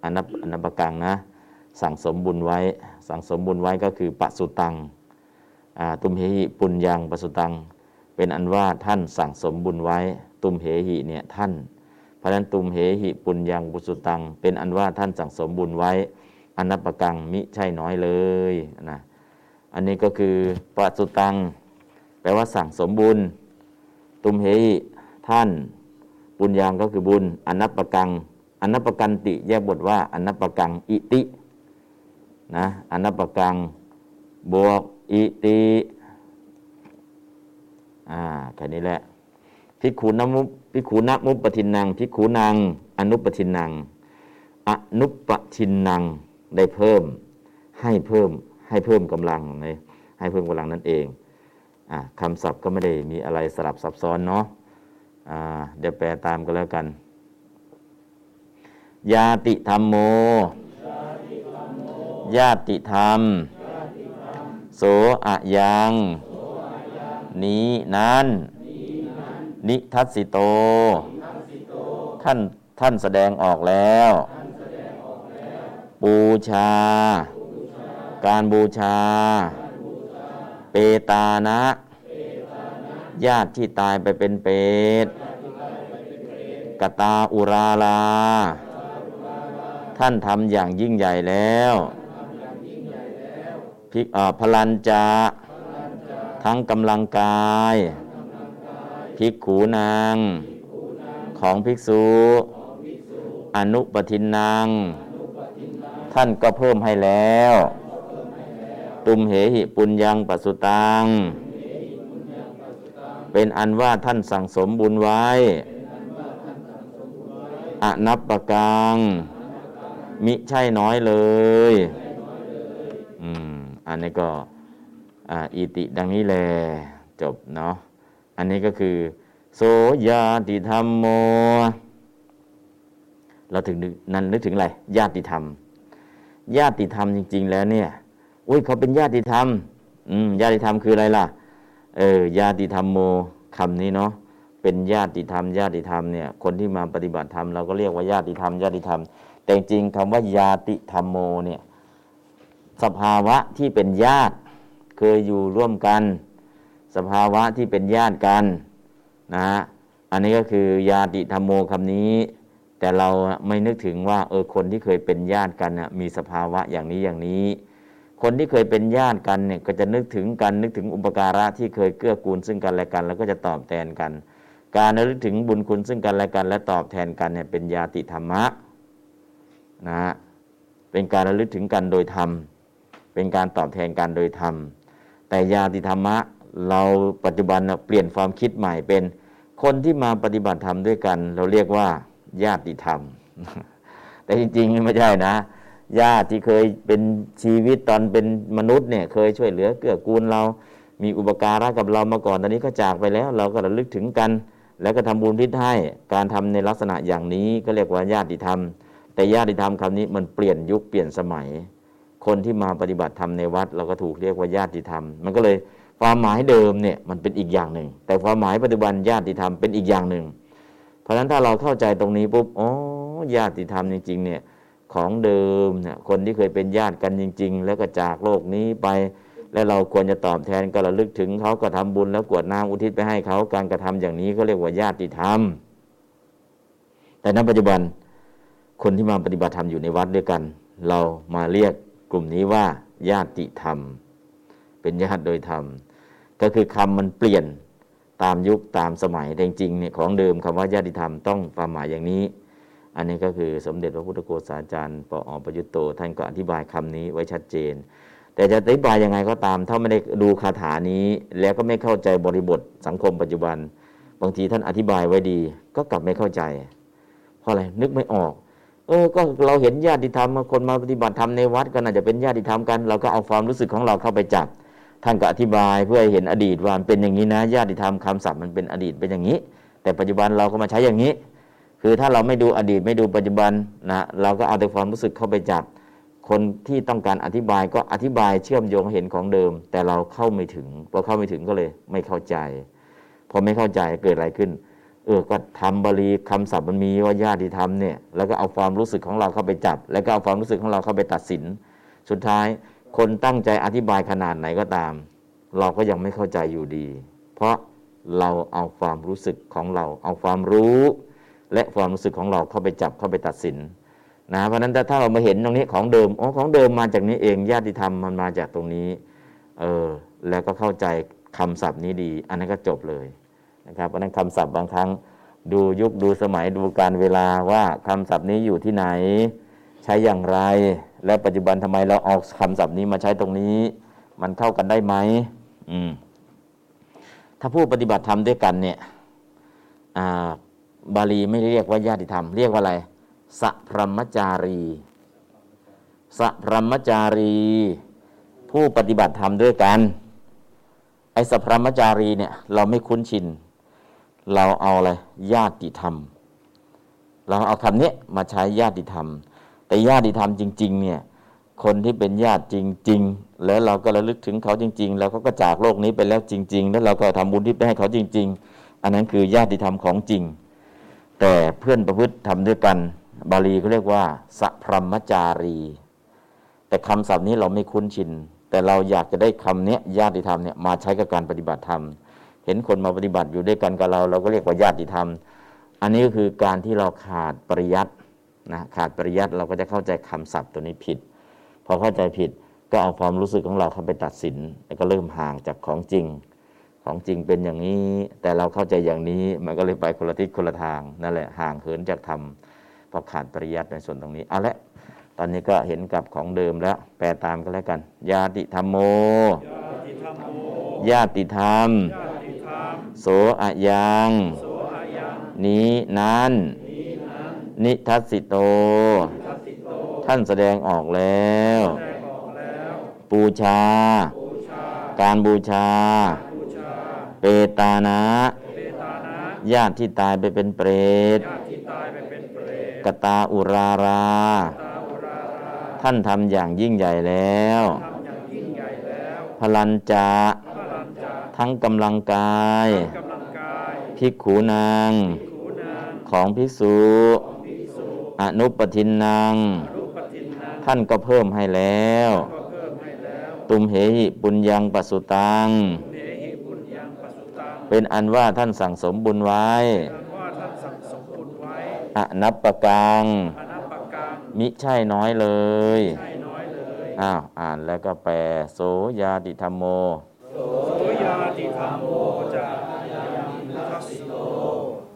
อนัปอนัปปกังนะ สั่งสมบุญไว้ สั่งสมบุญไว้ก็คือปสุตังตุมเหหิปุญญังปสุตัง เป็นอันว่าท่านสั่งสมบุญไว้ ตุมเหหิเนี่ยท่านเพราะนั้นตุมเหหิปุญญังปุสุตัง เป็นอันว่าท่านสั่งสมบุญไว้อนัปปกังมิใช่น้อยเลยนะอันนี้ก็คือปสุตัง แปลว่าสั่งสมบุญ ตุมเหหิ ท่าน ปุญญังก็คือบุญอนัปปกังอนัปปกันติแยกบทว่าอนัปปกังอิตินะอนัปปกังบวกอิติอ่าแค่นี้แหละพิกขุนมุพิกขุนมุปทินนางพิกขุนางอนุปทินนางอนุปทินนางได้เพิ่ม ให้เพิ่มให้เพิ่มกำลังเลยให้เพิ่มกำลังนั่นเองอ่าคำศัพท์ก็ไม่ได้มีอะไรสลับซับซ้อนเนาะ เดี๋ยวแปลตามกันแล้วกัน ยาติธรรมโม ญาติธรรม โสอะยังนี้นั้นนิทัสสิโต ท่านท่านแสดงออกแล้ว บูชา การบูชา เปตานะ ญาติที่ตายไปเป็นเปรตกตาอุราลา ท่านทำอย่างยิ่งใหญ่แล้วพิพลันจาทั้งกำลังกาย ภิกขูนาง ของภิกษุ อนุปทินนาง ท่านก็เพิ่มให้แล้ว ตุมเหหิปุญญังปสุตัง เป็นอันว่าท่านสั่งสมบุญไว้อนับประกัง มิใช่น้อยเลยอืมอันนี้ก็อ่าอิติดังนี้แลจบเนาะอันนี้ก็คือโสยาติธรรมโม เราถึงนั้นนึกถึงอะไรญาติธรรม ญาติธรรมจริง ๆ แล้วเนี่ย อุ้ยเขาเป็นญาติธรรม อืมญาติธรรมคืออะไรล่ะ เออญาติธรรมโมคำนี้เนาะเป็นญาติธรรมญาติธรรมเนี่ยคนที่มาปฏิบัติธรรมเราก็เรียกว่าญาติธรรมญาติธรรม แต่จริงคำว่าญาติธรรมโมเนี่ยสภาวะที่เป็นญาติเคยอยู่ร่วมกัน สภาวะที่เป็นญาติกันนะฮะอันนี้ก็คือญาติธรรมโมคำนี้ แต่เราไม่นึกถึงว่าเออคนที่เคยเป็นญาติกันนะมีสภาวะอย่างนี้อย่างนี้ คนที่เคยเป็นญาติกันเนี่ยก็จะนึกถึงกันนึกถึงอุปการะที่เคยเกื้อกูลซึ่งกันและกัน แล้วก็จะตอบแทนกัน การนึกถึงบุญคุณซึ่งกันและกัน และตอบแทนกันเนี่ยเป็นญาติธรรมะนะฮะเป็นการระลึกถึงกันโดยธรรม เป็นการตอบแทนกันโดยธรรม แต่ญาติธรรมะเราปัจจุบันเปลี่ยนความคิดใหม่เป็นคนที่มาปฏิบัติธรรมด้วยกัน เราเรียกว่าญาติธรรม แต่จริงๆไม่ใช่นะ ญาติที่เคยเป็นชีวิตตอนเป็นมนุษย์เนี่ยเคยช่วยเหลือเกื้อกูลเรา มีอุปการะกับเรามาก่อนตอนนี้ก็จากไปแล้ว เราก็ระลึกถึงกัน แล้วก็ทำบุญทิศให้การทำในลักษณะอย่างนี้ก็เรียกว่าญาติธรรม แต่ญาติธรรมคำนี้มันเปลี่ยนยุคเปลี่ยนสมัย คนที่มาปฏิบัติธรรมในวัด เราก็ถูกเรียกว่าญาติธรรม มันก็เลยความหมายเดิมเนี่ยมันเป็นอีกอย่างหนึ่ง แต่ความหมายปัจจุบันญาติธรรมเป็นอีกอย่างหนึ่ง เพราะฉะนั้นถ้าเราเข้าใจตรงนี้ปุ๊บอ๋อญาติธรรมจริงๆเนี่ย ของเดิมเนี่ยคนที่เคยเป็นญาติกันจริง ๆ แล้วก็จากโลกนี้ไป แล้วเราควรจะตอบแทนก็ระลึกถึงเขาก็ทำบุญแล้วกวดน้ำอุทิศไปให้เขาการกระทำอย่างนี้ก็เรียกว่าญาติธรรม แต่ณปัจจุบันคนที่มาปฏิบัติธรรมอยู่ในวัดด้วยกัน เรามาเรียกกลุ่มนี้ว่าญาติธรรม เป็นญาติโดยธรรม ก็คือคำมันเปลี่ยนตามยุคตามสมัยแต่จริงๆเนี่ยของเดิมคำว่าญาติธรรมต้องความหมายอย่างนี้ อันนี้ก็คือสมเด็จพระพุทธโฆษาจารย์ปออประยุตโต ท่านก็อธิบายคำนี้ไว้ชัดเจน แต่จะอธิบายยังไงก็ตาม ถ้าไม่ได้ดูคาถานี้ แล้วก็ไม่เข้าใจบริบทสังคมปัจจุบัน บางทีท่านอธิบายไว้ดี ก็กลับไม่เข้าใจ เพราะอะไรนึกไม่ออก เออก็เราเห็นญาติธรรมคนมาปฏิบัติธรรมในวัดก็น่าจะเป็นญาติธรรมกัน เราก็เอาความรู้สึกของเราเข้าไปจับท่านก็อธิบายเพื่อให้เห็นอดีตว่ามันเป็นอย่างนี้นะญาติธรรมคำศัพท์มันเป็นอดีตเป็นอย่างนี้ แต่ปัจจุบันเราก็มาใช้อย่างนี้ คือถ้าเราไม่ดูอดีตไม่ดูปัจจุบันนะเราก็เอาแต่ความรู้สึกเข้าไปจับ คนที่ต้องการอธิบายก็อธิบายเชื่อมโยงเห็นของเดิม แต่เราเข้าไม่ถึงพอเข้าไม่ถึงก็เลยไม่เข้าใจพอไม่เข้าใจเกิดอะไรขึ้น เออก็ทำบาลีคำศัพท์มันมีว่าญาติธรรมเนี่ยแล้วก็เอาความรู้สึกของเราเข้าไปจับ แล้วก็เอาความรู้สึกของเราเข้าไปตัดสิน สุดท้ายคนตั้งใจอธิบายขนาดไหนก็ตาม เราก็ยังไม่เข้าใจอยู่ดี เพราะเราเอาความรู้สึกของเรา เอาความรู้ และความรู้สึกของเราเข้าไปจับเข้าไปตัดสินนะเพราะนั้นถ้าเรามาเห็นตรงนี้ของเดิมอ๋อของเดิมมาจากนี้เองญาติธรรมมันมาจากตรงนี้เออแล้วก็เข้าใจคำศัพท์นี้ดี อันนั้นก็จบเลยนะครับเพราะนั้นคำศัพท์บางครั้งดูยุคดูสมัยดูการเวลาว่าคำศัพท์นี้อยู่ที่ไหน ใช้อย่างไร และปัจจุบันทำไมเราเอาคำศัพท์นี้มาใช้ตรงนี้ มันเข้ากันได้ไหมอืมถ้าผู้ปฏิบัติธรรมด้วยกันเนี่ยอ่า บาลีไม่เรียกว่าญาติธรรม เรียกว่าอะไรสัพรมจารีสัพรมจารี ผู้ปฏิบัติธรรมด้วยกัน ไอ้สัพรมจารีเนี่ยเราไม่คุ้นชิน เราเอาอะไรญาติธรรม เราเอาคำนี้มาใช้ญาติธรรม แต่ญาติธรรมจริง ๆ เนี่ยคนที่เป็นญาติจริง ๆ แล้วเราก็ระลึกถึงเขาจริง ๆ แล้วเขาก็จากโลกนี้ไปแล้วจริง ๆ แล้วเราก็ทำบุญที่ไปให้เขาจริง ๆ อันนั้นคือญาติธรรมของจริง แต่เพื่อนประพฤติทำด้วยกัน บาลีเขาเรียกว่าสัพพรหมจารี แต่คำศัพท์นี้เราไม่คุ้นชิน แต่เราอยากจะได้คำนี้ญาติธรรมเนี่ยมาใช้กับการปฏิบัติธรรม เห็นคนมาปฏิบัติอยู่ด้วยกันกับเรา เราก็เรียกว่าญาติธรรม อันนี้ก็คือการที่เราขาดปริยัตินะขาดปริยัติเราก็จะเข้าใจคำศัพท์ตัวนี้ผิด พอเข้าใจผิดก็เอาความรู้สึกของเราเข้าไปตัดสินแล้วก็เริ่มห่างจากของจริง ของจริงเป็นอย่างนี้ แต่เราเข้าใจอย่างนี้ มันก็เลยไปคนละทิศคนละทางนั่นแหละห่างเหินจากธรรมเพราะขาดปริยัติในส่วนตรงนี้เอาละตอนนี้ก็เห็นกับของเดิมแล้ว แปลตามกันแล้วกัน ญาติธรรมโม ญาติธรรมโมญาติธรรมญาติธรรมโสอะยังโสอายังนี้นั้นนี้นั้นนิทัสสิโตทัสสิโต ท่านแสดงออกแล้วได้บอกแล้วบูชาบูชา การบูชาบูชา เปตานะเปตานะ ญาติที่ตายไปเป็นเปรตญาติที่ตายไปเป็นเปรตกตาอุราราตาอุรารา ท่านทำอย่างยิ่งใหญ่แล้วทำอย่างยิ่งใหญ่แล้วพลันจะพระลันจาทั้งกำลังกายกำลังกาย ภิกขูนางขูนางของภิกษุภิกษุอนุปทินนางรูปทินนางท่านก็เพิ่มให้แล้วก็เพิ่มให้แล้ว ตุมเหหิปุญญังปสุตัง เนหิบุญยังปสุตัง เป็นอันว่าท่านสั่งสมบุญไว้ดังว่าท่านสั่งสมบุญไว้อนับประกังอนัปปกังมิใช่น้อยเลยใช่น้อยเลยอ้าวอ่านแล้วก็แปลโสยาติธรรมโมโสยาติธรรมโมจายังทัสสิโต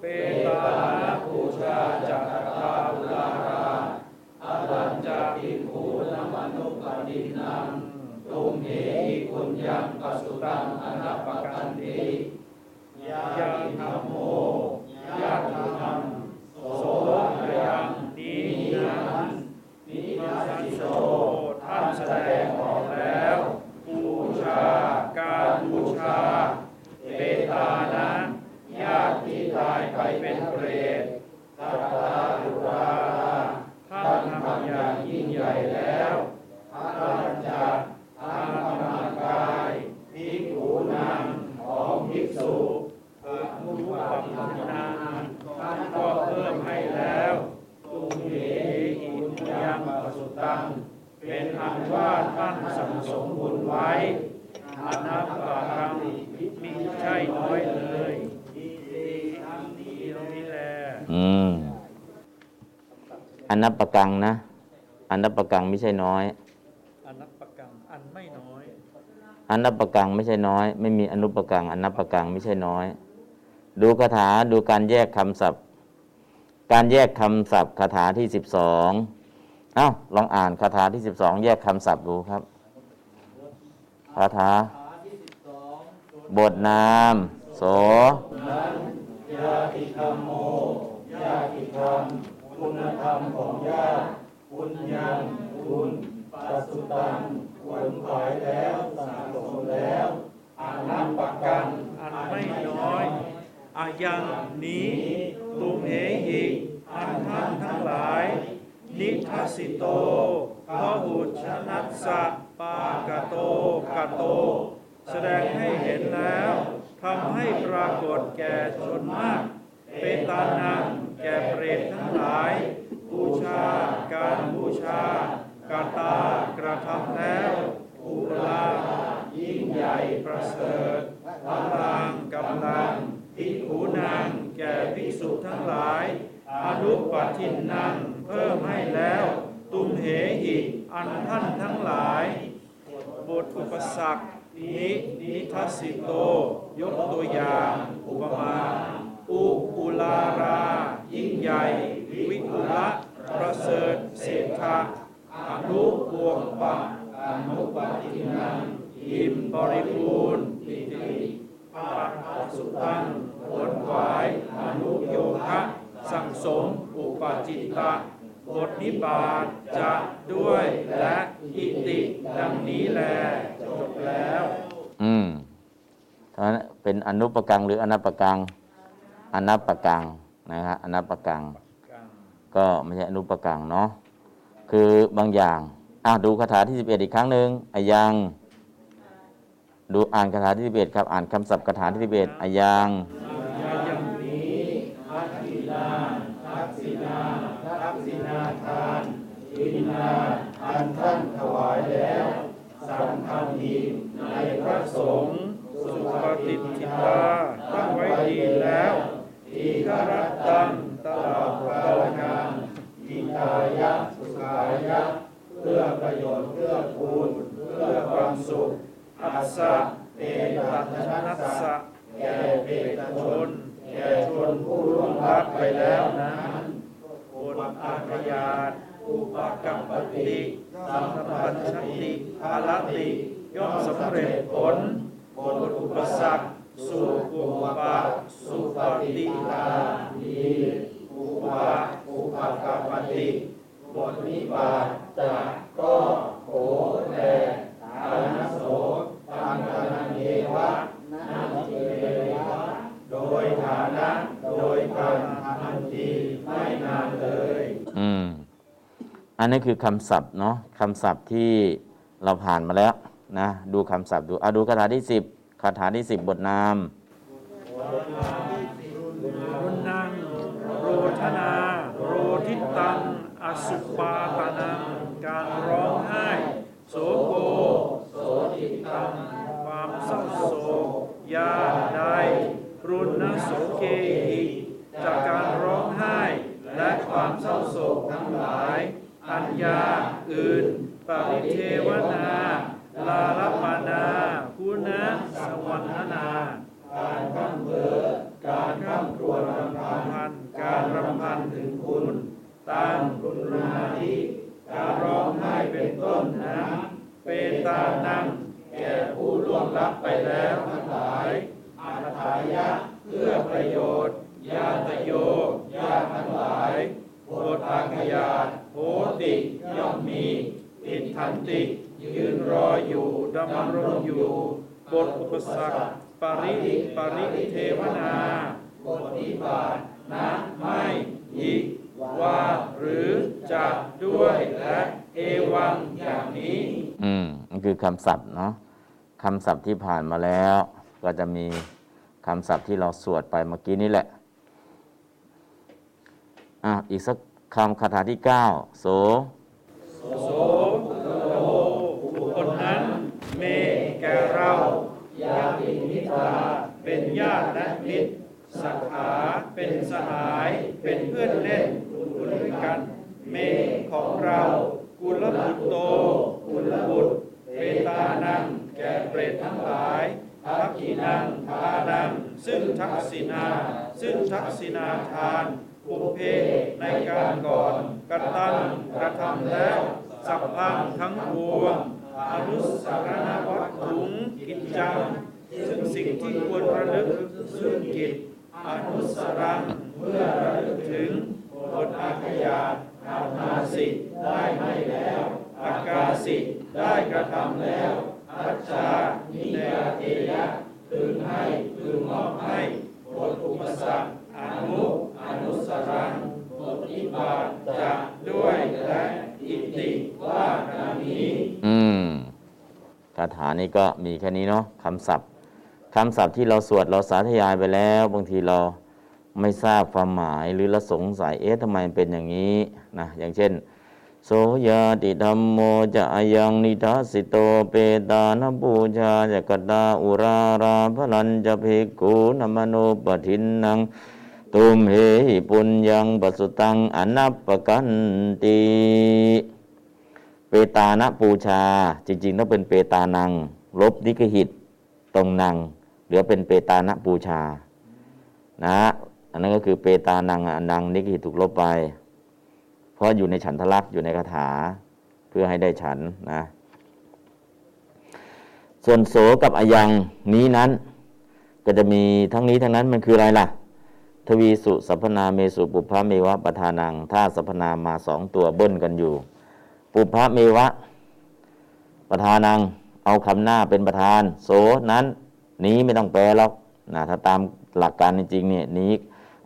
เปตานะปูชาจักตาอุลาราอรัญจาภิกขุนัมนุปดินังตุมเหหิคุญยังปสุตังอนัปปกันติยาติธรรมโมยาติธรรมโสยังนินั้นนินัสสิโตท่านแสดงออกแล้ว บูชา การบูชา เปตานะญาติที่ตายไปเป็นเปรตสัตตาอุราท่านทำอย่างยิ่งใหญ่แล้วพระราชาทางกำลังกายภิกขุนางของภิกษุอนุปปินางท่านก็เพิ่มให้แล้วตุมเหหิปุญยังปสุตัง เป็นอันว่าท่านสั่งสมบุญไว้อนับปากังมิใช่น้อยเลยทั้งนี้ตรงนี้แหละ อืม อนับประกังนะอนับประกังไม่ใช่น้อยอนับปากังอันไม่น้อยอนับประกังไม่ใช่น้อย ไม่มีอนุปกังอนับประกังไม่ใช่น้อย ดูคาถาดูการแยกคำศัพท์ การแยกคำศัพท์คาถาที่สิบสองเอ้าลองอ่านคาถาที่สิบสองแยกคำศัพท์ดูครับคาถาบทนามโสญาติธรรมโมญาติธรรม คุณธรรมของญาติบุญยังบุญปัสสุตังขวนขวายแล้วสะสมแล้วอานับประกันอันไม่น้อยอายังนี้ตุมเหหิอันท่านทั้งหลาย นิทัสิโตพหุชนัสสะปากะโตกะโต แสดงให้เห็นแล้วทำให้ปรากฏแก่ชนมาก เปตานัง ก่เปรตทั้งหลาย บูชาการบูชากาตากระทำแล้วอุลายิ่งใหญ่ประเสริฐพลังกำลังภิกขุนางแก่ภิกษุทั้งหลาย อนุปทินนังเพิ่มให้แล้ว ตุมเหหิอันท่านทั้งหลายบทอุปสรรคนินิทัสสิโต ยกตัวอย่าง อุปมา อุอุลารา ยิ่งใหญ่ วิอุระประเสริฐเศรษฐะอนุบวงปะอนุปตินังอิ่มบริบูรณ์ปิติปัสสุตังผลขวายอนุโยคะสังสมอุปจิตตะบทนิบาตจะด้วยและอิติดังนี้แลจบแล้ว อืมเพราะนั้นเป็นอนุปกังหรืออนัปกัง อนัปปกังนะฮะอนัปปกัง ก็ไม่ใช่อนุปกังเนาะคือบางอย่างอะดูคาถาที่11อีกครั้งหนึ่งอายังดูอ่านคาถาที่11ครับ อ่านคำศัพท์คาถาที่11อายังอย่างนี้ทักษิณาทักษิณาทักษิณาทานทินนาอันท่านถวายแล้วสังฆนีในพระสงฆ์สุปฏิทิตาตั้งไว้ดีแล้ว ทีฆรัตตังตลอดกาลนานอิตายะสุขายะเพื่อประโยชน์เพื่อคูณเพื่อความสุขอัสะเตตัชนัสสะแก่เอกชนแก่ชนผู้ล่วงลับไปแล้วนั้นบทอาขยาตอุปกัปปติสัมปัญชติภาลติย่อมสำเร็จผลบทอุปสรรค สุปุปปะสุปฏิตาดีอุปะอุปกัปปติบทนิบาตจากก็โหแลตานโสตังกนันวะนาเทวะโดยฐานะ โดยการทันทีไม่นานเลย อืม อันนี้คือคำศัพท์เนาะคำศัพท์ที่เราผ่านมาแล้วนะ ดูคำศัพท์ดูเอาดูคาถาที่10 คาถาที่10บบทนามรุนังโรธนา โรทิตัง อสุปาตานัง การร้องไห้ โสโกโสติตัง ความเศร้าโศกยาใดรุณโสเกหิจากการร้องไห้ และความเศร้าโศกทั้งหลาย อัญญาอื่น ปริเทวนา ลาลปานา รรณนา การข้ามเบอการข้ามครวญรำพัน การรำพันถึงคุณตามคุณนาทิการร้องไห้เป็นต้นนั้นเปตานังแก่ผู้ล่วงลับไปแล้วทั้งหลายอาถายะเพื่อประโยชน์ญาตโยญาทั้งหลายโพธาคยาตโหติย่อมมีติทันติ ยืนรออยู่ดำรงอยู่ บทอุปสรรคปริปริเทวนาบทนิบาตนะไม่ยิว่าหรือจะด้วยและเอวังอย่างนี้ อืมมันคือคำศัพท์เนาะคำศัพท์ที่ผ่านมาแล้ว ก็จะมีคำศัพท์ที่เราสวดไปเมื่อกี้นี่แหละอะอีกสักคำคาถาที่9โสโสโลบุคคลนั้น เมแก่เราญา ตา เป็นญาติและมิตรสักขาเป็นสหายเป็นเพื่อนเล่นคุณด้วยกัน เมของเรากุลบุตรโตกุลบุตรเปตานังแก่เปรตทั้งหลายทักขินังทานังซึ่งทักษินา ซึ่งทักษินาทานปุเพในการก่อนกระตั้งกระทำแล้ว สัพพังทั้งปวงอนุสารณวัตถุงกิจจัง ซึ่งสิ่งที่ควรระลึกซึ่งกิจอนุสรังเมื่อระลึกถึงโพอาขยาอาทาสิได้ให้แล้วอากาสิได้กระทำแล้วทัชชานิยาเทยะพึงให้พึงมอบให้บทอุปสรรคอนุอนุสรังบทอิบาตจะด้วยและอิติว่าดังนี้อืมคาถานี้ก็มีแค่นี้เนาะคำศัพท์ คำศัพท์ที่เราสวดเราสาธยายไปแล้ว บางทีเราไม่ทราบความหมายหรือเราสงสัยเอ๊ะทำไมเป็นอย่างนี้นะอย่างเช่น โสยาติธรรมโมจะอายังนิทัสสิโตเปตานปูชาจะกตาอุราราพลันจะภิกขุนมโนปทินนังตุมเหหิปุญญังปัสสุตังอนัปปกันติเปตานะปูชา จริงๆต้องเป็นเปตานัง ลบนิกหิต ตรงนัง เหลือเป็นเปตานะปูชา นะ อันนั้นก็คือเปตานังอนังนิกิถูกลบไป เพราะอยู่ในฉันทลักษณ์อยู่ในคาถา เพื่อให้ได้ฉันนะ ส่วนโสกับอยังนี้นั้น ก็จะมีทั้งนี้ทั้งนั้นมันคืออะไรล่ะ ทวีสุสัพพนาเมสุปุพพะเมวะปทานังถ้าสัพพนามาสองตัวเบิ้ลกันอยู่ ปุพพะเมวะประธานัง เอาคำหน้าเป็นประธาน โสนั้น นี้ไม่ต้องแปลหรอกนะถ้าตามหลักการจริงเนี่ยนี้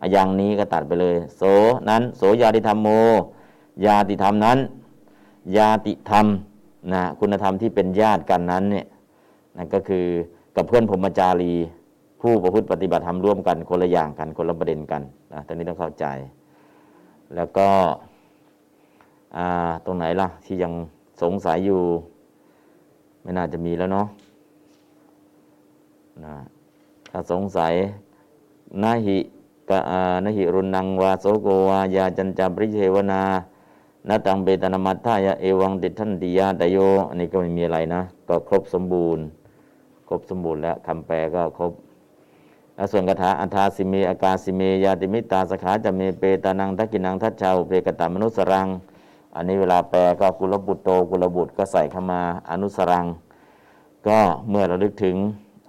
อายังนี้ก็ตัดไปเลย โสนั้นโสยาติธรรมโม ยาติธรรมนั้น ยาติธรรมนะคุณธรรมที่เป็นญาติกันนั้นเนี่ยนั่นก็คือกับเพื่อนพรมจารี ผู้ประพฤติปฏิบัติธรรมร่วมกันคนละอย่างกันคนละประเด็นกันนะตรงนี้ต้องเข้าใจ แล้วก็ตรงไหนล่ะที่ยังสงสัยอยู่ ไม่น่าจะมีแล้วเนาะ นะถ้าสงสัยนาหิกะอ่านหิรุนังวาโสโกวายาจันจาปริเทวนานาตังเบตนามัตถายะเอวังติทันติยาตโย อันนี้ก็ไม่มีอะไรนะ ก็ครบสมบูรณ์ ครบสมบูรณ์แล้วคำแปลก็ครบแล้วส่วนคาถาอันทาสิเมอากาสิเมยาติมิตาสขาจะเมเปตานังทักกินังทัชชาวเปกตามนุสรัง อันนี้เวลาแปลก็กุลบุตรโตกุลบุตรก็ใส่เข้ามาอนุสรัง ก็เมื่อเราลึกถึง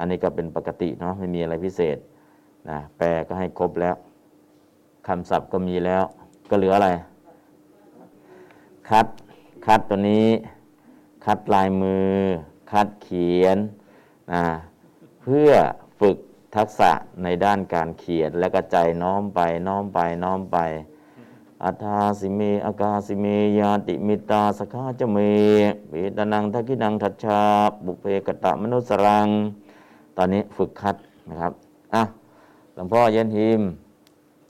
อันนี้ก็เป็นปกติเนาะไม่มีอะไรพิเศษนะแปลก็ให้ครบแล้วคำศัพท์ก็มีแล้ว ก็เหลืออะไร คัด คัดตัวนี้ คัดลายมือ คัดเขียนนะเพื่อฝึกทักษะในด้านการเขียนและก็ใจายน้อมไปน้อมไปน้อมไปอัฏฐาสิเมอากาสิเมยาติมิตาสขาจเมเวตนังทักินังทัชชาบุเพกตะมนุสรัง ตอนนี้ฝึกคัดนะครับอะหลวงพ่อเย็นหิม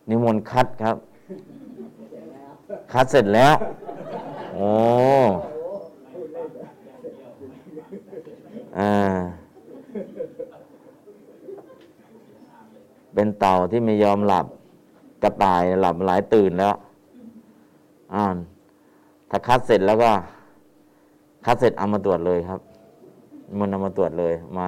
นิมนต์คัดครับ คัดเสร็จแล้ว โอ้อ่าเป็นเต่าที่ไม่ยอมหลับ กระต่ายหลับหลายตื่นแล้วอ่าถ้าคัดเสร็จแล้วก็ คัดเสร็จเอามาตรวจเลยครับมันเอามาตรวจเลยมา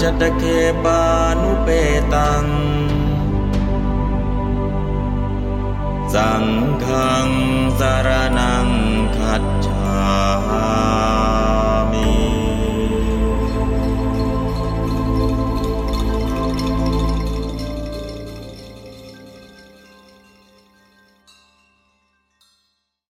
จตเคปานุเปตัง สังฆสารนังขัดฉา